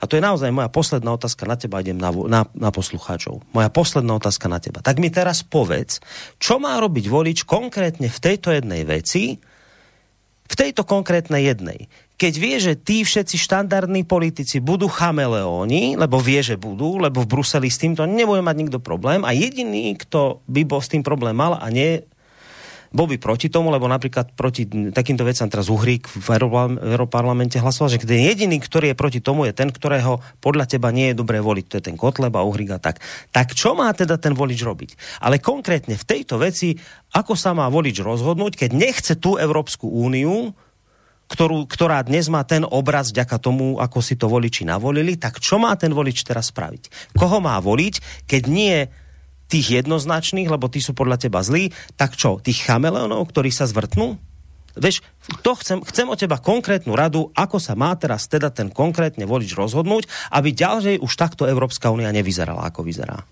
a to je naozaj moja posledná otázka na teba, idem na, na, na poslucháčov. Moja posledná otázka na teba. Tak mi teraz povedz, čo má robiť volič konkrétne v tejto jednej veci, v tejto konkrétnej jednej keď vie, že tí všetci štandardní politici budú chameleóni, lebo vie, že budú, lebo v Bruseli s týmto nebude mať nikto problém a jediný, kto by bol s tým problém mal a nie bol by proti tomu, lebo napríklad proti takýmto vecam teraz Uhrík v Europarlamente hlasoval, že ten jediný, ktorý je proti tomu, je ten, ktorého podľa teba nie je dobré voliť. To je ten Kotleba, Uhrík a tak. Tak čo má teda ten volič robiť? Ale konkrétne v tejto veci, ako sa má volič rozhodnúť, keď nechce tú Európsku úniu, ktorú, ktorá dnes má ten obraz vďaka tomu, ako si to voliči navolili, tak čo má ten volič teraz spraviť? Koho má voliť, keď nie tých jednoznačných, lebo tí sú podľa teba zlí, tak čo, tých chameleónov, ktorí sa zvrtnú? Vieš, to chcem, chcem od teba konkrétnu radu, ako sa má teraz teda ten konkrétne volič rozhodnúť, aby ďalej už takto Európska únia nevyzerala, ako vyzerá.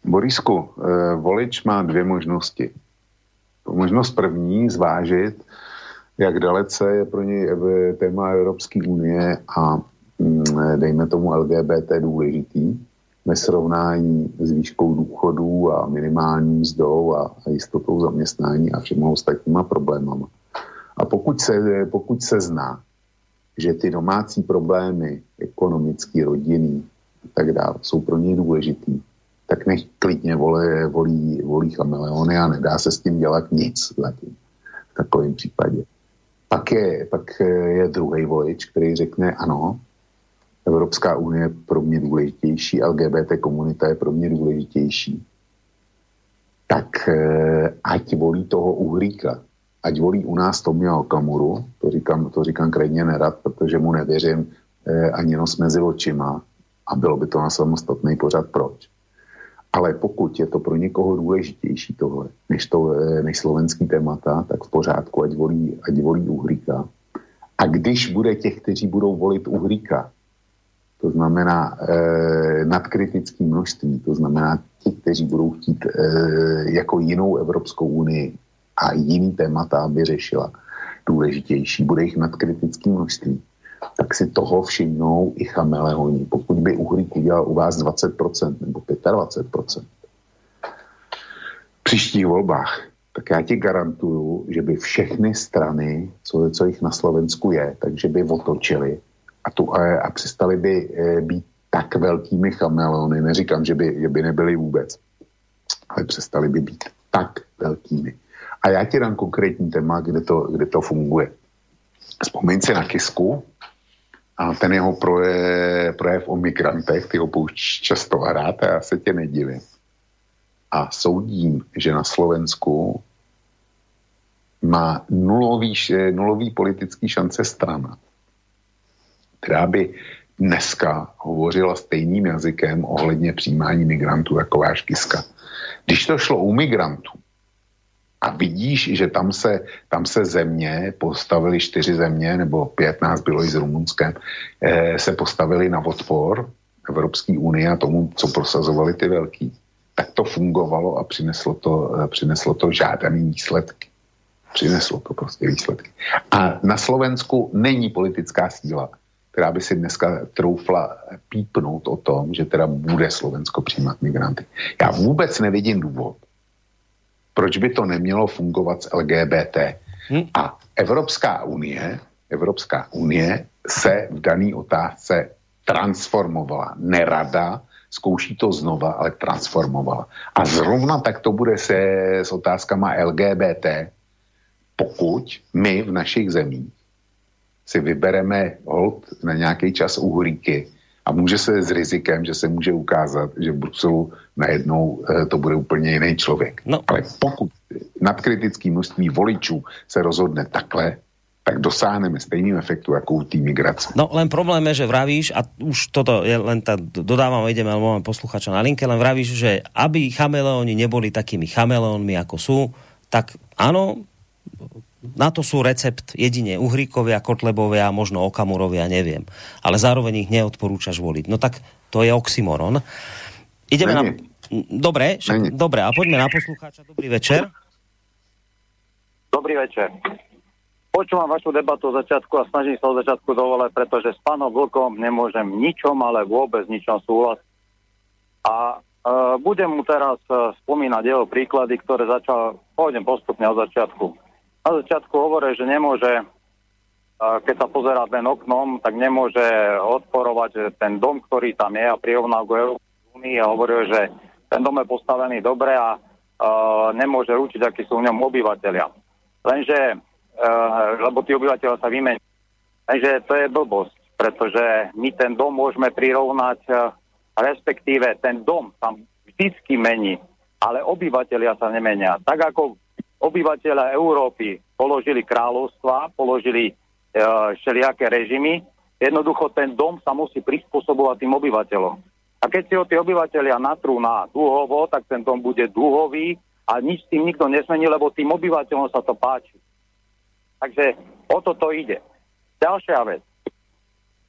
Borisku, e, volič má dvě možnosti. Možnost první zvážit, jak dalece je pro něj téma Evropské unie a mm, dejme tomu LGBT důležitý ve srovnání s výškou důchodů a minimální mzdou a, a jistotou zaměstnání a všema ostatníma problémama. A pokud se, pokud se zná, že ty domácí problémy, ekonomický, rodinný a tak dále, jsou pro něj důležitý, tak nech klidně volí, volí, volí chameleony a nedá se s tím dělat nic zatím v takovém případě. Pak je, pak je druhý volič, který řekne ano, Evropská unie je pro mě důležitější, LGBT komunita je pro mě důležitější. Tak eh, ať volí toho Uhríka, ať volí u nás Tomia Okamuru, to říkám, to říkám krajně nerad, protože mu nevěřím eh, ani nos mezi očima a bylo by to na samostatný pořad proč. Ale pokud je to pro někoho důležitější tohle, než, to, eh, než slovenský témata, tak v pořádku, ať volí, ať volí Uhríka. A když bude těch, kteří budou volit Uhríka, to znamená e, nadkritické množství, to znamená ti, kteří budou chtít e, jako jinou Evropskou unii a jiný témata, aby řešila důležitější, bude jich nadkritické množství, tak si toho všimnou i chameleoni. Pokud by Uhrík udělal u vás 20% nebo 25% v příštích volbách, tak já ti garantuju, že by všechny strany, co, co jich na Slovensku je, takže by otočili a, tu, a, a přestali by e, být tak velkými chameleony, neříkám, že by, že by nebyly vůbec, ale přestali by být tak velkými. A já ti dám konkrétní téma, kde to, kde to funguje. Vzpomeň si na Kisku a ten jeho projev, projev o migrantech, ty ho pouštíš často a rád a já se tě nedivím. A soudím, že na Slovensku má nulový, nulový politický šance strana, která by dneska hovořila stejným jazykem ohledně přijímání migrantů jako váš Kiska. Když to šlo u migrantů a vidíš, že tam se, tam se země, postavili čtyři země, nebo pět nás bylo i s Rumunskem, eh, se postavili na odpor Evropské unie a tomu, co prosazovali ty velký, tak to fungovalo a přineslo to, eh, přineslo to žádaný výsledky. Přineslo to prostě výsledky. A na Slovensku není politická síla, která by si dneska troufla pípnout o tom, že teda bude Slovensko přijímat migranty. Já vůbec nevidím důvod, proč by to nemělo fungovat s LGBT. Hmm. A Evropská unie, Evropská unie se v dané otázce transformovala. Nerada, zkouší to znova, ale transformovala. A zrovna tak to bude se s otázkama LGBT, pokud my v našich zemích si vybereme hold na nějaký čas uhlíky a může se s rizikem, že se může ukázat, že v Bruselu najednou e, to bude úplně jiný člověk. No. Ale pokud nadkritický množství voličů se rozhodne takhle, tak dosáhneme stejným efektu jako u té migrace. No len problém je, že vravíš, a už toto je len tá, dodávam, ideme, lebo máme posluchača na linke, len vravíš, že aby chameleóni neboli takými chameleónmi, ako sú, tak áno, na to sú recept jedine Uhríkovia, Kotlebovia, možno Okamurovia, neviem. Ale zároveň ich neodporúčaš voliť. No tak to je oxymoron. Ideme Není. na... Dobre, však, dobre, a poďme na poslucháča. Dobrý večer. Dobrý večer. Počúvam vašu debatu o začiatku a snažím sa o začiatku dovolať, pretože s pánom Vlkom nemôžem ničom, ale vôbec ničom súhlasiť. A e, budem mu teraz e, spomínať jeho príklady, ktoré začal, pôjdem postupne od začiatku na začiatku hovorí, že nemôže, keď sa pozerá ten oknom, tak nemôže odporovať ten dom, ktorý tam je a go Európskej únii a hovoril, že ten dom je postavený dobre a nemôže ručiť, akí sú v ňom obyvateľia. Lenže, uh, lebo tí obyvateľia sa vymenia. Lenže to je blbosť, pretože my ten dom môžeme prirovnať, uh, respektíve ten dom tam vždycky mení, ale obyvateľia sa nemenia. Tak ako obyvateľa Európy položili kráľovstva, položili e, všelijaké režimy, jednoducho ten dom sa musí prispôsobovať tým obyvateľom. A keď si ho tí obyvateľia natrú na dúhovo, tak ten dom bude dúhový a nič s tým nikto nesmení, lebo tým obyvateľom sa to páči. Takže o toto ide. Ďalšia vec.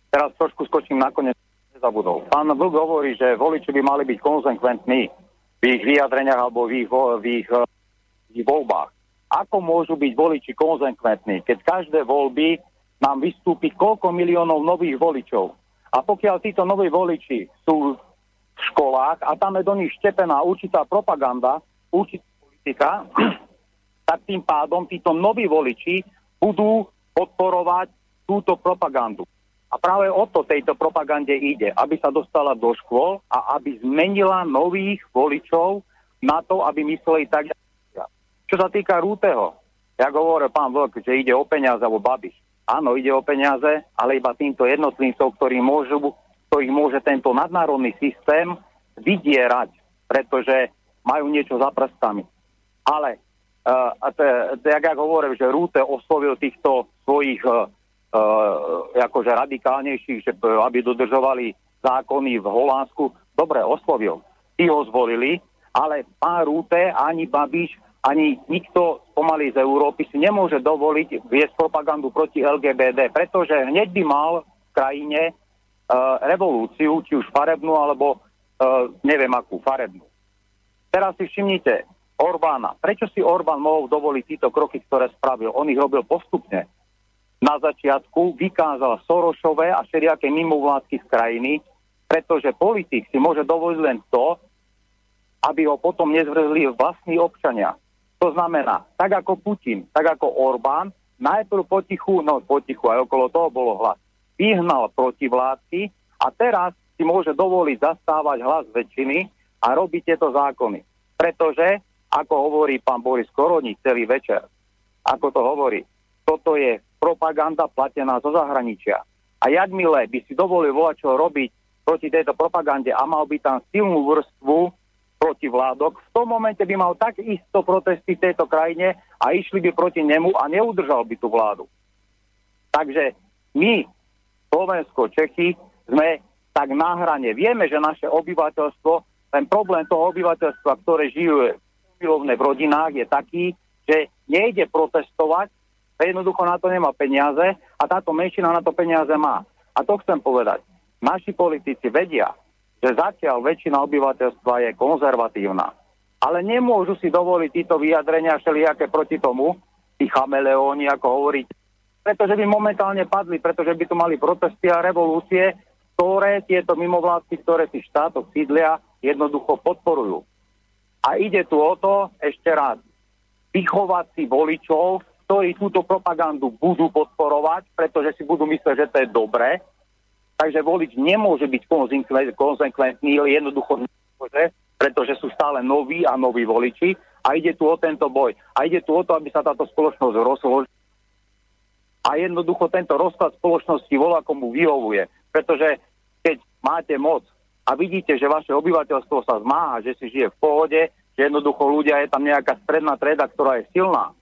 Teraz trošku skočím nakoniec, nezabudol. Pán Vlk hovorí, že voliči by mali byť konzekventní v ich vyjadreniach alebo v ich, v ich voľbách. Ako môžu byť voliči konzekventní, keď každé voľby nám vystúpi koľko miliónov nových voličov. A pokiaľ títo noví voliči sú v školách a tam je do nich štepená určitá propaganda, určitá politika, *clears throat* tak tým pádom títo noví voliči budú podporovať túto propagandu. A práve o to tejto propagande ide, aby sa dostala do škôl a aby zmenila nových voličov na to, aby mysleli tak, čo sa týka Rúteho, ja hovoril pán Vlk, že ide o peniaze alebo Babiš. Áno, ide o peniaze, ale iba týmto jednotlivcom, ktorí môžu, ktorých môže tento nadnárodný systém vydierať, pretože majú niečo za prstami. Ale uh, jak ja hovorím, že Rúte oslovil týchto svojich uh, uh, akože radikálnejších, aby dodržovali zákony v Holandsku, dobre, oslovil. Tí ho zvolili, ale pán Rúte ani Babiš ani nikto pomaly z Európy si nemôže dovoliť viesť propagandu proti LGBT, pretože hneď by mal v krajine uh, revolúciu, či už farebnú, alebo uh, neviem akú farebnú. Teraz si všimnite Orbána. Prečo si Orbán mohol dovoliť títo kroky, ktoré spravil? On ich robil postupne. Na začiatku vykázal Sorošové a všelijaké mimovládky z krajiny, pretože politik si môže dovoliť len to, aby ho potom nezvrzli vlastní občania. To znamená, tak ako Putin, tak ako Orbán, najprv potichu, no potichu, aj okolo toho bolo hlas, vyhnal protivládky a teraz si môže dovoliť zastávať hlas väčšiny a robiť tieto zákony. Pretože, ako hovorí pán Boris Koroník celý večer, ako to hovorí, toto je propaganda platená zo zahraničia. A jakmile by si dovolil volať čo robiť proti tejto propagande a mal by tam silnú vrstvu proti vládok, v tom momente by mal tak isto protesty v tejto krajine a išli by proti nemu a neudržal by tú vládu. Takže my, Slovensko, Čechy, sme tak na hrane. Vieme, že naše obyvateľstvo, ten problém toho obyvateľstva, ktoré žijú v rodinách, je taký, že nejde protestovať, jednoducho na to nemá peniaze a táto menšina na to peniaze má. A to chcem povedať. Naši politici vedia, že zatiaľ väčšina obyvateľstva je konzervatívna. Ale nemôžu si dovoliť títo vyjadrenia všelijaké proti tomu, tí chameleóni, ako hovoriť, pretože by momentálne padli, pretože by tu mali protesty a revolúcie, ktoré tieto mimovládky, ktoré si štátok sídlia, jednoducho podporujú. A ide tu o to, ešte raz, vychovať si voličov, ktorí túto propagandu budú podporovať, pretože si budú myslieť, že to je dobré, Takže volič nemôže byť konzekventný, jednoducho nemôže, pretože sú stále noví a noví voliči a ide tu o tento boj. A ide tu o to, aby sa táto spoločnosť rozložila a jednoducho tento rozklad spoločnosti volá komu vyhovuje. Pretože keď máte moc a vidíte, že vaše obyvateľstvo sa zmáha, že si žije v pohode, že jednoducho ľudia, je tam nejaká stredná treda, ktorá je silná,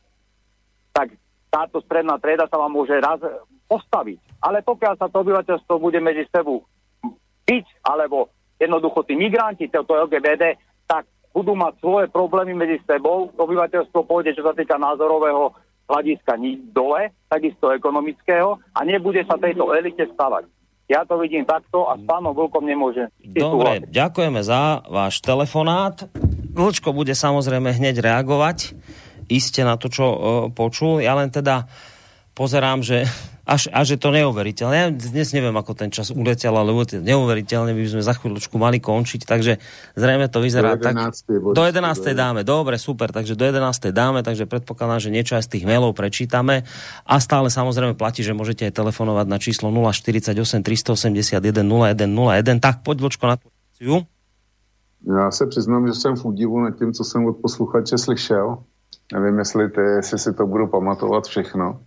tak táto stredná treda sa vám môže raz postaviť. Ale pokiaľ sa to obyvateľstvo bude medzi sebou byť, alebo jednoducho tí migranti, to LGBT, tak budú mať svoje problémy medzi sebou, obyvateľstvo pôjde, čo sa týka názorového hľadiska dole, takisto ekonomického a nebude sa tejto elite stavať. Ja to vidím takto a s pánom Vlkom nemôžem. Dobre, ďakujeme za váš telefonát. Vlčko bude samozrejme hneď reagovať iste na to, čo uh, počul. Ja len teda pozerám, že až, až je to neuveriteľné. Ja dnes neviem, ako ten čas uletel, ale neuveriteľne by sme za chvíľočku mali končiť, takže zrejme to vyzerá do 11. tak... Do 11. dáme, dobre, super, takže do 11. dáme, takže predpokladám, že niečo aj z tých mailov prečítame a stále samozrejme platí, že môžete aj telefonovať na číslo 048 381 0101. Tak, poď Vlčko na tú Já se přiznám, že jsem v údivu nad tím, co jsem od posluchače slyšel. Nevím, jestli, ty, jestli si to budu pamatovat všechno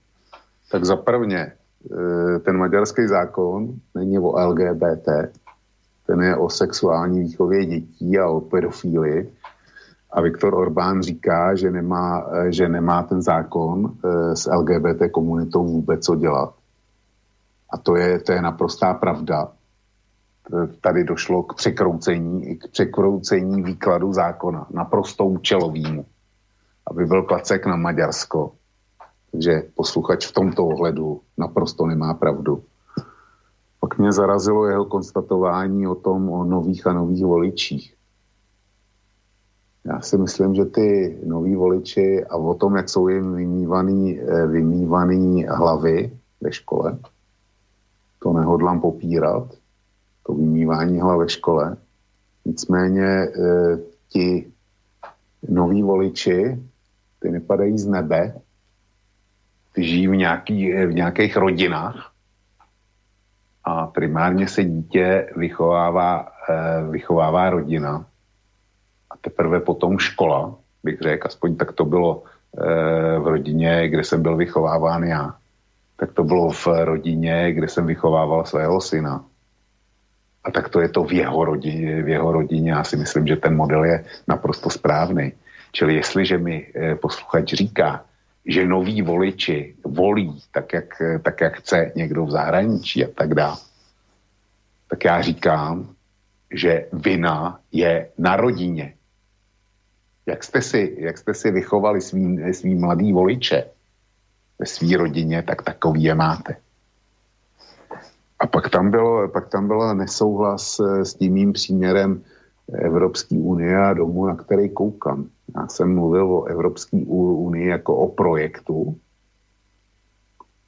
tak za prvně e, ten maďarský zákon není o LGBT, ten je o sexuální výchově dětí a o pedofílii. A Viktor Orbán říká, že nemá, e, že nemá ten zákon e, s LGBT komunitou vůbec co dělat. A to je, to je naprostá pravda. Tady došlo k překroucení, k překroucení výkladu zákona, naprosto účelovýmu, aby byl placek na Maďarsko že posluchač v tomto ohledu naprosto nemá pravdu. Pak mě zarazilo jeho konstatování o tom, o nových a nových voličích. Já si myslím, že ty noví voliči a o tom, jak jsou jim vymývaný, eh, vymývaný hlavy ve škole, to nehodlám popírat, to vymývání hlav ve škole. Nicméně e, ti noví voliči, ty nepadají z nebe, žijí v, nějaký, v nějakých rodinách a primárně se dítě vychovává, eh, vychovává rodina a teprve potom škola, bych řekl, aspoň tak to bylo eh, v rodině, kde jsem byl vychováván já, tak to bylo v rodině, kde jsem vychovával svého syna. A tak to je to v jeho rodině. V jeho rodině. Já si myslím, že ten model je naprosto správný. Čili jestliže mi eh, posluchač říká, že noví voliči volí tak jak, tak, jak chce někdo v zahraničí a tak dále, tak já říkám, že vina je na rodině. Jak jste si, jak jste si vychovali svý, svý mladý voliče ve své rodině, tak takový je máte. A pak tam, bylo, pak tam byl nesouhlas s tím mým příměrem Evropské unie a domu, na který koukám. Já jsem mluvil o Evropské unii jako o projektu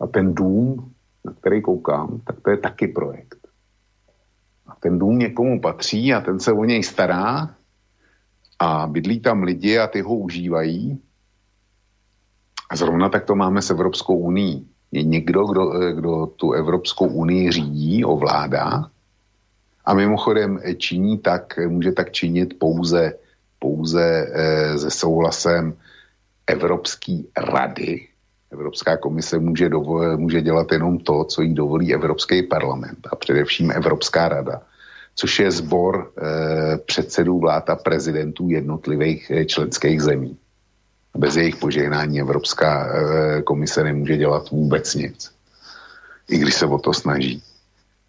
a ten dům, na který koukám, tak to je taky projekt. A ten dům někomu patří a ten se o něj stará a bydlí tam lidi a ty ho užívají A zrovna tak to máme s Evropskou unii. Je někdo, kdo, kdo tu Evropskou unii řídí, ovládá a mimochodem činí tak, může tak činit pouze, pouze e, se souhlasem Evropské rady. Evropská komise může, dovo- může dělat jenom to, co jí dovolí Evropský parlament a především Evropská rada, což je sbor e, předsedů vlád a prezidentů jednotlivých členských zemí. Bez jejich požehnání Evropská e, komise nemůže dělat vůbec nic, i když se o to snaží.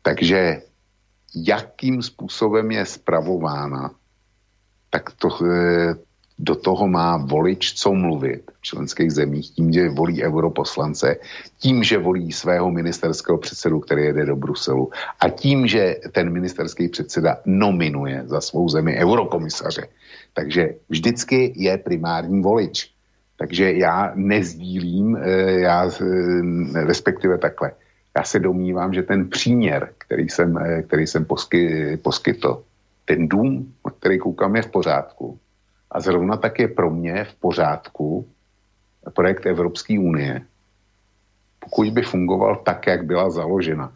Takže jakým způsobem je spravována, tak to, e, do toho má volič co mluvit v členských zemích, tím, že volí europoslance, tím, že volí svého ministerského předsedu, který jede do Bruselu a tím, že ten ministerský předseda nominuje za svou zemi eurokomisaře. Takže vždycky je primární volič. Takže já nezdílím, e, já e, respektive takhle. Já se domnívám, že ten příměr, který jsem, který jsem posky, poskytl, ten dům, který koukám, je v pořádku. A zrovna tak je pro mě v pořádku projekt Evropské unie, pokud by fungoval tak, jak byla založena.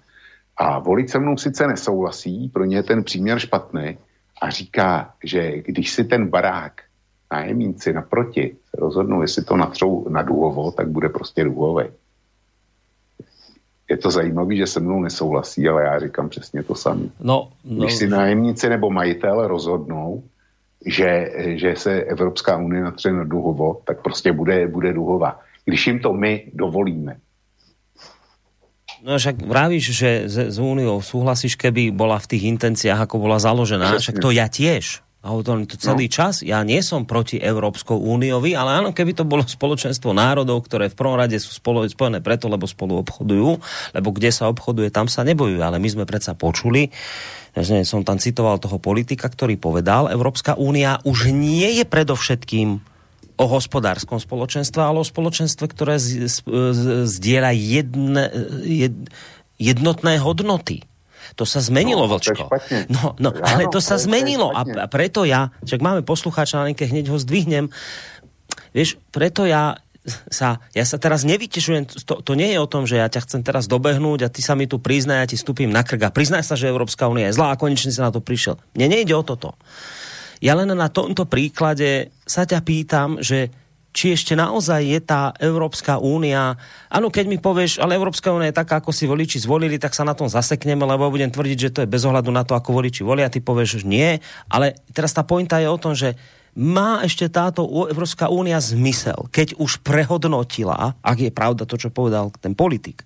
A volit se mnou sice nesouhlasí, pro ně je ten příměr špatný a říká, že když si ten barák nájemníci naproti se rozhodnou, jestli to natřou na důhovo, tak bude prostě důhovej je to zajímavé, že se mnou nesouhlasí, ale já říkám přesně to samé. No, no, Když si nájemníci nebo majitel rozhodnou, že, že se Evropská unie natře na duhovo, tak prostě bude, bude duhová. Když jim to my dovolíme. No však vravíš, že s Úniou súhlasíš, keby bola v tých intenciách, ako bola založená. Však to ja tiež. A hovorím to celý no. čas. Ja nie som proti Európskou úniovi, ale áno, keby to bolo spoločenstvo národov, ktoré v prvom rade sú spolo, spojené preto, lebo spolu obchodujú, lebo kde sa obchoduje, tam sa nebojujú. Ale my sme predsa počuli, že som tam citoval toho politika, ktorý povedal, Európska únia už nie je predovšetkým o hospodárskom spoločenstve, ale o spoločenstve, ktoré zdieľa jedne, jed, jednotné hodnoty to sa zmenilo, no, Vlčko. No, no, ale to sa zmenilo a, a preto ja, čak máme poslucháča na linke, hneď ho zdvihnem. Vieš, preto ja sa, ja sa teraz nevytešujem, to, to nie je o tom, že ja ťa chcem teraz dobehnúť a ty sa mi tu priznaj, ja ti stúpim na krk a priznaj sa, že Európska únia je zlá a konečne sa na to prišiel. Mne nejde o toto. Ja len na tomto príklade sa ťa pýtam, že či ešte naozaj je tá Európska únia... Áno, keď mi povieš, ale Európska únia je taká, ako si voliči zvolili, tak sa na tom zasekneme, lebo budem tvrdiť, že to je bez ohľadu na to, ako voliči volia. Ty povieš, že nie. Ale teraz tá pointa je o tom, že má ešte táto Európska únia zmysel, keď už prehodnotila, ak je pravda to, čo povedal ten politik,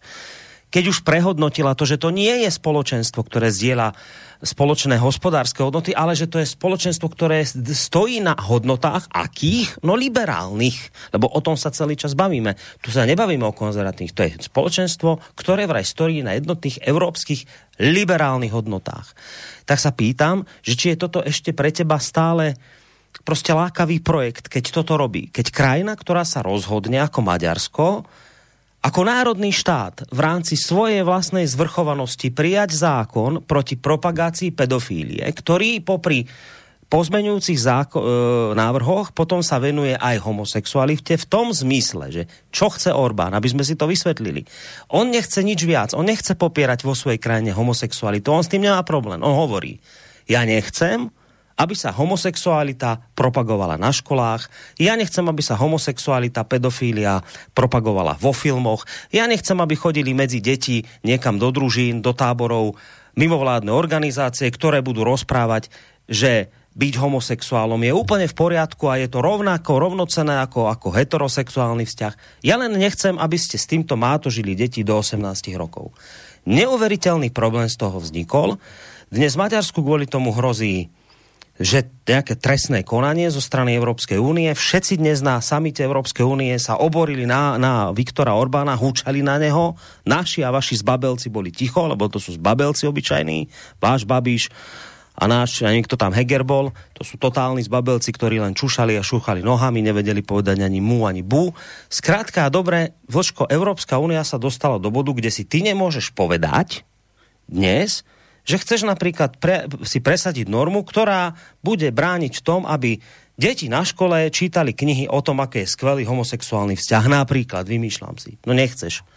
keď už prehodnotila to, že to nie je spoločenstvo, ktoré zdieľa spoločné hospodárske hodnoty, ale že to je spoločenstvo, ktoré stojí na hodnotách akých? No liberálnych, lebo o tom sa celý čas bavíme. Tu sa nebavíme o konzervatívnych, to je spoločenstvo, ktoré vraj stojí na jednotných európskych liberálnych hodnotách. Tak sa pýtam, že či je toto ešte pre teba stále proste lákavý projekt, keď toto robí. Keď krajina, ktorá sa rozhodne ako Maďarsko, ako národný štát v rámci svojej vlastnej zvrchovanosti prijať zákon proti propagácii pedofílie, ktorý popri pozmeňujúcich záko- e, návrhoch potom sa venuje aj homosexualite v tom zmysle, že čo chce Orbán, aby sme si to vysvetlili. On nechce nič viac, on nechce popierať vo svojej krajine homosexualitu, on s tým nemá problém. On hovorí, ja nechcem, aby sa homosexualita propagovala na školách. Ja nechcem, aby sa homosexualita, pedofília propagovala vo filmoch. Ja nechcem, aby chodili medzi deti niekam do družín, do táborov mimovládne organizácie, ktoré budú rozprávať, že byť homosexuálom je úplne v poriadku a je to rovnako, rovnocené ako, ako heterosexuálny vzťah. Ja len nechcem, aby ste s týmto mátožili deti do 18 rokov. Neuveriteľný problém z toho vznikol. Dnes Maďarsku kvôli tomu hrozí že nejaké trestné konanie zo strany Európskej únie. Všetci dnes na samite Európskej únie sa oborili na, na Viktora Orbána, húčali na neho. Naši a vaši zbabelci boli ticho, lebo to sú zbabelci obyčajní. Váš Babiš a náš, a niekto tam Heger bol, to sú totálni zbabelci, ktorí len čušali a šúchali nohami, nevedeli povedať ani mu, ani bu. Skrátka, dobre, Vlčko, Európska únia sa dostala do bodu, kde si ty nemôžeš povedať dnes, že chceš napríklad pre, si presadiť normu, ktorá bude brániť v tom, aby Deti na škole čítali knihy o tom, aké je skvelý homosexuálny vzťah. Napríklad, vymýšľam si. No nechceš.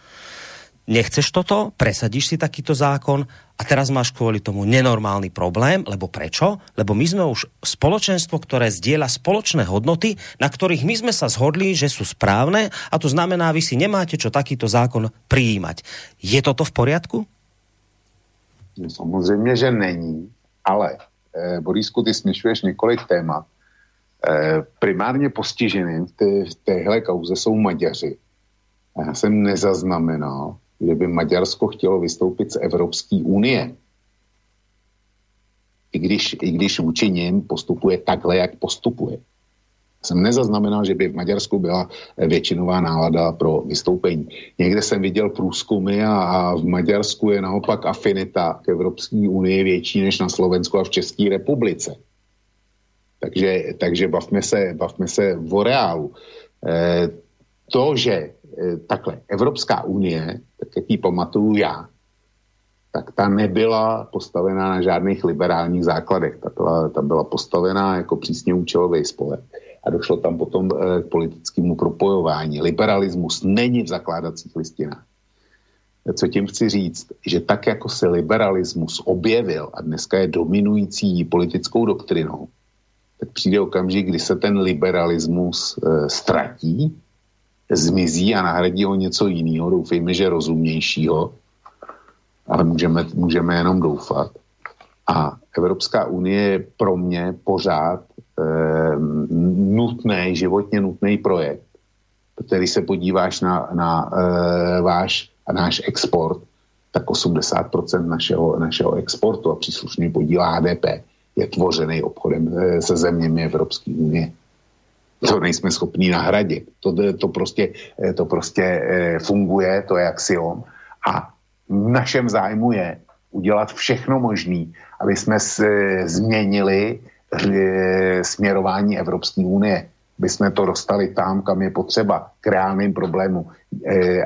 Nechceš toto? Presadíš si takýto zákon a teraz máš kvôli tomu nenormálny problém, lebo prečo? Lebo my sme už spoločenstvo, ktoré zdieľa spoločné hodnoty, na ktorých my sme sa zhodli, že sú správne a to znamená, vy si nemáte čo takýto zákon prijímať. Je toto v poriadku? No, samozřejmě, že není, ale eh, Borisku, ty směšuješ několik témat Eh, primárně postiženým v, té, téhle kauze jsou Maďaři. Já jsem nezaznamenal, že by Maďarsko chtělo vystoupit z Evropské unie. I když, I když vůči ním postupuje takhle, jak postupuje. Jsem nezaznamenal, že by v Maďarsku byla většinová nálada pro vystoupení. Někde jsem viděl průzkumy a, a v Maďarsku je naopak afinita k Evropské unii větší než na Slovensku a v České republice. Takže, takže bavme, se, bavme se o reálu. E, to, že e, takhle Evropská unie, tak jak ji pamatuju já, tak ta nebyla postavená na žádných liberálních základech. Ta byla, ta byla postavená jako přísně účelový spolek. A došlo tam potom e, k politickému propojování. Liberalismus není v zakládacích listinách. Co tím chci říct, že tak, jako se liberalismus objevil a dneska je dominující politickou doktrinou, tak přijde okamžik, kdy se ten liberalismus e, ztratí, zmizí a nahradí ho něco jiného, doufejme, že rozumnějšího, ale můžeme, můžeme jenom doufat. A Evropská unie je pro mě pořád nutný, životně nutný projekt, který se podíváš na, na e, váš a náš export, tak 80% našeho, našeho exportu a příslušný podíl HDP je tvořený obchodem eh, se zeměmi Evropské unie. To nejsme schopni nahradit. To, to, prostě, eh, to prostě funguje, to je axiom. A v našem zájmu je udělat všechno možné, aby jsme změnili směrování Evropské unie. Aby jsme to dostali tam, kam je potřeba, k reálným problémům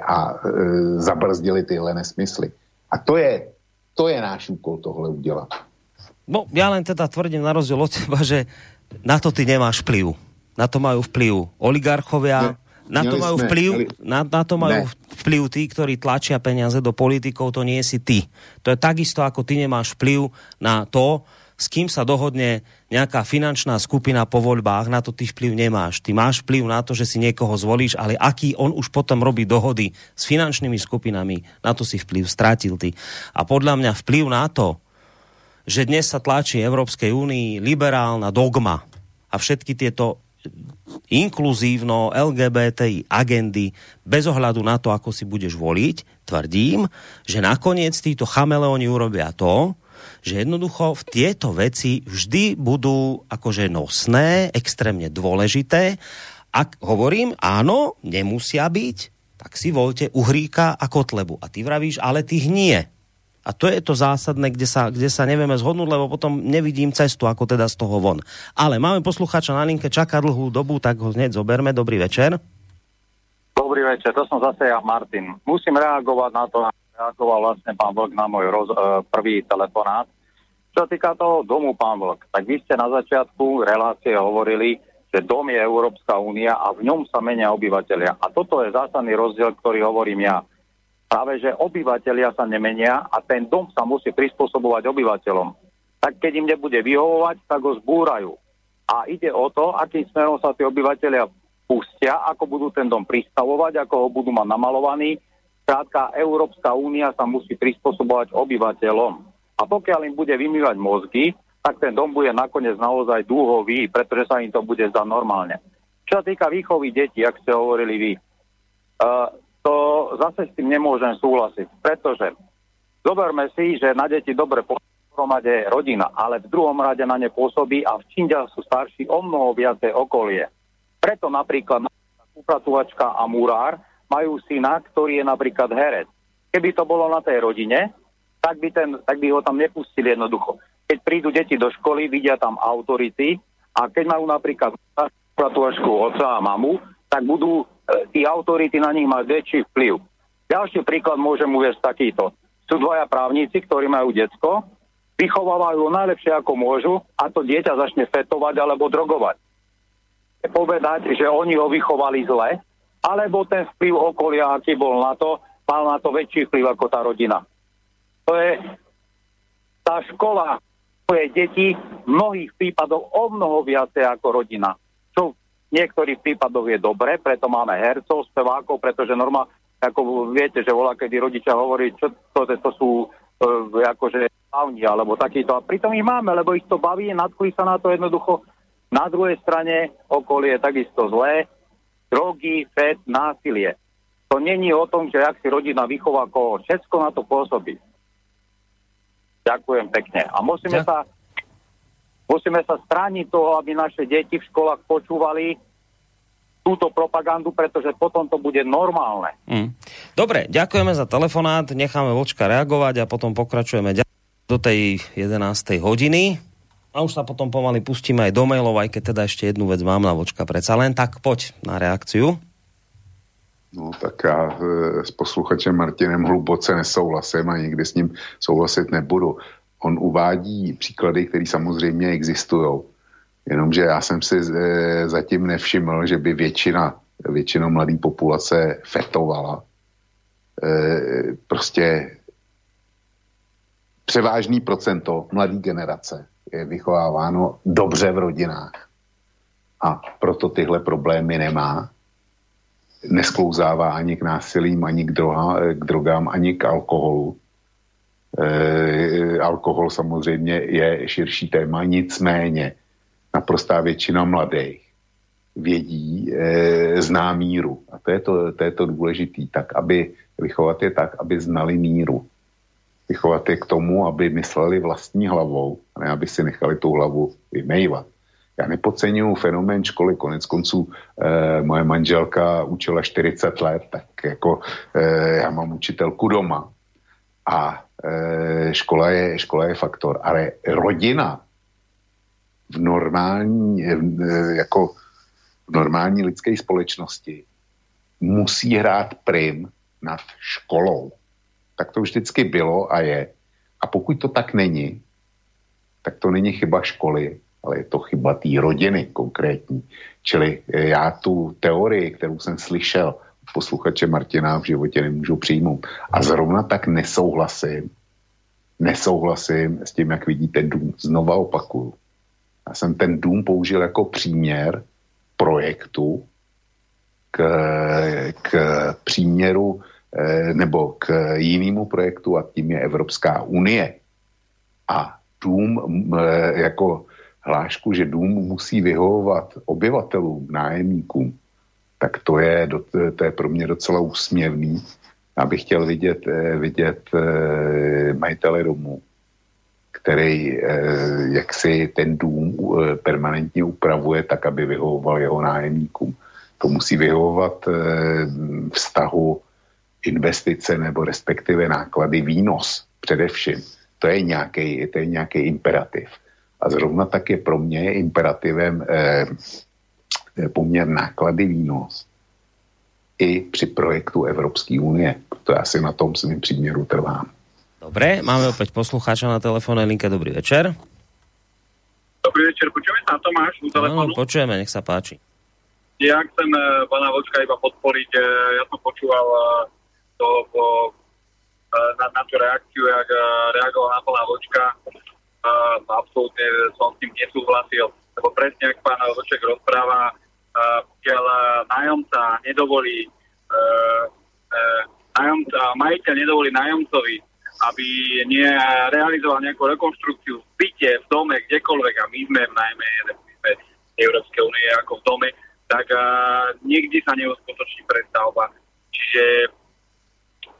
a zabrzdili tyhle nesmysly. A to je, to je náš úkol tohle udělat. No, ja len teda tvrdím na rozdiel od teba, že na to ty nemáš vplyv. Na to majú vplyv oligarchovia, ne, na to majú vplyv, na, na to majú ne. vplyv tí, ktorí tlačia peniaze do politikov, to nie si ty. To je takisto, ako ty nemáš vplyv na to, s kým sa dohodne nejaká finančná skupina po voľbách, na to ty vplyv nemáš. Ty máš vplyv na to, že si niekoho zvolíš, ale aký on už potom robí dohody s finančnými skupinami, na to si vplyv stratil ty. A podľa mňa vplyv na to, že dnes sa tlačí Európskej únii liberálna dogma a všetky tieto inkluzívno LGBTI agendy bez ohľadu na to, ako si budeš voliť, tvrdím, že nakoniec títo chameleóni urobia to, že jednoducho v tieto veci vždy budú akože nosné, extrémne dôležité. Ak hovorím, áno, nemusia byť, tak si voľte Uhríka a Kotlebu. A ty vravíš, ale tých nie. A to je to zásadné, kde sa, kde sa nevieme zhodnúť, lebo potom nevidím cestu, ako teda z toho von. Ale máme poslucháča na linke, čaká dlhú dobu, tak ho hneď zoberme. Dobrý večer. Dobrý večer, to som zase ja, Martin. Musím reagovať na to, reagoval vlastne pán Vlk na môj roz, uh, prvý telefonát. Čo sa týka toho domu, pán Vlk, tak vy ste na začiatku relácie hovorili, že dom je Európska únia a v ňom sa menia obyvateľia. A toto je zásadný rozdiel, ktorý hovorím ja práve že obyvateľia sa nemenia a ten dom sa musí prispôsobovať obyvateľom. Tak keď im nebude vyhovovať, tak ho zbúrajú. A ide o to, akým smerom sa tí obyvateľia pustia, ako budú ten dom pristavovať, ako ho budú mať namalovaný. Krátka, Európska únia sa musí prispôsobovať obyvateľom. A pokiaľ im bude vymývať mozgy, tak ten dom bude nakoniec naozaj dúhový, pretože sa im to bude zdať normálne. Čo sa týka výchovy detí, ak ste hovorili vy, uh, to zase s tým nemôžem súhlasiť, pretože zoberme si, že na deti dobre pohromade rodina, ale v druhom rade na ne pôsobí a v Čindia sú starší o mnoho viacej okolie. Preto napríklad upratovačka a murár majú syna, ktorý je napríklad herec. Keby to bolo na tej rodine, tak by, ten, tak by ho tam nepustili jednoducho. Keď prídu deti do školy, vidia tam autority a keď majú napríklad upratovačku otca a mamu, tak budú tí autority na nich majú väčší vplyv. Ďalší príklad môžem uvieť takýto. Sú dvaja právnici, ktorí majú decko, vychovávajú ho najlepšie ako môžu a to dieťa začne fetovať alebo drogovať. povedať, že oni ho vychovali zle, alebo ten vplyv okolia, aký bol na to, mal na to väčší vplyv ako tá rodina. To je tá škola svoje deti v mnohých prípadoch o mnoho viacej ako rodina. Čo v niektorých prípadoch je dobre, preto máme hercov, spevákov, pretože normálne, ako viete, že volá, kedy rodičia hovorí, čo to, to sú e, akože hlavní, alebo takýto. A pritom ich máme, lebo ich to baví, nadchli sa na to jednoducho. Na druhej strane okolie je takisto zlé, drogy, fed, násilie. To není o tom, že ak si rodina vychová koho. Všetko na to pôsobí. Ďakujem pekne. A musíme Ďak... sa musíme sa strániť toho, aby naše deti v školách počúvali túto propagandu, pretože potom to bude normálne. Mm. Dobre, ďakujeme za telefonát, necháme Vočka reagovať a potom pokračujeme do tej 11. hodiny. A už sa potom pomaly pustíme aj do mailov, aj keď teda ešte jednu vec mám na Vočka predsa len, tak poď na reakciu. No tak já e, s posluchačem Martinem hluboce nesouhlasím a nikdy s ním souhlasit nebudu. On uvádí příklady, které samozřejmě existují. Jenomže já jsem si e, zatím nevšiml, že by většina, většina mladé populace fetovala. E, prostě převážný procento mladé generace je vychováváno dobře v rodinách. A proto tyhle problémy nemá nesklouzává ani k násilím, ani k, droha, k drogám, ani k alkoholu. E, alkohol samozřejmě je širší téma, nicméně naprostá většina mladých vědí, e, zná míru. A to je to, to je to důležitý, tak aby vychovat je tak, aby znali míru. Vychovat je k tomu, aby mysleli vlastní hlavou, a ne aby si nechali tu hlavu vymejvat. Já nepodceňuju fenomén školy, konec konců eh, moje manželka učila 40 let, tak jako eh, já mám učitelku doma a eh, škola, je, škola je faktor, ale rodina v normální, eh, jako v normální lidské společnosti musí hrát prim nad školou. Tak to vždycky bylo a je. A pokud to tak není, tak to není chyba školy, ale je to chyba té rodiny konkrétní. Čili eh, já tu teorii, kterou jsem slyšel posluchače Martina v životě nemůžu přijmout. A zrovna tak nesouhlasím, nesouhlasím s tím, jak vidíte dům. Znova opakuju. Já jsem ten dům použil jako příměr projektu k, k příměru eh, nebo k jinému projektu a tím je Evropská unie. A dům eh, jako hlášku, že dům musí vyhovovat obyvatelům, nájemníkům, tak to je, to je pro mě docela úsměvný. Já bych chtěl vidět, eh, vidět eh, majitele domu, který eh, jak si ten dům permanentně upravuje tak, aby vyhovoval jeho nájemníkům. To musí vyhovovat vztahu investice nebo respektive náklady výnos především. To je nějaký, to je nějaký imperativ. A zrovna tak je pro mě imperativem eh, eh, poměr náklady výnos i při projektu Evropské unie. To já si na tom svým příměru trvám. Dobre, máme opäť poslucháča na telefónnej linke. Dobrý večer. Dobrý večer, počujeme sa Tomáš u telefónu? No, počujeme, nech sa páči. Ja chcem uh, pána Vočka iba podporiť. Uh, ja som počúval uh, to, uh, na, na tú reakciu, jak uh, reagoval na pána Vočka uh, absolútne som s tým nesúhlasil, lebo presne, ak pán Voček rozpráva, pokiaľ nájomca nedovolí uh, uh, nájomca, majiteľ nedovolí nájomcovi, aby nerealizoval nejakú rekonštrukciu v byte, v dome, kdekoľvek, a my sme najmä my sme Európskej únie ako v dome, tak uh, nikdy sa neuskutoční prestavba. Čiže,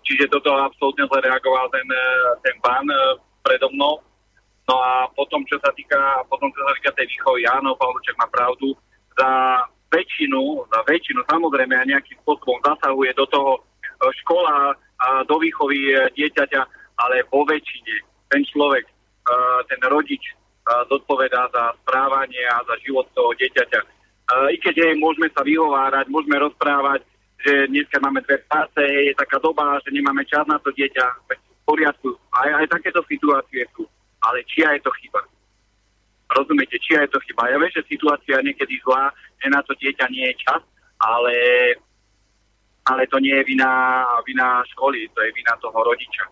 čiže toto absolútne zle reagoval ten, ten pán predo mnou No a potom, čo sa týka, potom, čo sa týka tej výchovy, áno, Pavloček má pravdu, za väčšinu, za väčšinu samozrejme a nejakým spôsobom zasahuje do toho e, škola, a do výchovy e, dieťaťa, ale vo väčšine ten človek, e, ten rodič zodpovedá za správanie a za život toho dieťaťa. I keď jej môžeme sa vyhovárať, môžeme rozprávať, že dneska máme dve práce, je taká doba, že nemáme čas na to dieťa, v poriadku. Aj, aj takéto situácie sú ale čia je to chyba. Rozumiete, či je to chyba. Ja viem, že situácia je niekedy zlá, že na to dieťa nie je čas, ale, ale to nie je vina, vina školy, to je vina toho rodiča.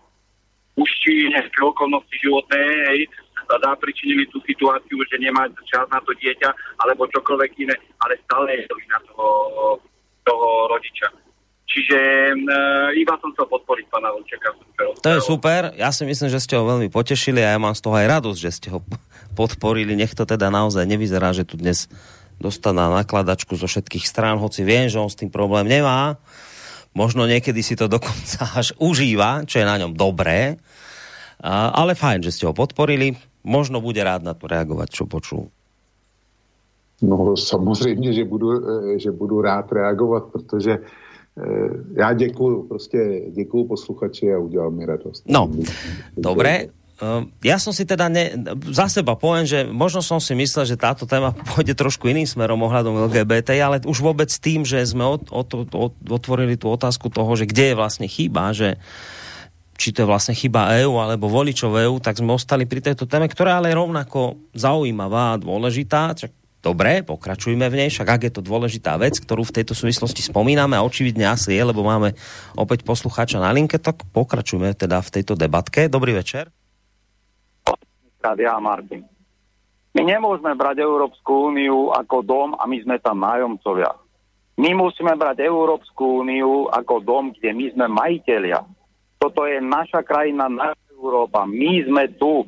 Už či nejaké okolnosti životné, hej, zapričinili tú situáciu, že nemá čas na to dieťa, alebo čokoľvek iné, ale stále je to vina toho, toho rodiča. Čiže uh, iba som chcel podporiť pána Vlčeka. To je super, ja si myslím, že ste ho veľmi potešili a ja mám z toho aj radosť, že ste ho podporili. Nech to teda naozaj nevyzerá, že tu dnes dostane nakladačku zo všetkých strán, hoci viem, že on s tým problém nemá. Možno niekedy si to dokonca *laughs* až užíva, čo je na ňom dobré. Ale fajn, že ste ho podporili. Možno bude rád na to reagovať, čo počul. No samozřejmě, že budu, eh, že budu rád reagovat, protože Eh, já děkuju, prostě děkuju posluchači a udělal mi radost. No, dobre. Eh, ja som si teda ne, za seba poviem, že možno som si myslel, že táto téma *laughs* pôjde trošku iným smerom ohľadom LGBT, ale už vôbec tým, že sme od, od, od, otvorili tú otázku toho, že kde je vlastne chyba, že či to je vlastne chyba EU alebo voličov EU, tak sme ostali pri tejto téme, ktorá ale je rovnako zaujímavá a dôležitá. Čak Dobre, pokračujme v nej, však ak je to dôležitá vec, ktorú v tejto súvislosti spomíname a očividne asi je, lebo máme opäť poslucháča na linke, tak pokračujme teda v tejto debatke. Dobrý večer. Ja Martin. My nemôžeme brať Európsku úniu ako dom a my sme tam nájomcovia. My musíme brať Európsku úniu ako dom, kde my sme majiteľia. Toto je naša krajina, naša Európa. My sme tu.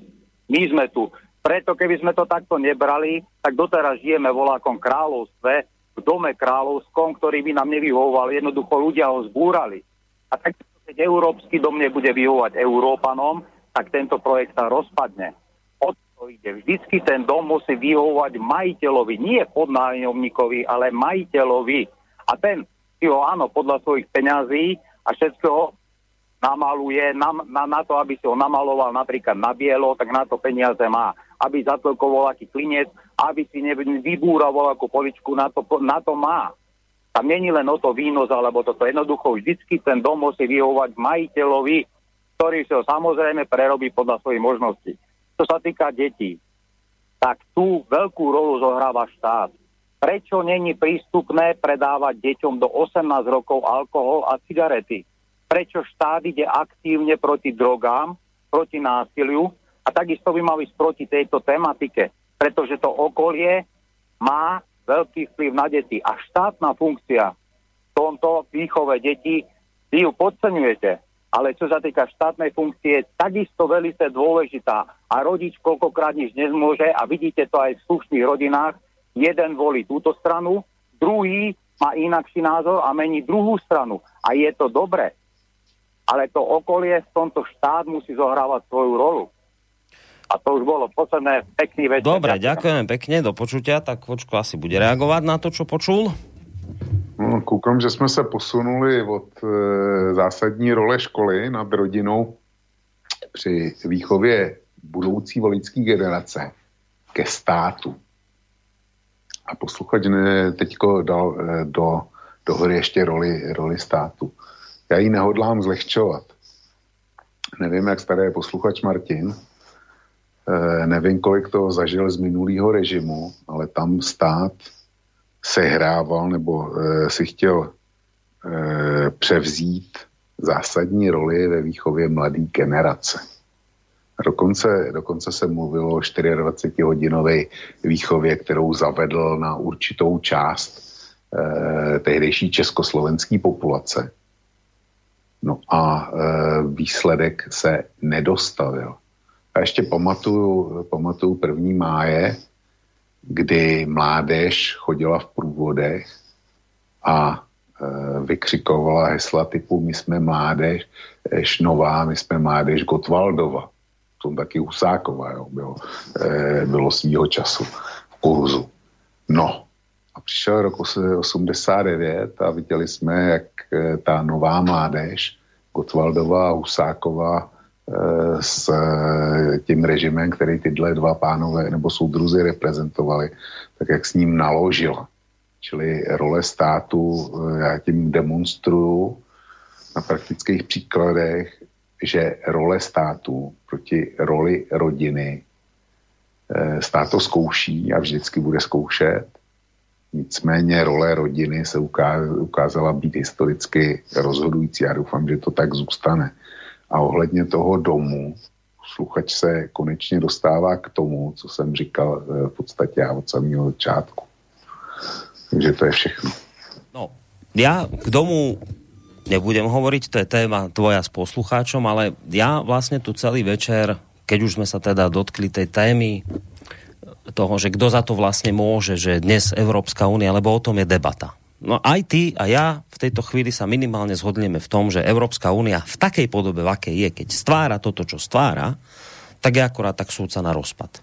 My sme tu. Preto keby sme to takto nebrali, tak doteraz žijeme volákom kráľovstve, v dome kráľovskom, ktorý by nám nevyhovoval. Jednoducho ľudia ho zbúrali. A tak keď európsky dom nebude vyhovovať Európanom, tak tento projekt sa rozpadne. O to ide. Vždycky ten dom musí vyhovovať majiteľovi, nie podnájomníkovi, ale majiteľovi. A ten si ho áno podľa svojich peňazí a všetkého namaluje na, na, na to, aby si ho namaloval napríklad na bielo, tak na to peniaze má aby zatlkoval aký klinec, aby si vybúral akú poličku, na to, na to má. Tam není len o to výnos, alebo toto jednoducho vždycky ten dom musí vyhovať majiteľovi, ktorý sa samozrejme prerobí podľa svojich možností. Čo sa týka detí, tak tu veľkú rolu zohráva štát. Prečo není prístupné predávať deťom do 18 rokov alkohol a cigarety? Prečo štát ide aktívne proti drogám, proti násiliu a takisto by mal ísť proti tejto tematike, pretože to okolie má veľký vplyv na deti a štátna funkcia v tomto výchove detí, vy ju podceňujete, ale čo sa týka štátnej funkcie, takisto veľmi dôležitá a rodič koľkokrát nič nezmôže a vidíte to aj v slušných rodinách, jeden volí túto stranu, druhý má inakší názor a mení druhú stranu. A je to dobre. Ale to okolie v tomto štát musí zohrávať svoju rolu. A to už bolo posledné. Pekný večer. Dobre, ďakujem pekne, do počutia. Tak Vočko asi bude reagovať na to, čo počul. No, koukám, že jsme se posunuli od e, zásadní role školy nad rodinou při výchově budoucí volické generace ke státu. A posluchač teďko dal e, do, do hry ještě roli, roli státu. Já ji nehodlám zlehčovat. Nevím, jak starý je posluchač Martin, nevím, kolik to zažil z minulého režimu, ale tam stát sehrával nebo eh, si chtěl eh, převzít zásadní roli ve výchově mladé generace. Dokonce, dokonce se mluvilo o 24-hodinové výchově, kterou zavedl na určitou část eh, tehdejší československé populace. No a eh, výsledek se nedostavil. A ještě pamatuju, pamatuju první máje, kdy mládež chodila v průvodech a e, vykřikovala hesla typu my jsme mládež Šnová, my jsme mládež Gotwaldova. To taky Husáková, jo, bylo, e, bylo svýho času v kurzu. No, a přišel rok 89 a viděli jsme, jak e, ta nová mládež Gotwaldová a Husáková s eh, tím režimem, který tyhle dva pánové nebo soudruzy reprezentovali, tak jak s ním naložila. Čili role státu, eh, já tím demonstruju na praktických příkladech, že role státu proti roli rodiny stát to zkouší a vždycky bude zkoušet. Nicméně role rodiny se ukázala být historicky rozhodující. Já doufám, že to tak zůstane. A ohledně toho domu, sluchač se konečně dostává k tomu, co jsem říkal v podstatě já od samého začátku. Takže to je všechno. No, ja k domu nebudem hovoriť, to je téma tvoja s poslucháčom, ale ja vlastne tu celý večer, keď už sme sa teda dotkli tej témy toho, že kto za to vlastne môže, že dnes Európska únia, lebo o tom je debata. No aj ty a ja v tejto chvíli sa minimálne zhodneme v tom, že Európska únia v takej podobe, v akej je, keď stvára toto, čo stvára, tak je akorát tak súca na rozpad.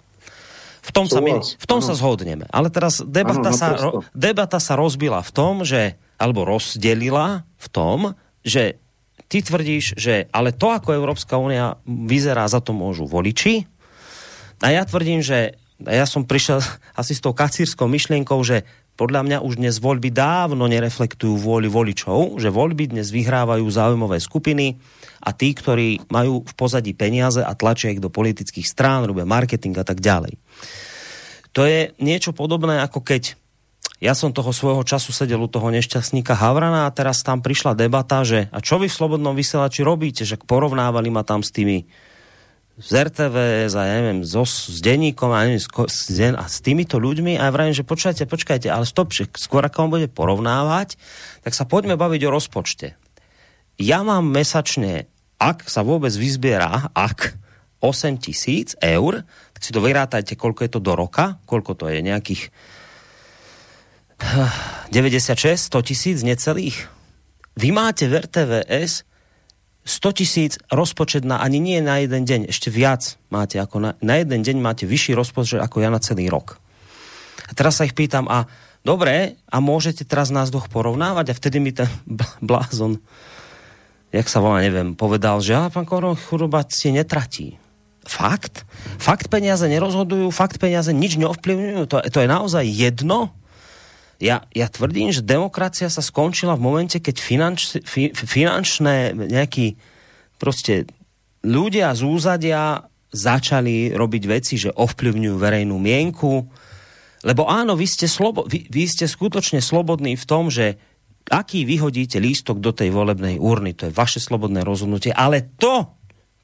V tom, sa, my, v tom sa zhodneme. Ale teraz debata, ano, sa, ro, debata sa rozbila v tom, že, alebo rozdelila v tom, že ty tvrdíš, že ale to, ako Európska únia vyzerá, za to môžu voliči. A ja tvrdím, že ja som prišiel *laughs* asi s tou kacírskou myšlienkou, že podľa mňa už dnes voľby dávno nereflektujú vôli voličov, že voľby dnes vyhrávajú záujmové skupiny a tí, ktorí majú v pozadí peniaze a tlačia ich do politických strán, robia marketing a tak ďalej. To je niečo podobné, ako keď ja som toho svojho času sedel u toho nešťastníka Havrana a teraz tam prišla debata, že a čo vy v Slobodnom vysielači robíte, že porovnávali ma tam s tými z RTV, za, ja neviem, so, s denníkom a, neviem, s, den, a s týmito ľuďmi a ja vravím, že počkajte, počkajte, ale stop, že skôr ako on bude porovnávať, tak sa poďme baviť o rozpočte. Ja mám mesačne, ak sa vôbec vyzbiera, ak 8 tisíc eur, tak si to vyrátajte, koľko je to do roka, koľko to je, nejakých *sighs* 96, 100 tisíc, necelých. Vy máte v RTVS 100 tisíc rozpočet na ani nie na jeden deň, ešte viac máte ako na, na jeden deň máte vyšší rozpočet ako ja na celý rok. A teraz sa ich pýtam, a dobre, a môžete teraz nás dvoch porovnávať? A vtedy mi ten *laughs* blázon, jak sa volá, neviem, povedal, že a pán Koron, churoba si netratí. Fakt? Fakt peniaze nerozhodujú, fakt peniaze nič neovplyvňujú, to, to je naozaj jedno? Ja, ja tvrdím, že demokracia sa skončila v momente, keď finanč, fi, finančné nejaký proste ľudia z úzadia začali robiť veci, že ovplyvňujú verejnú mienku. Lebo áno, vy ste, slobo, vy, vy ste skutočne slobodní v tom, že aký vyhodíte lístok do tej volebnej urny, to je vaše slobodné rozhodnutie, ale to,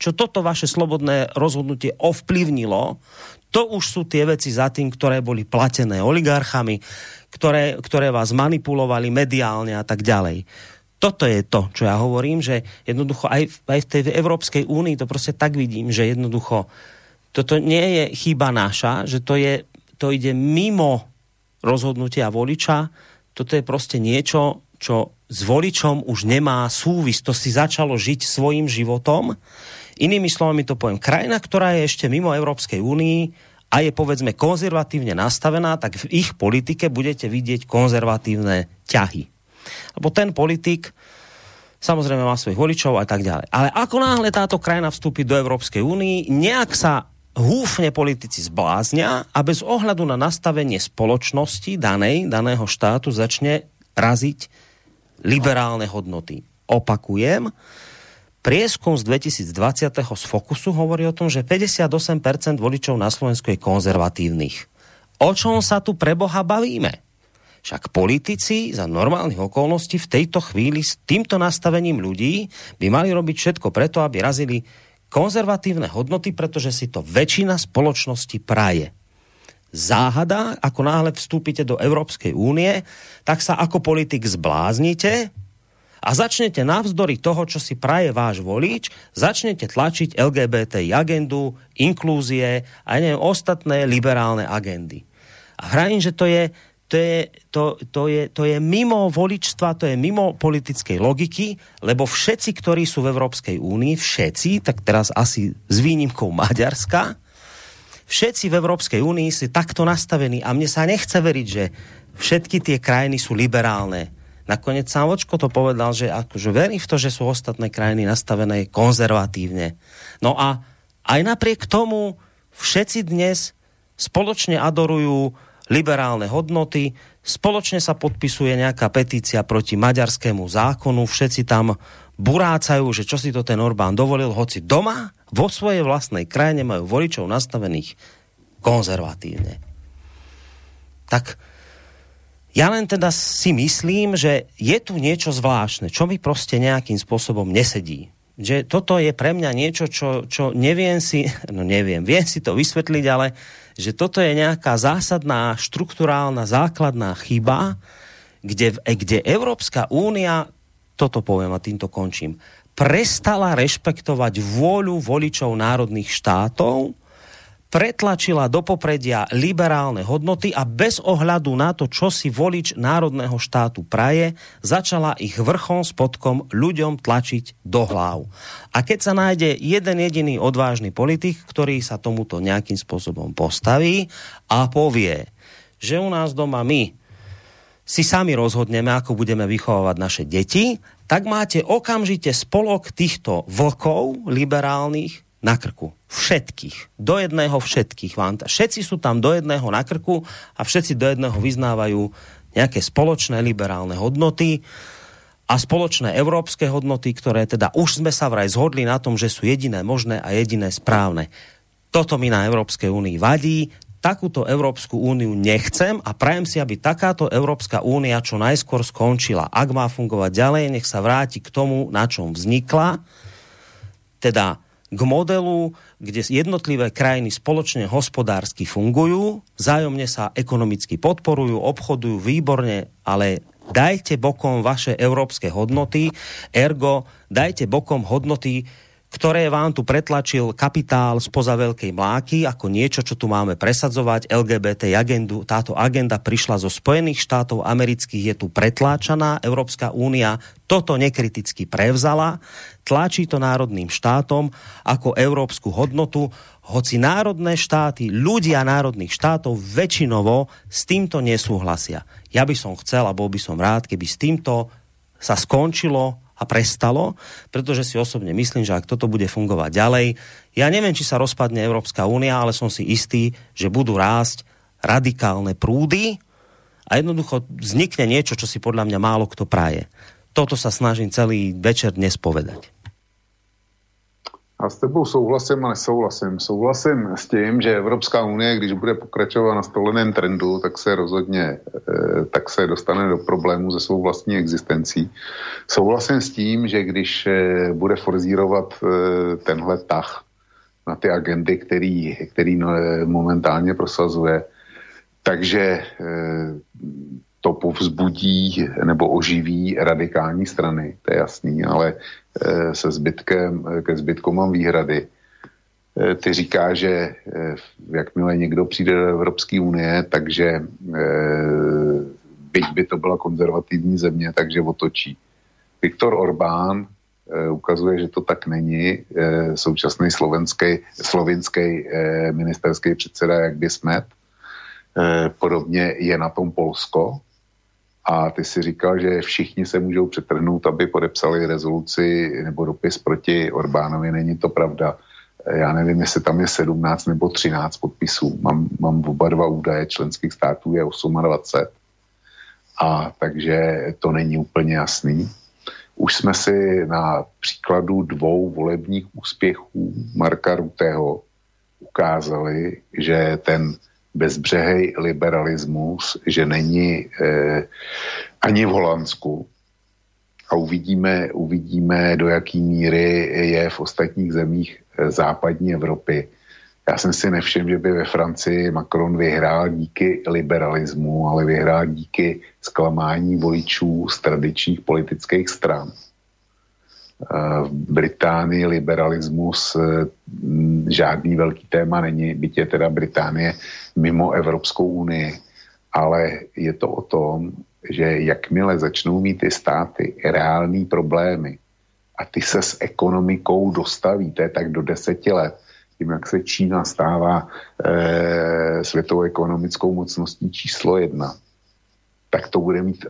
čo toto vaše slobodné rozhodnutie ovplyvnilo, to už sú tie veci za tým, ktoré boli platené oligarchami, ktoré, ktoré vás manipulovali mediálne a tak ďalej. Toto je to, čo ja hovorím, že jednoducho aj, aj v tej Európskej únii to proste tak vidím, že jednoducho toto nie je chyba naša, že to, je, to ide mimo rozhodnutia voliča, toto je proste niečo, čo s voličom už nemá súvis. To si začalo žiť svojim životom. Inými slovami to poviem, krajina, ktorá je ešte mimo Európskej únii, a je povedzme konzervatívne nastavená, tak v ich politike budete vidieť konzervatívne ťahy. Lebo ten politik samozrejme má svojich voličov a tak ďalej. Ale ako náhle táto krajina vstúpi do Európskej únii, nejak sa húfne politici zbláznia a bez ohľadu na nastavenie spoločnosti danej, daného štátu začne raziť liberálne hodnoty. Opakujem, Prieskum z 2020. z Fokusu hovorí o tom, že 58% voličov na Slovensku je konzervatívnych. O čom sa tu pre Boha bavíme? Však politici za normálnych okolností v tejto chvíli s týmto nastavením ľudí by mali robiť všetko preto, aby razili konzervatívne hodnoty, pretože si to väčšina spoločnosti praje. Záhada, ako náhle vstúpite do Európskej únie, tak sa ako politik zbláznite, a začnete navzdory toho, čo si praje váš volič, začnete tlačiť LGBT agendu, inklúzie a neviem, ostatné liberálne agendy. A hrajím, že to je, to je, to, to, je, to je mimo voličstva, to je mimo politickej logiky, lebo všetci, ktorí sú v Európskej únii, všetci, tak teraz asi s výnimkou Maďarska, všetci v Európskej únii si takto nastavení a mne sa nechce veriť, že všetky tie krajiny sú liberálne Nakoniec sám Vočko to povedal, že akože verí v to, že sú ostatné krajiny nastavené konzervatívne. No a aj napriek tomu všetci dnes spoločne adorujú liberálne hodnoty, spoločne sa podpisuje nejaká petícia proti maďarskému zákonu, všetci tam burácajú, že čo si to ten Orbán dovolil, hoci doma vo svojej vlastnej krajine majú voličov nastavených konzervatívne. Tak ja len teda si myslím, že je tu niečo zvláštne, čo mi proste nejakým spôsobom nesedí. Že toto je pre mňa niečo, čo, čo neviem si, *laughs* no neviem, viem si to vysvetliť, ale že toto je nejaká zásadná, štruktúrálna, základná chyba, kde, kde Európska únia, toto poviem a týmto končím, prestala rešpektovať vôľu voličov národných štátov pretlačila do popredia liberálne hodnoty a bez ohľadu na to, čo si volič národného štátu praje, začala ich vrchom spodkom ľuďom tlačiť do hlav. A keď sa nájde jeden jediný odvážny politik, ktorý sa tomuto nejakým spôsobom postaví a povie, že u nás doma my si sami rozhodneme, ako budeme vychovávať naše deti, tak máte okamžite spolok týchto vlkov liberálnych na krku. Všetkých. Do jedného všetkých. Všetci sú tam do jedného na krku a všetci do jedného vyznávajú nejaké spoločné liberálne hodnoty a spoločné európske hodnoty, ktoré teda už sme sa vraj zhodli na tom, že sú jediné možné a jediné správne. Toto mi na Európskej únii vadí, takúto Európsku úniu nechcem a prajem si, aby takáto Európska únia čo najskôr skončila. Ak má fungovať ďalej, nech sa vráti k tomu, na čom vznikla, teda k modelu, kde jednotlivé krajiny spoločne hospodársky fungujú, vzájomne sa ekonomicky podporujú, obchodujú výborne, ale dajte bokom vaše európske hodnoty, ergo dajte bokom hodnoty ktoré vám tu pretlačil kapitál spoza veľkej mláky ako niečo, čo tu máme presadzovať, LGBT agendu. Táto agenda prišla zo Spojených štátov amerických, je tu pretláčaná. Európska únia toto nekriticky prevzala, tlačí to národným štátom ako európsku hodnotu, hoci národné štáty, ľudia národných štátov väčšinovo s týmto nesúhlasia. Ja by som chcel a bol by som rád, keby s týmto sa skončilo a prestalo, pretože si osobne myslím, že ak toto bude fungovať ďalej, ja neviem, či sa rozpadne Európska únia, ale som si istý, že budú rásť radikálne prúdy a jednoducho vznikne niečo, čo si podľa mňa málo kto praje. Toto sa snažím celý večer dnes povedať. A s tebou souhlasím a nesouhlasím. Souhlasím s tím, že Evropská unie, když bude pokračovat na stoleném trendu, tak se rozhodně eh, tak se dostane do problému se svou vlastní existencí. Souhlasím s tím, že když eh, bude forzírovat eh, tenhle tah na ty agendy, který, který momentálně prosazuje, takže to povzbudí nebo oživí radikální strany, to je jasný, ale se zbytkem, eh, ke zbytku mám výhrady. Eh, ty říká, že jakmile někdo přijde do Evropské unie, takže byť by to byla konzervativní země, takže otočí. Viktor Orbán ukazuje, že to tak není. Současný slovenský, slovinský ministerský předseda, jak by smet. Podobně je na tom Polsko, a ty si říkal, že všichni se můžou přetrhnout, aby podepsali rezoluci nebo dopis proti Orbánovi. Není to pravda. Já nevím, jestli tam je 17 nebo 13 podpisů. Mám, mám oba dva údaje členských států, je 28. A takže to není úplně jasný. Už jsme si na příkladu dvou volebních úspěchů Marka Rutého ukázali, že ten bezbřehej liberalismus, že není eh, ani v Holandsku. A uvidíme, uvidíme, do jaký míry je v ostatních zemích eh, západní Evropy. Já jsem si nevšiml, že by ve Francii Macron vyhrál díky liberalismu, ale vyhrál díky zklamání voličů z tradičních politických stran v Británii liberalismus eh, žádný velký téma není, byť je teda Británie mimo Evropskou unii, ale je to o tom, že jakmile začnou mít ty státy reální problémy a ty se s ekonomikou dostavíte tak do deseti let, tím, jak se Čína stává e, světovou ekonomickou mocností číslo jedna, tak to bude mít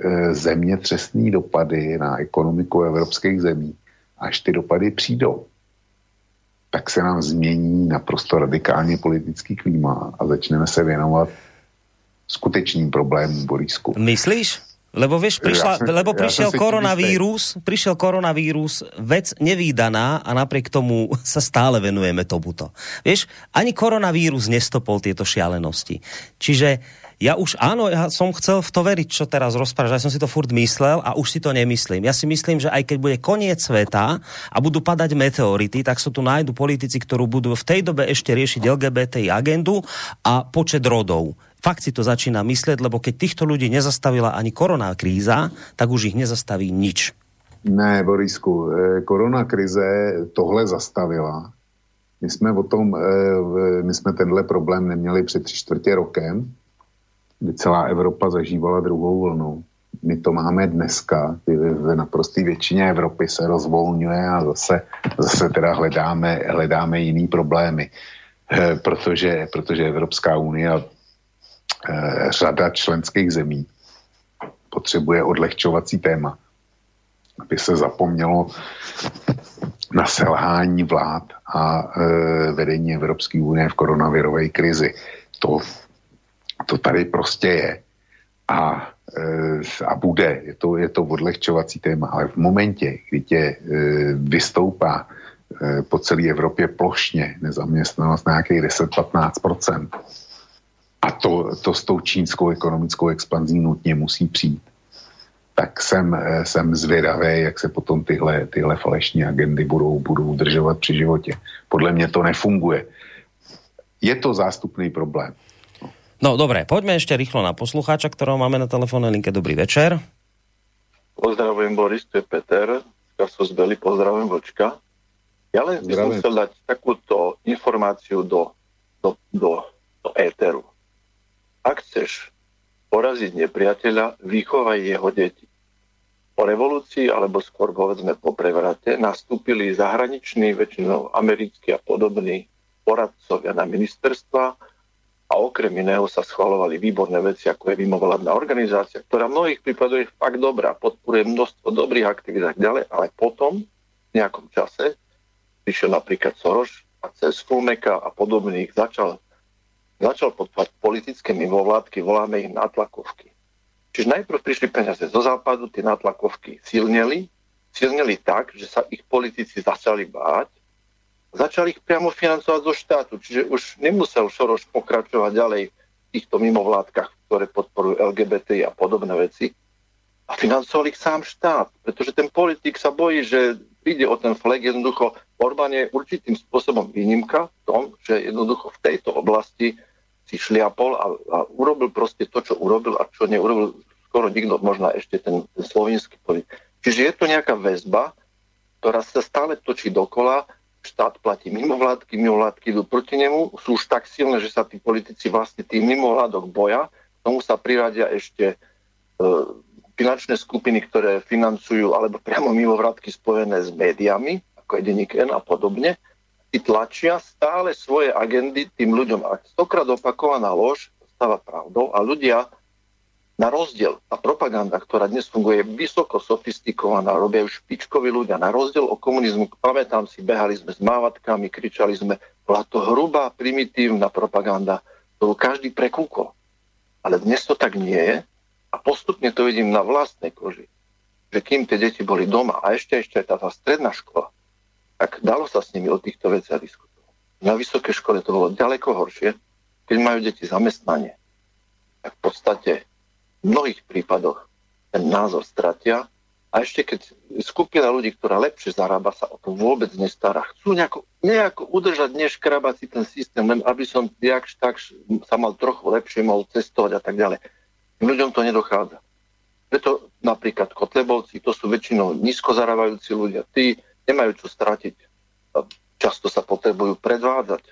E, zemětřesný dopady na ekonomiku evropských zemí, až ty dopady přijdou, tak se nám změní naprosto radikálně politický klíma a začneme se věnovat skutečným problémům Borisku. Myslíš? Lebo vieš, prišla, ja som, lebo prišiel ja koronavírus, prišiel koronavírus, vec nevýdaná a napriek tomu *laughs* sa stále venujeme tomuto. Vieš, ani koronavírus nestopol tieto šialenosti. Čiže ja už, áno, ja som chcel v to veriť, čo teraz rozprávaš, ja som si to furt myslel a už si to nemyslím. Ja si myslím, že aj keď bude koniec sveta a budú padať meteority, tak sa tu nájdu politici, ktorú budú v tej dobe ešte riešiť LGBTI agendu a počet rodov fakt si to začína mysleť, lebo keď týchto ľudí nezastavila ani koroná kríza, tak už ich nezastaví nič. Ne, Borisku, eh, korona krize tohle zastavila. My jsme o tom, eh, my jsme tenhle problém neměli před tři čtvrtě rokem, kdy celá Evropa zažívala druhou vlnu. My to máme dneska, v naprosté většině Evropy se rozvolňuje a zase, zase teda hledáme, hledáme jiný problémy. Eh, protože, protože Evropská unie Eh, řada členských zemí potřebuje odlehčovací téma, aby se zapomnělo na selhání vlád a e, vedení Evropské unie v koronavirové krizi. To, to tady prostě je a, e, a bude. Je to, je to odlehčovací téma, ale v momentě, kdy tě e, vystoupá e, po celé Evropě plošně nezaměstnanost nějakých 10-15%, a to, to s tou čínskou ekonomickou expanzí nutně musí přijít, tak jsem, jsem zvědavý, jak se potom tyhle, tyhle falešní agendy budou, budou udržovat při životě. Podle mě to nefunguje. Je to zástupný problém. No dobré, poďme ešte rýchlo na poslucháča, ktorého máme na telefónnej linke. Dobrý večer. Pozdravujem Boris, to je Peter. Kaso zbeli, pozdravujem Vočka. Ja len by som chcel dať takúto informáciu do, do, do, do éteru. Ak chceš poraziť nepriateľa, vychovaj jeho deti. Po revolúcii, alebo skôr povedzme po prevrate, nastúpili zahraniční, väčšinou americkí a podobní poradcovia na ministerstva a okrem iného sa schvalovali výborné veci, ako je mimovládna organizácia, ktorá v mnohých prípadoch je fakt dobrá, podporuje množstvo dobrých aktivít a ďalej, ale potom v nejakom čase prišiel napríklad Soros a cez Fulmeka a podobných začal začal podporovať politické mimovládky, voláme ich nátlakovky. Čiže najprv prišli peniaze zo západu, tie nátlakovky silneli, silneli tak, že sa ich politici začali báť, začali ich priamo financovať zo štátu, čiže už nemusel Šoroš pokračovať ďalej v týchto mimovládkach, ktoré podporujú LGBT a podobné veci. A financoval ich sám štát, pretože ten politik sa bojí, že príde o ten flag, jednoducho Orbán je určitým spôsobom výnimka v tom, že jednoducho v tejto oblasti si šliapol a, a urobil proste to, čo urobil a čo neurobil skoro nikto, možno ešte ten, ten slovenský politik. Čiže je to nejaká väzba, ktorá sa stále točí dokola, štát platí mimovládky, mimovládky idú proti nemu, sú už tak silné, že sa tí politici vlastne tých mimovládok boja, k tomu sa priradia ešte e, finančné skupiny, ktoré financujú alebo *laughs* priamo mimovládky spojené s médiami, ako je Denik N a podobne, tlačia stále svoje agendy tým ľuďom. Ak stokrát opakovaná lož stáva pravdou a ľudia na rozdiel, tá propaganda, ktorá dnes funguje, je vysoko sofistikovaná, robia už špičkoví ľudia. Na rozdiel o komunizmu, pamätám si, behali sme s mávatkami, kričali sme, bola to hrubá, primitívna propaganda, ktorú každý prekúkol. Ale dnes to tak nie je a postupne to vidím na vlastnej koži, že kým tie deti boli doma a ešte ešte tá, tá stredná škola, tak dalo sa s nimi o týchto veciach diskutovať. Na vysokej škole to bolo ďaleko horšie, keď majú deti zamestnanie. Tak v podstate v mnohých prípadoch ten názor stratia a ešte keď skupina ľudí, ktorá lepšie zarába, sa o to vôbec nestará. Chcú nejako, nejako udržať, neškrabať si ten systém, len aby som jakž tak sa mal trochu lepšie, mohol cestovať a tak ďalej. Ľuďom to nedochádza. Preto napríklad Kotlebovci, to sú väčšinou nízko zarábajúci ľudia. Tí nemajú čo stratiť. Často sa potrebujú predvádzať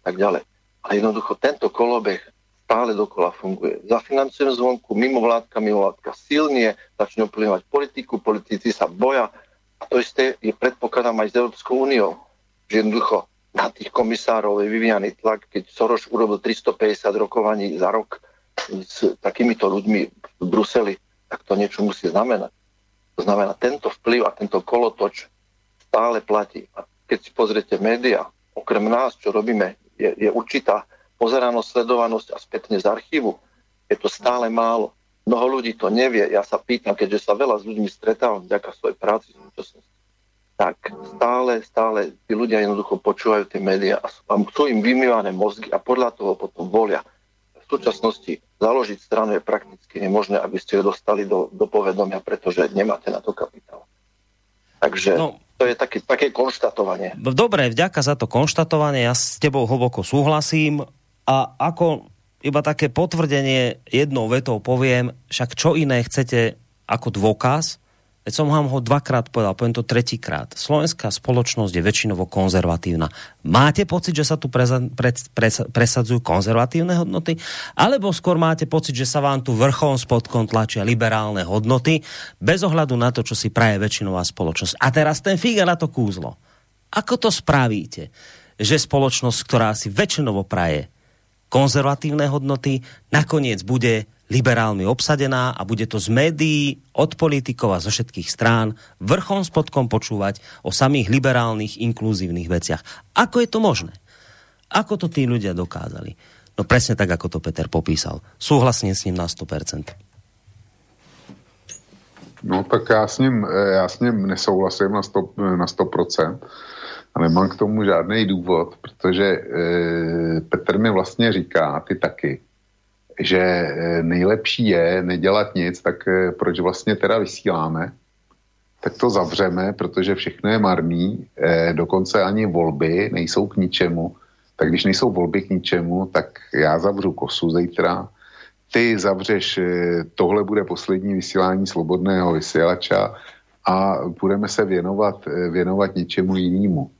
tak ďalej. A jednoducho tento kolobeh stále dokola funguje. Zafinancujem zvonku, mimo vládka, mimo vládka silnie, začne ovplyvňovať politiku, politici sa boja. A to isté je predpokladám aj s Európskou úniou. Že jednoducho na tých komisárov je vyvíjaný tlak, keď Soros urobil 350 rokovaní za rok s takýmito ľuďmi v Bruseli, tak to niečo musí znamenať. To znamená, tento vplyv a tento kolotoč stále platí. A keď si pozriete média, okrem nás, čo robíme, je, je určitá pozeranosť, sledovanosť a spätne z archívu. Je to stále málo. Mnoho ľudí to nevie. Ja sa pýtam, keďže sa veľa s ľuďmi stretávam vďaka svojej práci v súčasnosti, tak stále, stále tí ľudia jednoducho počúvajú tie médiá a sú im vymývané mozgy a podľa toho potom volia. V súčasnosti založiť stranu je prakticky nemožné, aby ste ju dostali do, do povedomia, pretože nemáte na to kapitál. Takže no, to je také, také konštatovanie. Dobre, vďaka za to konštatovanie, ja s tebou hlboko súhlasím a ako iba také potvrdenie jednou vetou poviem, však čo iné chcete ako dôkaz, Veď som vám ho dvakrát povedal, poviem to tretíkrát. Slovenská spoločnosť je väčšinovo konzervatívna. Máte pocit, že sa tu preza, pred, pres, presadzujú konzervatívne hodnoty? Alebo skôr máte pocit, že sa vám tu vrchom spodkom tlačia liberálne hodnoty, bez ohľadu na to, čo si praje väčšinová spoločnosť. A teraz ten figa na to kúzlo. Ako to spravíte, že spoločnosť, ktorá si väčšinovo praje konzervatívne hodnoty, nakoniec bude liberálmi obsadená a bude to z médií, od politikov a zo všetkých strán vrchom spodkom počúvať o samých liberálnych, inkluzívnych veciach. Ako je to možné? Ako to tí ľudia dokázali? No presne tak, ako to Peter popísal. Súhlasím s ním na 100%. No tak já s ním, já s ním nesouhlasím na 100%, na 100% a nemám k tomu žádný důvod, protože e, Petr mi vlastně říká, ty taky, že eh, nejlepší je nedělat nic, tak eh, proč vlastně teda vysíláme? Tak to zavřeme, protože všechno je marný, eh, dokonce ani volby nejsou k ničemu. Tak když nejsou volby k ničemu, tak já zavřu kosu zítra, ty zavřeš, tohle bude poslední vysílání slobodného vysílača a budeme se věnovat, věnovat něčemu jinému.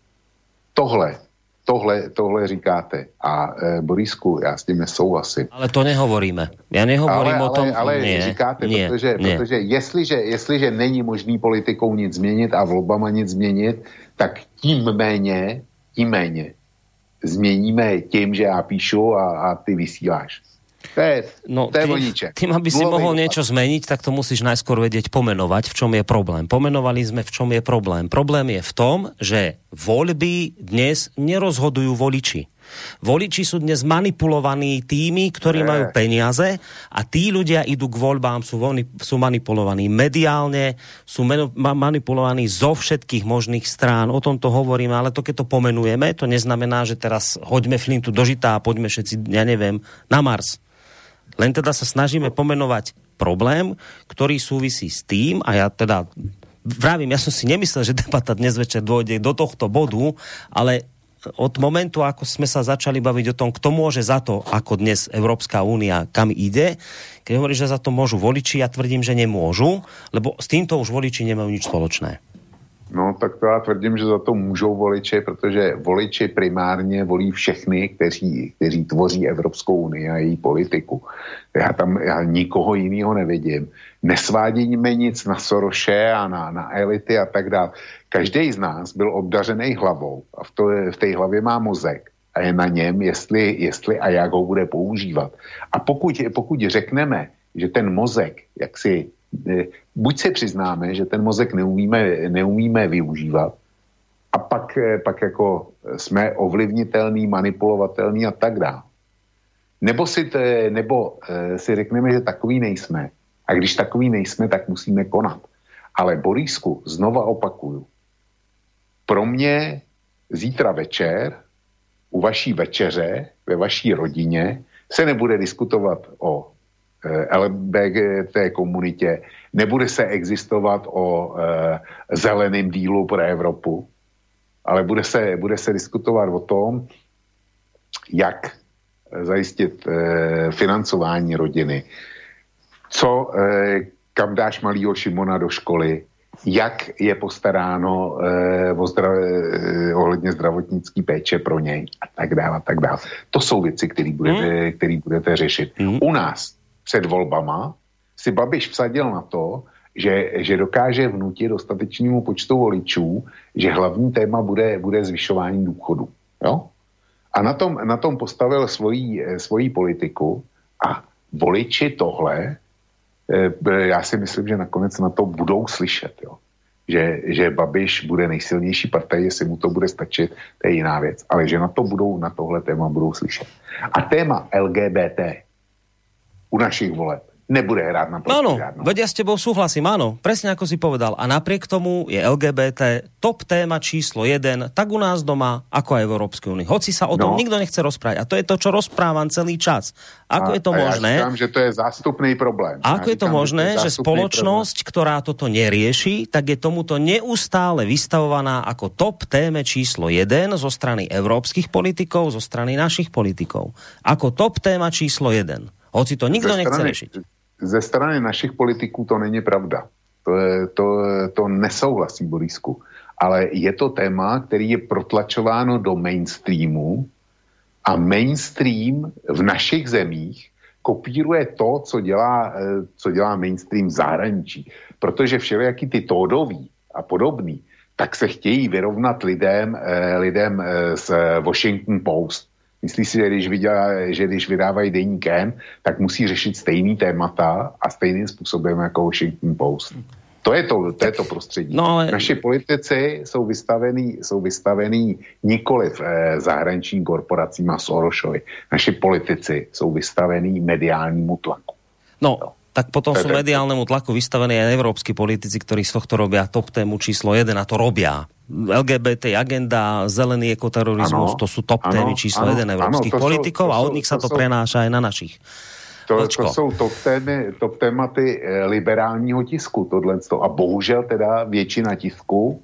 Tohle tohle, tohle říkáte. A e, Borisku, já s tím nesouhlasím. Ale to nehovoríme. Já nehovorím ale, o tom... Ale, ale nie, říkáte, nie, protože, nie. protože jestliže, jestliže není možný politikou nic změnit a volbama nic změnit, tak tím méně, tím méně změníme tím, že já píšu a, a ty vysíláš. To je, no, to je tým, tým, aby si mohol niečo zmeniť, tak to musíš najskôr vedieť pomenovať, v čom je problém. Pomenovali sme, v čom je problém. Problém je v tom, že voľby dnes nerozhodujú voliči. Voliči sú dnes manipulovaní tými, ktorí ne. majú peniaze a tí ľudia idú k voľbám, sú, voľni, sú manipulovaní mediálne, sú menu, ma, manipulovaní zo všetkých možných strán. O tom to hovoríme, ale to keď to pomenujeme, to neznamená, že teraz hoďme flintu do žita a poďme všetci, ja neviem, na Mars. Len teda sa snažíme pomenovať problém, ktorý súvisí s tým, a ja teda vravím, ja som si nemyslel, že debata dnes večer dôjde do tohto bodu, ale od momentu, ako sme sa začali baviť o tom, kto môže za to, ako dnes Európska únia kam ide, keď hovorí, že za to môžu voliči, ja tvrdím, že nemôžu, lebo s týmto už voliči nemajú nič spoločné. No, tak to já tvrdím, že za to můžou voliči, protože voliči primárně volí všechny, kteří, kteří tvoří Evropskou unii a její politiku. Já tam já nikoho jiného nevidím. Nesvádíme nic na Soroše a na, na elity a tak dále. Každý z nás byl obdařený hlavou a v, to, v té hlavě má mozek a je na něm, jestli, jestli a jak ho bude používat. A pokud, pokud řekneme, že ten mozek, jak si buď si přiznáme, že ten mozek neumíme, neumíme využívat, a pak, pak jako jsme ovlivnitelný, manipulovatelný a tak dále. Nebo si, te, nebo e, si řekneme, že takový nejsme. A když takový nejsme, tak musíme konat. Ale Borísku, znova opakuju, pro mě zítra večer u vaší večeře ve vaší rodině se nebude diskutovat o Eh, LBGT komunitě, nebude se existovat o e, zeleném dílu pro Evropu, ale bude se, bude se diskutovat o tom, jak zajistit e, financování rodiny, co, kam dáš malýho Šimona do školy, jak je postaráno e, o zdrav, e, ohledně zdravotnické péče pro něj a tak dále, a tak dále. To jsou věci, které budete, hmm. budete řešit. Hmm. U nás před volbama si Babiš vsadil na to, že, že dokáže vnutit dostatečnému počtu voličů, že hlavní téma bude, bude zvyšování důchodu. Jo? A na tom, na tom postavil svoji, svoji politiku a voliči tohle, eh, já si myslím, že nakonec na to budou slyšet. Jo? Že, že Babiš bude nejsilnější partaj, jestli mu to bude stačit, to je jiná věc. Ale že na to budou, na tohle téma budou slyšet. A téma LGBT, u našich voleb nebude hrát na Áno, veď ja s tebou súhlasím, áno, presne ako si povedal. A napriek tomu je LGBT top téma číslo jeden, tak u nás doma, ako aj v Európskej únii. Hoci sa o tom no. nikto nechce rozprávať. A to je to, čo rozprávam celý čas. Ako a, je to možné? Ja říkám, že to je zástupný problém. Ako ja je to možné, že, je že spoločnosť, problém. ktorá toto nerieši, tak je tomuto neustále vystavovaná ako top téme číslo jeden zo strany európskych politikov, zo strany našich politikov. Ako top téma číslo jeden. Hoci to nikto strany, nechce riešiť ze strany našich politiků to není pravda. To, je, to, to nesouhlasí Borisku. Ale je to téma, který je protlačováno do mainstreamu a mainstream v našich zemích kopíruje to, co dělá, eh, co dělá mainstream v zahraničí. Protože všelijaký ty tódoví a podobný, tak se chtějí vyrovnat lidem, eh, lidem eh, z Washington Post. Myslí si, že když, vydělá, že když vydávají deník N, tak musí řešit stejný témata a stejným způsobem jako Washington Post. To je to, to, je to prostředí. No, ale... Naši politici jsou vystavení, jsou vystavení nikoli v eh, zahraničním korporacím a Sorošovi. Naši politici jsou vystavení mediálnímu tlaku. No, no. tak potom sú mediálnemu tlaku vystavení aj európsky politici, ktorí z tohto robia top tému číslo 1 a to robia LGBT agenda, zelený ekoterorizmus, ano, to sú top ano, témy číslo ano, jeden európskych ano, politikov sú, a od nich sa to, to prenáša aj na našich. To, to jsou top, témy, top tématy eh, liberálního tisku, tohle. A bohužel teda většina tisku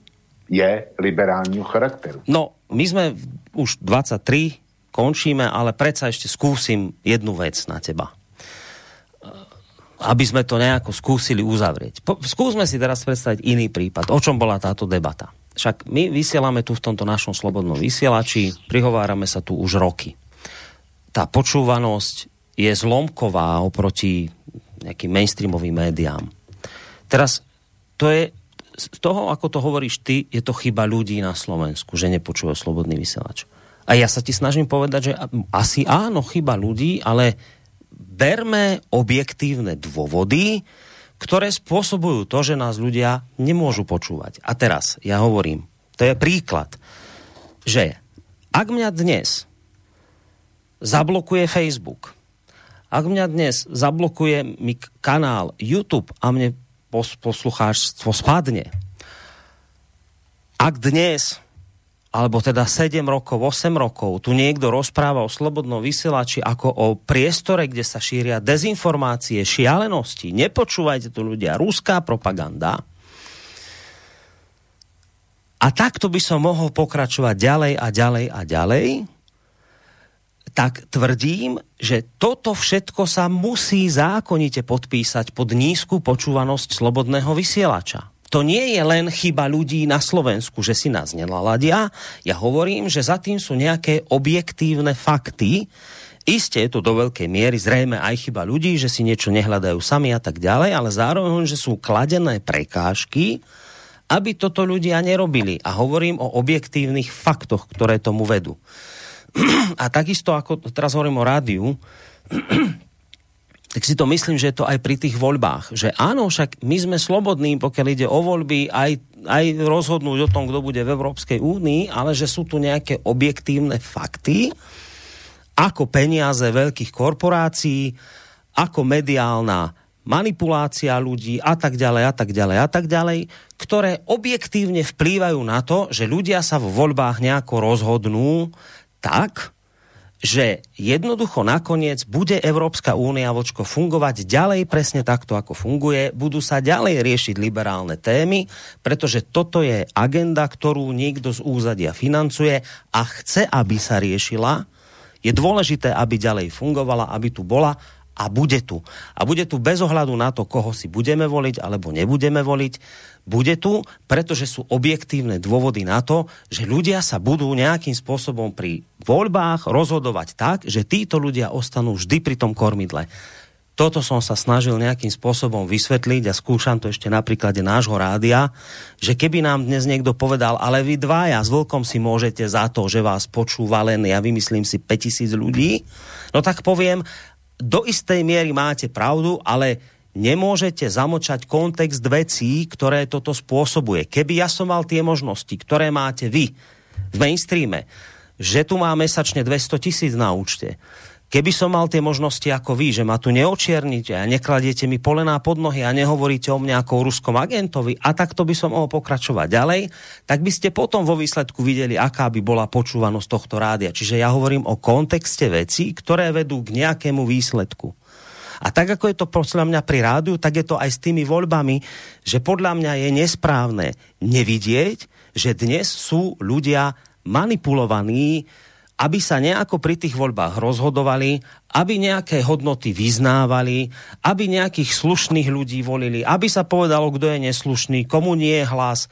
je liberálního charakteru. No, my sme už 23, končíme, ale predsa ešte skúsim jednu vec na teba aby sme to nejako skúsili uzavrieť. Po, skúsme si teraz predstaviť iný prípad. O čom bola táto debata? Však my vysielame tu v tomto našom slobodnom vysielači, prihovárame sa tu už roky. Tá počúvanosť je zlomková oproti nejakým mainstreamovým médiám. Teraz to je z toho, ako to hovoríš ty, je to chyba ľudí na Slovensku, že nepočúvajú slobodný vysielač. A ja sa ti snažím povedať, že asi áno, chyba ľudí, ale berme objektívne dôvody, ktoré spôsobujú to, že nás ľudia nemôžu počúvať. A teraz ja hovorím, to je príklad, že ak mňa dnes zablokuje Facebook, ak mňa dnes zablokuje mi kanál YouTube a mne poslucháčstvo spadne, ak dnes alebo teda 7 rokov, 8 rokov, tu niekto rozpráva o slobodnom vysielači ako o priestore, kde sa šíria dezinformácie, šialenosti. Nepočúvajte tu ľudia, ruská propaganda. A takto by som mohol pokračovať ďalej a ďalej a ďalej, tak tvrdím, že toto všetko sa musí zákonite podpísať pod nízku počúvanosť slobodného vysielača to nie je len chyba ľudí na Slovensku, že si nás nelaladia. Ja hovorím, že za tým sú nejaké objektívne fakty. Isté je to do veľkej miery zrejme aj chyba ľudí, že si niečo nehľadajú sami a tak ďalej, ale zároveň, že sú kladené prekážky, aby toto ľudia nerobili. A hovorím o objektívnych faktoch, ktoré tomu vedú. *clears throat* A takisto, ako teraz hovorím o rádiu, *clears throat* tak si to myslím, že je to aj pri tých voľbách. Že áno, však my sme slobodní, pokiaľ ide o voľby, aj, aj rozhodnúť o tom, kto bude v Európskej únii, ale že sú tu nejaké objektívne fakty, ako peniaze veľkých korporácií, ako mediálna manipulácia ľudí a tak ďalej a tak ďalej a tak ďalej, ktoré objektívne vplývajú na to, že ľudia sa v voľbách nejako rozhodnú tak, že jednoducho nakoniec bude Európska únia vočko fungovať ďalej presne takto, ako funguje. Budú sa ďalej riešiť liberálne témy, pretože toto je agenda, ktorú niekto z úzadia financuje a chce, aby sa riešila. Je dôležité, aby ďalej fungovala, aby tu bola a bude tu. A bude tu bez ohľadu na to, koho si budeme voliť alebo nebudeme voliť bude tu, pretože sú objektívne dôvody na to, že ľudia sa budú nejakým spôsobom pri voľbách rozhodovať tak, že títo ľudia ostanú vždy pri tom kormidle. Toto som sa snažil nejakým spôsobom vysvetliť a skúšam to ešte na príklade nášho rádia, že keby nám dnes niekto povedal, ale vy dvaja s Vlkom si môžete za to, že vás počúva len, ja vymyslím si 5000 ľudí, no tak poviem, do istej miery máte pravdu, ale nemôžete zamočať kontext vecí, ktoré toto spôsobuje. Keby ja som mal tie možnosti, ktoré máte vy v mainstreame, že tu má mesačne 200 tisíc na účte, Keby som mal tie možnosti ako vy, že ma tu neočiernite a nekladiete mi polená pod nohy a nehovoríte o mne ako o ruskom agentovi a takto by som mohol pokračovať ďalej, tak by ste potom vo výsledku videli, aká by bola počúvanosť tohto rádia. Čiže ja hovorím o kontexte veci, ktoré vedú k nejakému výsledku. A tak, ako je to podľa mňa pri rádiu, tak je to aj s tými voľbami, že podľa mňa je nesprávne nevidieť, že dnes sú ľudia manipulovaní aby sa nejako pri tých voľbách rozhodovali, aby nejaké hodnoty vyznávali, aby nejakých slušných ľudí volili, aby sa povedalo, kto je neslušný, komu nie je hlas.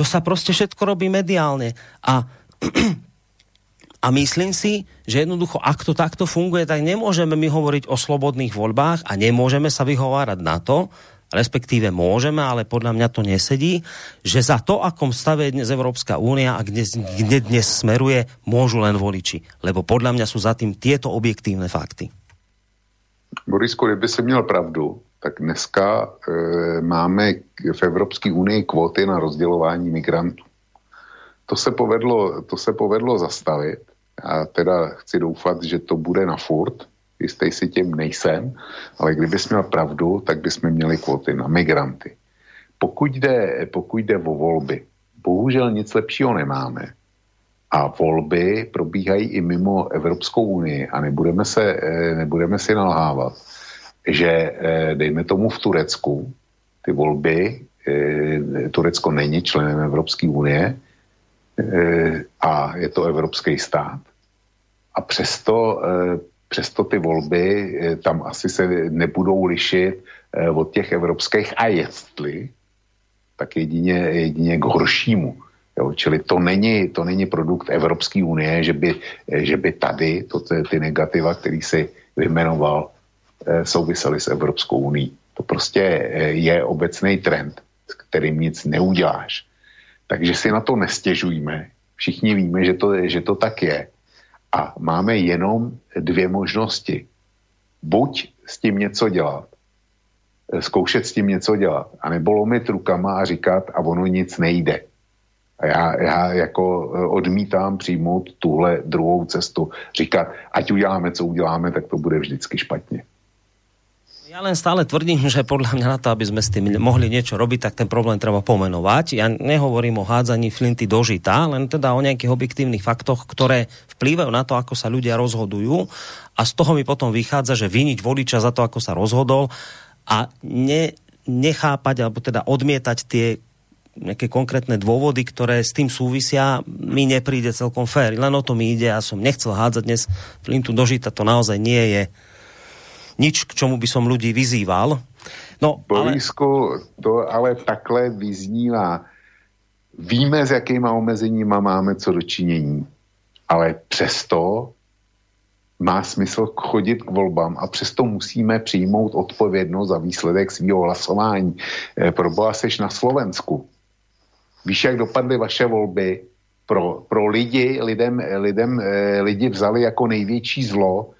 To sa proste všetko robí mediálne. A, *clears throat* a myslím si, že jednoducho, ak to takto funguje, tak nemôžeme my hovoriť o slobodných voľbách a nemôžeme sa vyhovárať na to, respektíve môžeme, ale podľa mňa to nesedí, že za to, akom stave je dnes Európska únia a kde, kde dnes smeruje, môžu len voliči. Lebo podľa mňa sú za tým tieto objektívne fakty. Borisku, kdyby si měl pravdu, tak dneska e, máme v Evropské unii kvóty na rozdělování migrantů. To se povedlo, to se povedlo zastavit. A teda chci doufat, že to bude na furt, jistý si tím nejsem, ale kdybys měl pravdu, tak bychom měli kvóty na migranty. Pokud jde, pokud jde o volby, bohužel nic lepšího nemáme. A volby probíhají i mimo Evropskou unii a nebudeme, se, eh, nebudeme si nalhávat, že eh, dejme tomu v Turecku ty volby, eh, Turecko není členem Evropské unie a je to evropský stát. A přesto přesto ty volby eh, tam asi se nebudou lišit eh, od těch evropských a jestli, tak jedině, jedině k horšímu. Jo, čili to není, to není produkt Evropské unie, že by, eh, že by tady to, ty negativa, který si vyjmenoval, souvisely s Evropskou unii. To prostě je obecný trend, s kterým nic neuděláš. Takže si na to nestěžujme. Všichni víme, že to, že to tak je. A máme jenom dvě možnosti. Buď s tím něco dělat, eh, zkoušet s tím něco dělat, anebo lomit rukama a říkat, a ono nic nejde. A já, já jako eh, odmítám přijmout tuhle druhou cestu. Říkat, ať uděláme, co uděláme, tak to bude vždycky špatně. Ja len stále tvrdím, že podľa mňa na to, aby sme s tým mohli niečo robiť, tak ten problém treba pomenovať. Ja nehovorím o hádzaní flinty do žita, len teda o nejakých objektívnych faktoch, ktoré vplývajú na to, ako sa ľudia rozhodujú a z toho mi potom vychádza, že viniť voliča za to, ako sa rozhodol a ne, nechápať alebo teda odmietať tie nejaké konkrétne dôvody, ktoré s tým súvisia, mi nepríde celkom fér. Len o to mi ide, ja som nechcel hádzať dnes flintu do žita, to naozaj nie je nič, k čomu by som ľudí vyzýval. No, Borisku, ale... to ale takhle vyznívá. Víme, s jakýma omezeníma máme co dočinění, ale přesto má smysl chodit k volbám a přesto musíme přijmout odpovědnost za výsledek svého hlasování. E, Proboha seš na Slovensku. Víš, jak dopadly vaše volby? Pro, pro lidi, lidem, lidem, e, lidi vzali jako největší zlo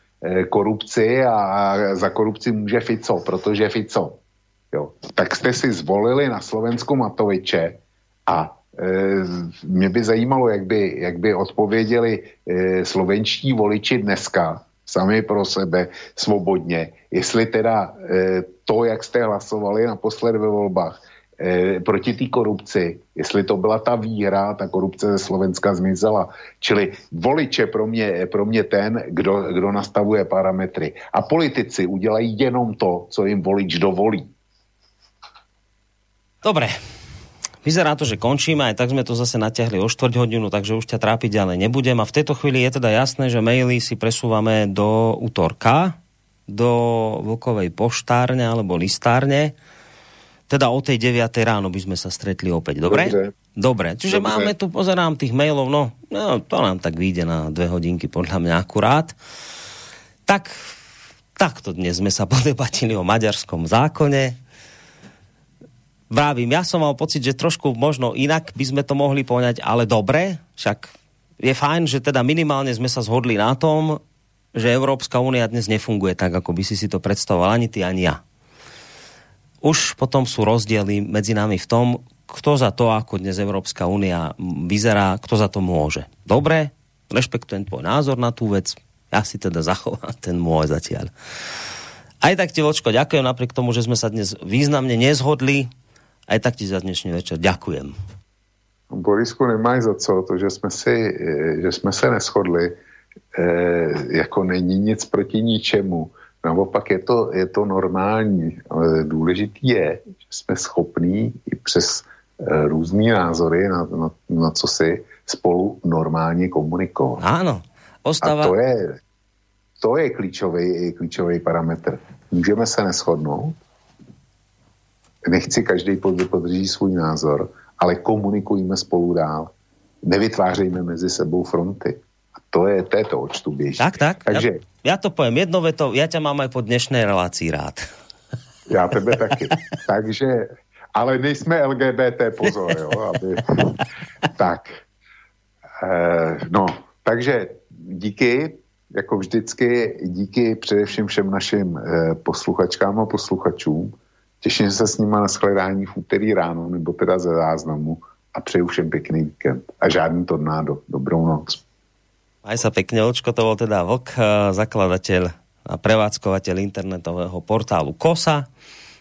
korupci a za korupci může Fico, protože Fico. Jo. Tak jste si zvolili na Slovensku Matoviče a e, mě by zajímalo, jak by, jak by odpověděli e, slovenští voliči dneska sami pro sebe svobodně, jestli teda e, to, jak jste hlasovali naposled ve volbách, e, proti té korupci, jestli to byla ta výhra, ta korupce ze Slovenska zmizela. Čili voliče pro mě, pro mě ten, kdo, kdo nastavuje parametry. A politici udělají jenom to, co jim volič dovolí. Dobre, Vyzerá to, že končíme, aj tak sme to zase natiahli o štvrť hodinu, takže už ťa trápiť ďalej nebudem. A v tejto chvíli je teda jasné, že maily si presúvame do útorka, do Vlkovej poštárne alebo listárne teda o tej 9. ráno by sme sa stretli opäť, dobre? Dobre. Dobre, čiže dobre. máme tu, pozerám tých mailov, no, no to nám tak vyjde na dve hodinky, podľa mňa akurát. Tak, takto dnes sme sa *laughs* podebatili o maďarskom zákone. Vravím, ja som mal pocit, že trošku možno inak by sme to mohli poňať, ale dobre, však je fajn, že teda minimálne sme sa zhodli na tom, že Európska únia dnes nefunguje tak, ako by si si to predstavoval ani ty, ani ja už potom sú rozdiely medzi nami v tom, kto za to, ako dnes Európska únia vyzerá, kto za to môže. Dobre, rešpektujem tvoj názor na tú vec, Ja si teda zachovám *laughs* ten môj zatiaľ. Aj tak ti, Vočko, ďakujem napriek tomu, že sme sa dnes významne nezhodli. Aj tak ti za dnešný večer ďakujem. Borisku, nemáš za co, to, že jsme, si, že jsme se neschodli, eh, jako není nic proti ničemu. Naopak je to, je to normální. Ale důležitý je, že jsme schopní i přes eh, různé názory na, na, na co si spolu normálně komunikovat. Áno. Ostáva... A to je, to je klíčový, klíčový parametr. Můžeme se neschodnout, nechci každý podrží svůj názor, ale komunikujme spolu dál. Nevytvářejme mezi sebou fronty. To je, to je to, oč tu běží. Tak, tak. Takže, ja, ja to poviem jedno veto, ja ťa mám aj po dnešnej relácii rád. *laughs* Já tebe taky. Takže, ale nejsme LGBT, pozor, jo, aby... *laughs* tak. E, no, takže díky, jako vždycky, díky především všem našim e, posluchačkám a posluchačům. Těším se s nimi na shledání v úterý ráno, nebo teda ze záznamu a přeju všem pěkný víkend. A žádný tornádo. Dobrou noc. Aj sa pekne, Očko, to bol teda Vok, eh, zakladateľ a prevádzkovateľ internetového portálu KOSA.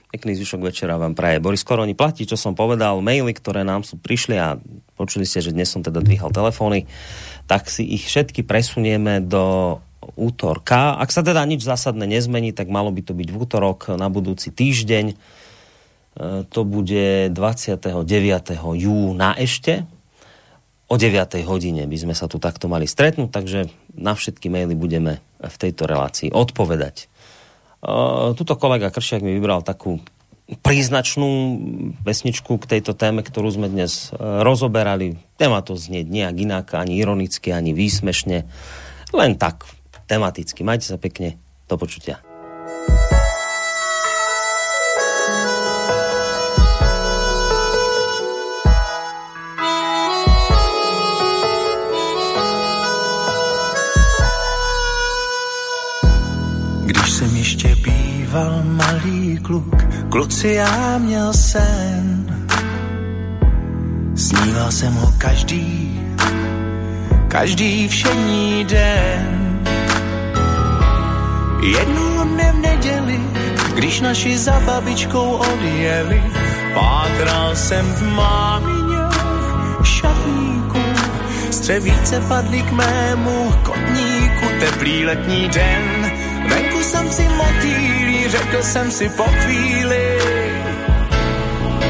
Pekný zvyšok večera vám praje. Boris Koroni platí, čo som povedal, maily, ktoré nám sú prišli a počuli ste, že dnes som teda dvíhal telefóny, tak si ich všetky presunieme do útorka. Ak sa teda nič zásadné nezmení, tak malo by to byť v útorok na budúci týždeň. E, to bude 29. júna ešte o 9. hodine by sme sa tu takto mali stretnúť, takže na všetky maily budeme v tejto relácii odpovedať. Tuto kolega Kršiak mi vybral takú príznačnú vesničku k tejto téme, ktorú sme dnes e, rozoberali. Téma to znieť nejak inak, ani ironicky, ani výsmešne. Len tak, tematicky. Majte sa pekne. Do počutia. Kluk, kluci já měl sen. Sníval jsem ho každý, každý všední den. Jednou dne v neděli, když naši za babičkou odjeli, pátral jsem v mámině šatníku. Střevíce padly k mému kotníku, teplý letní den, Venku jsem si motýlí, řekl jsem si po chvíli,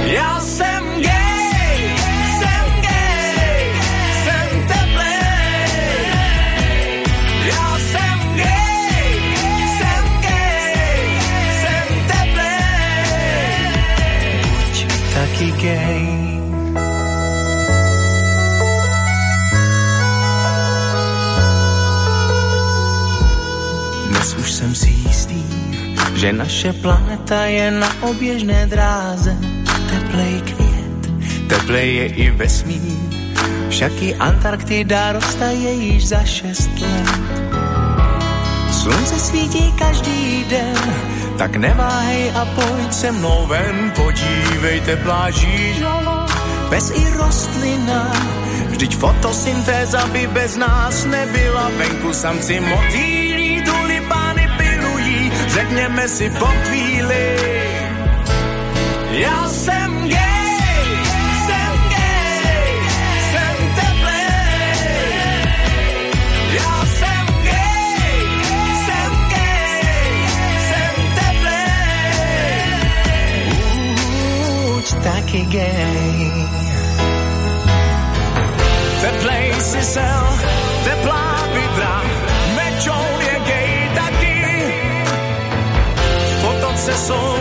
já jsem gay, jsem gay, jsem teplej. Já jsem gay, jsem gay, jsem teplej. Buď taky gay. Že naše planeta je na oběžné dráze. Teplej květ, teplej je i vesmír, však i Antarktida roztaje již za šest let. Slunce svítí každý den, tak neváhej a pojď se mnou ven, podívejte pláží žalo, bez i rostlina. Vždyť fotosyntéza by bez nás nebyla, venku samci motýl řekněme si po chvíli. Já jsem gay, jsem gay. Já jsem gay, jsem gay, jsem. Buď taky gay. Teplej si sel, teplej corazón.